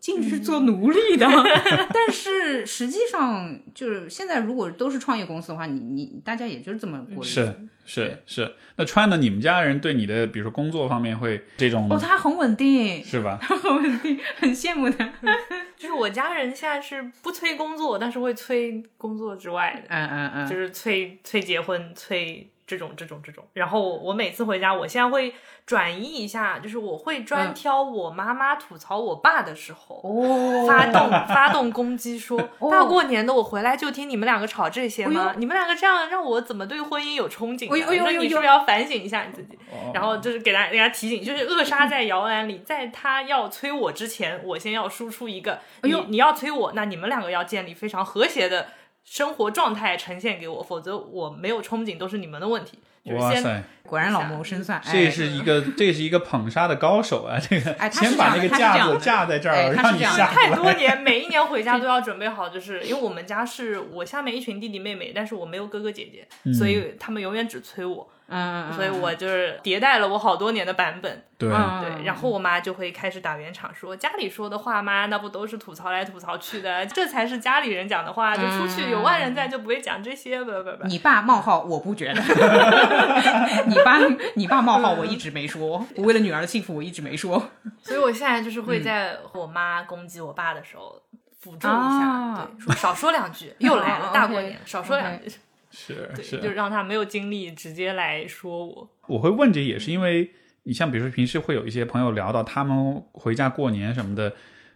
进去做奴隶的，但是实际上就是现在，如果都是创业公司的话，你你大家也就是这么过日子。是是是。那川呢？你们家人对你的，比如说工作方面会这种？哦，他很稳定，是吧？他很稳定，很羡慕他。就是我家人现在是不催工作，但是会催工作之外的。嗯嗯嗯。就是催催结婚，催。这种这种这种，然后我每次回家，我现在会转移一下，就是我会专挑我妈妈吐槽我爸的时候，发动发动攻击，说大过年的我回来就听你们两个吵这些吗？你们两个这样让我怎么对婚姻有憧憬？我说你是不是要反省一下你自己？然后就是给大家给大家提醒，就是扼杀在摇篮里，在他要催我之前，我先要输出一个，你你要催我，那你们两个要建立非常和谐的。生活状态呈现给我，否则我没有憧憬，都是你们的问题。哇塞，果然老谋深算，这是一个这是一个捧杀的高手啊！这个哎 先把那个架子架在这儿，让你下。太多 年，每一年回家都要准备好，就是因为我们家是我下面一群弟弟妹妹，但是我没有哥哥姐姐，所以他们永远只催我。嗯，所以我就是迭代了我好多年的版本，对。对，然后我妈就会开始打圆场，说家里说的话嘛，那不都是吐槽来吐槽去的，这才是家里人讲的话，就出去有外人在就不会讲这些，不不不。你爸冒号我不觉得，你爸你爸冒号我一直没说，我为了女儿的幸福我一直没说，所以我现在就是会在我妈攻击我爸的时候辅助一下，对，说少说两句，又来了大过年，少说两句。是是，就让他没有精力直接来说我。我会问这也是因为你像比如说平时会有一些朋友聊到他们回家过年什么的，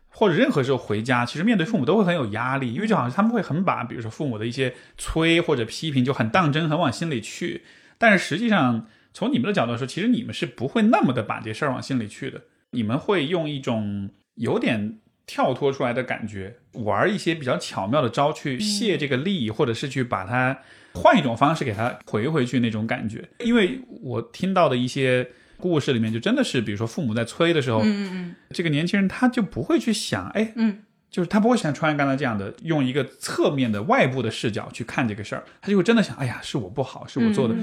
或者任何时候回家，其实面对父母都会很有压力，因为就好像他们会很把比如说父母的一些催或者批评就很当真，很往心里去。但是实际上从你们的角度说，其实你们是不会那么的把这事儿往心里去的，你们会用一种有点跳脱出来的感觉，玩一些比较巧妙的招去泄这个力，或者是去把它。换一种方式给他回回去那种感觉，因为我听到的一些故事里面，就真的是，比如说父母在催的时候，嗯嗯这个年轻人他就不会去想，哎，嗯，就是他不会像川刚才这样的，用一个侧面的外部的视角去看这个事儿，他就会真的想，哎呀，是我不好，是我做的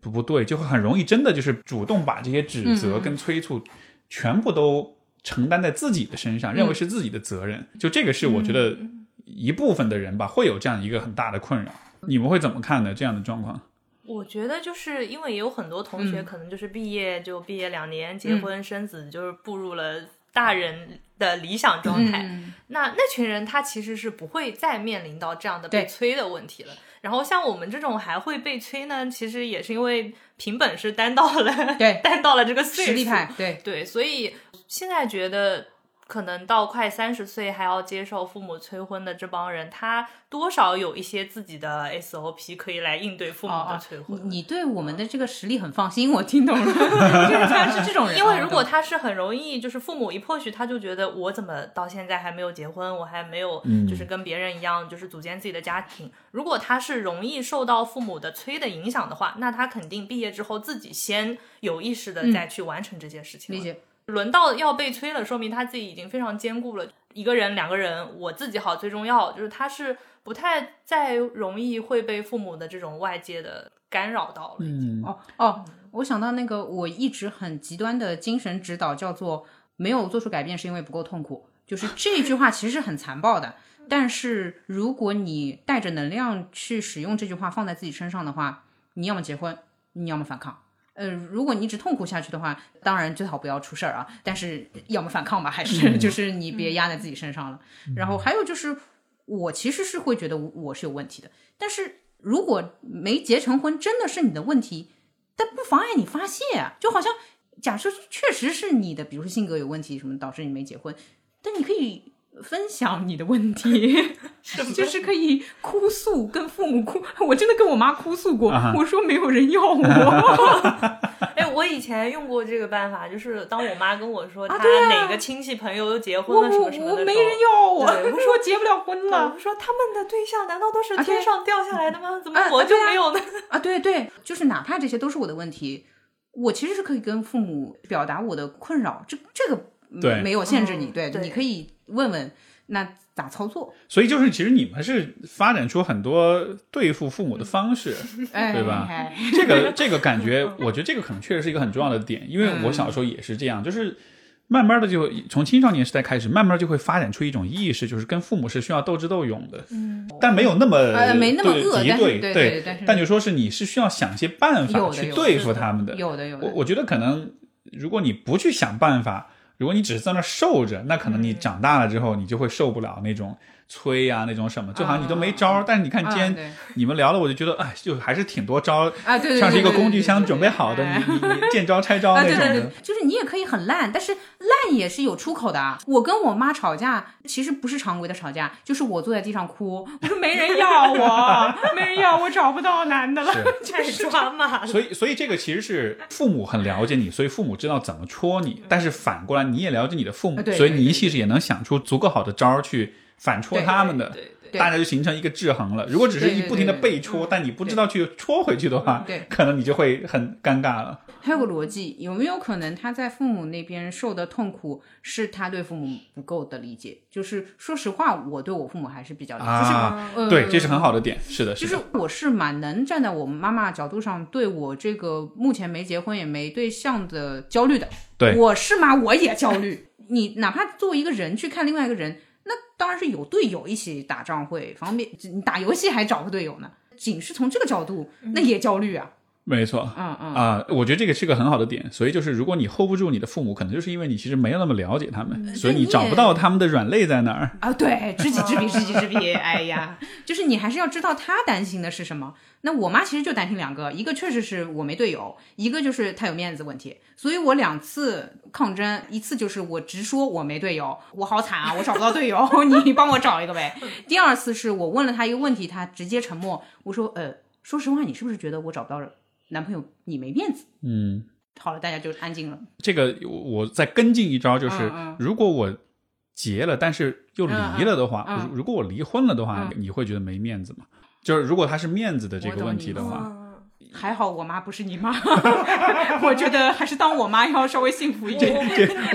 不不对，就会很容易真的就是主动把这些指责跟催促全部都承担在自己的身上，认为是自己的责任。就这个是我觉得一部分的人吧，会有这样一个很大的困扰。你们会怎么看呢？这样的状况？我觉得就是因为也有很多同学可能就是毕业就毕业两年，结婚生子，就是步入了大人的理想状态。那那群人他其实是不会再面临到这样的被催的问题了。然后像我们这种还会被催呢，其实也是因为凭本事担到了，对，担到了这个岁数，对对，所以现在觉得。可能到快三十岁还要接受父母催婚的这帮人，他多少有一些自己的 SOP 可以来应对父母的催婚。你对我们的这个实力很放心，我听懂了，就是他是这种人。因为如果他是很容易，就是父母一迫许，他就觉得我怎么到现在还没有结婚，我还没有就是跟别人一样，就是组建自己的家庭。如果他是容易受到父母的催的影响的话，那他肯定毕业之后自己先有意识的再去完成这件事情。理解。轮到要被催了，说明他自己已经非常坚固了。一个人、两个人，我自己好最重要。就是他是不太再容易会被父母的这种外界的干扰到了。嗯哦哦，我想到那个我一直很极端的精神指导，叫做没有做出改变是因为不够痛苦。就是这句话其实是很残暴的。但是如果你带着能量去使用这句话放在自己身上的话，你要么结婚，你要么反抗。呃，如果你一直痛苦下去的话，当然最好不要出事儿啊。但是要么反抗吧，还是 就是你别压在自己身上了。然后还有就是，我其实是会觉得我是有问题的。但是如果没结成婚真的是你的问题，但不妨碍你发泄啊。就好像假设确实是你的，比如说性格有问题什么导致你没结婚，但你可以。分享你的问题，就是可以哭诉，跟父母哭。我真的跟我妈哭诉过，我说没有人要我。哎，我以前用过这个办法，就是当我妈跟我说她哪个亲戚朋友都结婚了什么什么的，我没人要我，我说结不了婚了。我说他们的对象难道都是天上掉下来的吗？怎么我就没有呢？啊，对对，就是哪怕这些都是我的问题，我其实是可以跟父母表达我的困扰，这这个。对，没有限制你，对，你可以问问那咋操作。所以就是，其实你们是发展出很多对付父母的方式，对吧？这个这个感觉，我觉得这个可能确实是一个很重要的点，因为我小时候也是这样，就是慢慢的就从青少年时代开始，慢慢就会发展出一种意识，就是跟父母是需要斗智斗勇的，嗯，但没有那么没那么恶，敌对，对，但就说是你是需要想些办法去对付他们的，有的有的。我我觉得可能如果你不去想办法。如果你只是在那受着，那可能你长大了之后，你就会受不了那种。催呀，那种什么，就好像你都没招儿但是你看今天你们聊了，我就觉得，哎，就还是挺多招啊，对，像是一个工具箱准备好的，你你你见招拆招那种的。就是你也可以很烂，但是烂也是有出口的。我跟我妈吵架，其实不是常规的吵架，就是我坐在地上哭，我说没人要我，没人要我，找不到男的了，太抓马了。所以，所以这个其实是父母很了解你，所以父母知道怎么戳你，但是反过来你也了解你的父母，所以你其实也能想出足够好的招儿去。反戳他们的，大家就形成一个制衡了。如果只是一不停的被戳，但你不知道去戳回去的话，可能你就会很尴尬了。还有个逻辑，有没有可能他在父母那边受的痛苦是他对父母不够的理解？就是说实话，我对我父母还是比较理解。啊，对，这是很好的点。是的，就是我是蛮能站在我妈妈角度上，对我这个目前没结婚也没对象的焦虑的。对，我是吗，我也焦虑。你哪怕作为一个人去看另外一个人。那当然是有队友一起打仗会方便，你打游戏还找个队友呢。仅是从这个角度，那也焦虑啊。没错，嗯嗯啊，我觉得这个是个很好的点。所以就是，如果你 hold 不住你的父母，可能就是因为你其实没有那么了解他们，所以你找不到他们的软肋在哪儿啊。对，知己知彼，知己知彼。哎呀，就是你还是要知道他担心的是什么。那我妈其实就担心两个，一个确实是我没队友，一个就是她有面子问题。所以我两次抗争，一次就是我直说我没队友，我好惨啊，我找不到队友，你帮我找一个呗。第二次是我问了她一个问题，她直接沉默。我说，呃，说实话，你是不是觉得我找不到人？男朋友，你没面子。嗯，好了，大家就安静了。这个我再跟进一招，就是如果我结了，但是又离了的话，如如果我离婚了的话，你会觉得没面子吗？就是如果他是面子的这个问题的话，还好我妈不是你妈，我觉得还是当我妈要稍微幸福一点。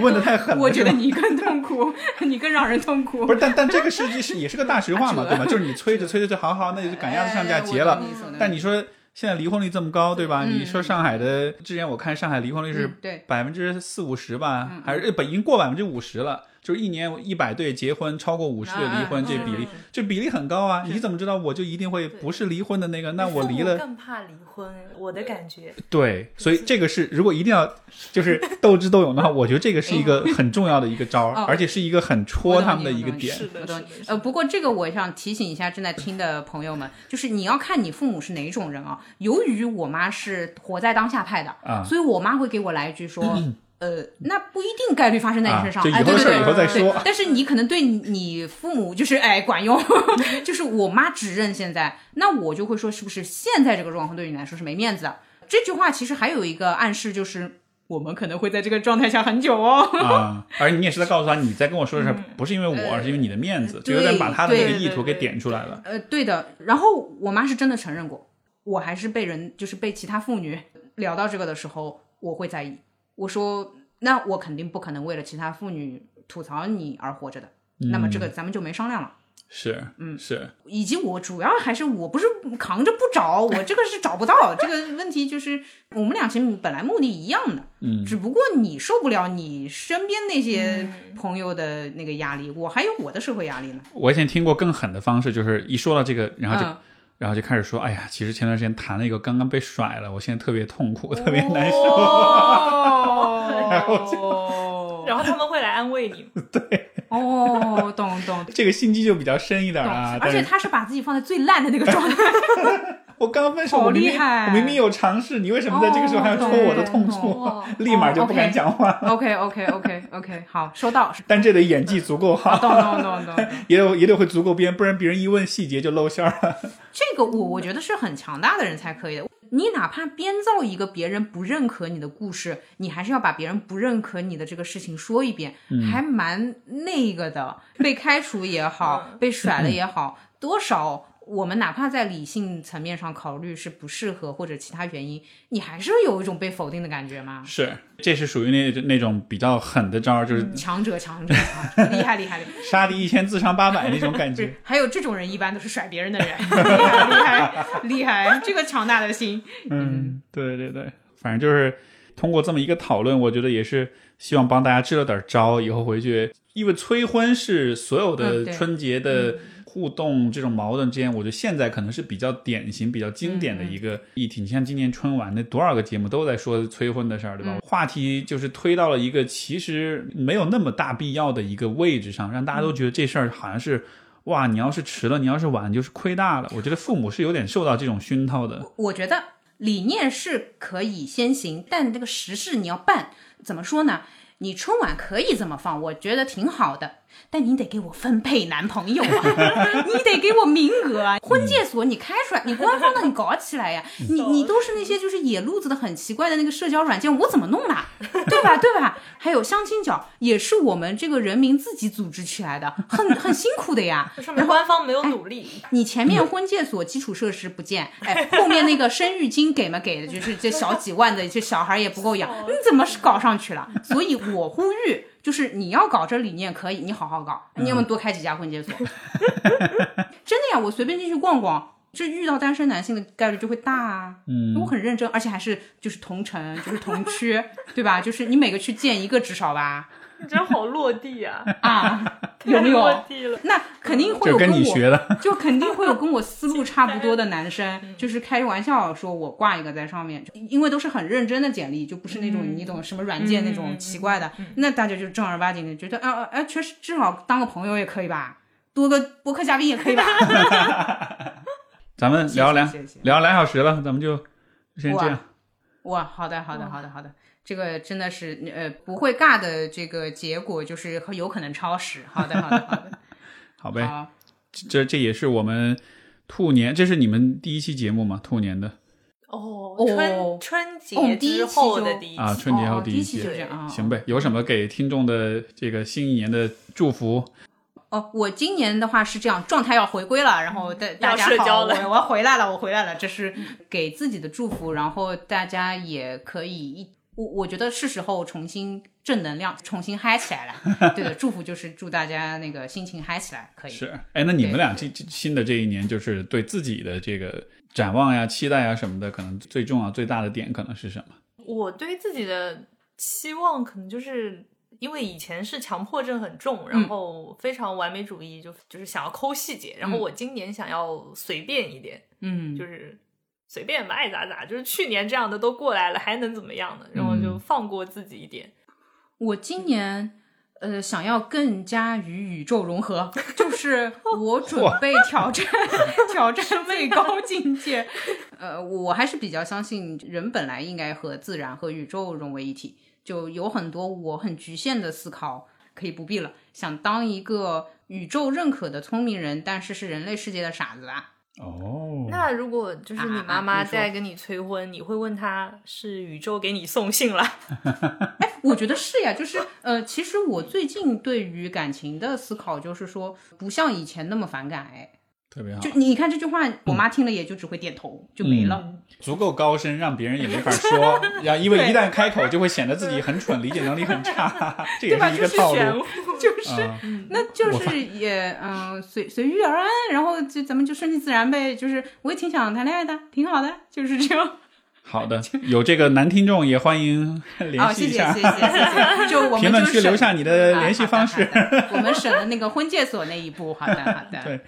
问的太狠了，我觉得你更痛苦，你更让人痛苦。不是，但但这个实际是也是个大实话嘛，对吧？就是你催着催着就好好，那就赶鸭子上架结了。但你说。现在离婚率这么高，对吧？你说上海的，之前我看上海离婚率是百分之四五十吧，还是本已经过百分之五十了。就是一年一百对结婚，超过五十对离婚，这比例这比例很高啊！你怎么知道我就一定会不是离婚的那个？那我离了更怕离婚，我的感觉。对，所以这个是如果一定要 就是斗智斗勇的话，我觉得这个是一个很重要的一个招，而且是一个很戳他们的一个点。是的，呃，不过这个我想提醒一下正在听的朋友们，就是你要看你父母是哪种人啊。由于我妈是活在当下派的啊，所以我妈会给我来一句说。呃，那不一定概率发生在你身上，哎，对对对，以后再说。但是你可能对你父母就是哎管用，就是我妈只认现在，那我就会说是不是现在这个状况对你来说是没面子的？这句话其实还有一个暗示，就是我们可能会在这个状态下很久哦。啊，而你也是在告诉他，你在跟我说的是不是因为我，而是因为你的面子，就有点把他的那个意图给点出来了。呃，对的。然后我妈是真的承认过，我还是被人就是被其他妇女聊到这个的时候，我会在意。我说，那我肯定不可能为了其他妇女吐槽你而活着的。那么这个咱们就没商量了。是，嗯，是，以及我主要还是我不是扛着不找，我这个是找不到这个问题，就是我们俩其实本来目的一样的，嗯，只不过你受不了你身边那些朋友的那个压力，我还有我的社会压力呢。我以前听过更狠的方式，就是一说到这个，然后就。然后就开始说，哎呀，其实前段时间谈了一个，刚刚被甩了，我现在特别痛苦，特别难受。然后，然后他们会来安慰你。对，哦，懂懂。这个心机就比较深一点啊。而且他是把自己放在最烂的那个状态。我刚分手，我明明我明明有尝试，你为什么在这个时候还要戳我的痛处？立马就不敢讲话。OK OK OK OK，好，收到。但这得演技足够好，懂懂懂懂，也得也得会足够编，不然别人一问细节就露馅了。这个我我觉得是很强大的人才可以的。你哪怕编造一个别人不认可你的故事，你还是要把别人不认可你的这个事情说一遍，还蛮那个的。被开除也好，被甩了也好，多少。我们哪怕在理性层面上考虑是不适合或者其他原因，你还是有一种被否定的感觉吗？是，这是属于那那种比较狠的招，就是强者强者，厉害厉害厉害，杀敌一千自伤八百那种感觉。还有这种人一般都是甩别人的人，厉害厉害厉害，这个强大的心。嗯，对对对，反正就是通过这么一个讨论，我觉得也是希望帮大家支了点招，以后回去，因为催婚是所有的春节的。互动这种矛盾之间，我觉得现在可能是比较典型、比较经典的一个议题。你像今年春晚那多少个节目都在说催婚的事儿，对吧？话题就是推到了一个其实没有那么大必要的一个位置上，让大家都觉得这事儿好像是哇，你要是迟了，你要是晚，就是亏大了。我觉得父母是有点受到这种熏陶的。我觉得理念是可以先行，但这个实事你要办，怎么说呢？你春晚可以这么放，我觉得挺好的。但你得给我分配男朋友啊，你得给我名额啊！婚介所你开出来，你官方的你搞起来呀！你你都是那些就是野路子的很奇怪的那个社交软件，我怎么弄啦？对吧？对吧？还有相亲角也是我们这个人民自己组织起来的，很 很辛苦的呀。上面官方没有努力。你前面婚介所基础设施不建，哎，后面那个生育金给吗？给的就是这小几万的，这小孩也不够养，你怎么是搞上去了？所以我呼吁。就是你要搞这理念可以，你好好搞，你要么多开几家婚介所。真的呀，我随便进去逛逛，就遇到单身男性的概率就会大啊。嗯，我很认真，而且还是就是同城，就是同区，对吧？就是你每个区见一个至少吧。你真好落地啊！啊，有没有？那肯定会有跟你学的，就肯定会有跟我思路差不多的男生，就是开玩笑说我挂一个在上面，因为都是很认真的简历，就不是那种你懂什么软件那种奇怪的。那大家就正儿八经的觉得，啊啊，确实至少当个朋友也可以吧，多个播客嘉宾也可以吧。咱们聊两聊两小时了，咱们就先这样。哇，好的，好的，好的，好的。这个真的是呃不会尬的，这个结果就是有可能超时。好的，好的，好的，好呗。这这也是我们兔年，这是你们第一期节目吗？兔年的哦，春春节之后的第一啊，春节后第一期，啊，行呗。有什么给听众的这个新一年的祝福？哦，我今年的话是这样，状态要回归了，然后大大家好，我我要回来了，我回来了，这是给自己的祝福，然后大家也可以一。我我觉得是时候重新正能量，重新嗨起来了。对的，祝福就是祝大家那个心情嗨起来，可以。是，哎，那你们俩这新的这一年，就是对自己的这个展望呀、期待呀什么的，可能最重要、最大的点可能是什么？我对自己的期望，可能就是因为以前是强迫症很重，然后非常完美主义，就就是想要抠细节。然后我今年想要随便一点，嗯，就是。随便吧，爱咋咋，就是去年这样的都过来了，还能怎么样呢？然后就放过自己一点。我今年呃想要更加与宇宙融合，就是 我准备挑战 挑战最高境界。呃，我还是比较相信人本来应该和自然和宇宙融为一体。就有很多我很局限的思考可以不必了，想当一个宇宙认可的聪明人，但是是人类世界的傻子啊。哦，那如果就是你妈妈在跟你催婚，你会问她是宇宙给你送信了？哎，我觉得是呀，就是呃，其实我最近对于感情的思考就是说，不像以前那么反感。哎，特别好。就你看这句话，我妈听了也就只会点头，就没了。足够高深，让别人也没法说。然后因为一旦开口，就会显得自己很蠢，理解能力很差。这也是一个套路。就是，那就是也嗯随随遇而安，然后就咱们就顺其自然呗。就是我也挺想谈恋爱的，挺好的，就是这样。好的，有这个男听众也欢迎联系一下。谢谢谢谢谢谢。就我们评论区留下你的联系方式。我们省了那个婚介所那一步。好的好的。对。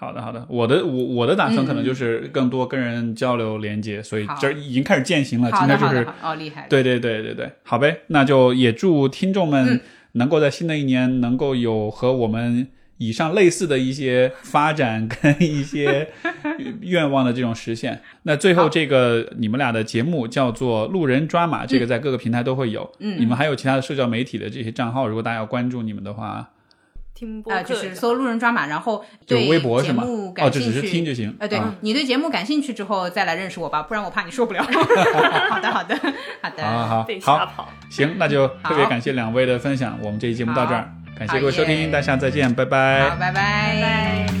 好的，好的，我的我我的打算可能就是更多跟人交流连接，所以这已经开始践行了。今天就是哦，厉害。对对对对对，好呗，那就也祝听众们能够在新的一年能够有和我们以上类似的一些发展跟一些 愿望的这种实现。那最后这个你们俩的节目叫做路人抓马，这个在各个平台都会有。嗯，你们还有其他的社交媒体的这些账号，如果大家要关注你们的话。啊，就是搜路人抓马，然后对节目感兴趣，哦，只是听就行。呃，对你对节目感兴趣之后再来认识我吧，不然我怕你受不了。好的，好的，好的，好好好，行，那就特别感谢两位的分享，我们这期节目到这儿，感谢各位收听，大家再见，拜拜，好，拜拜。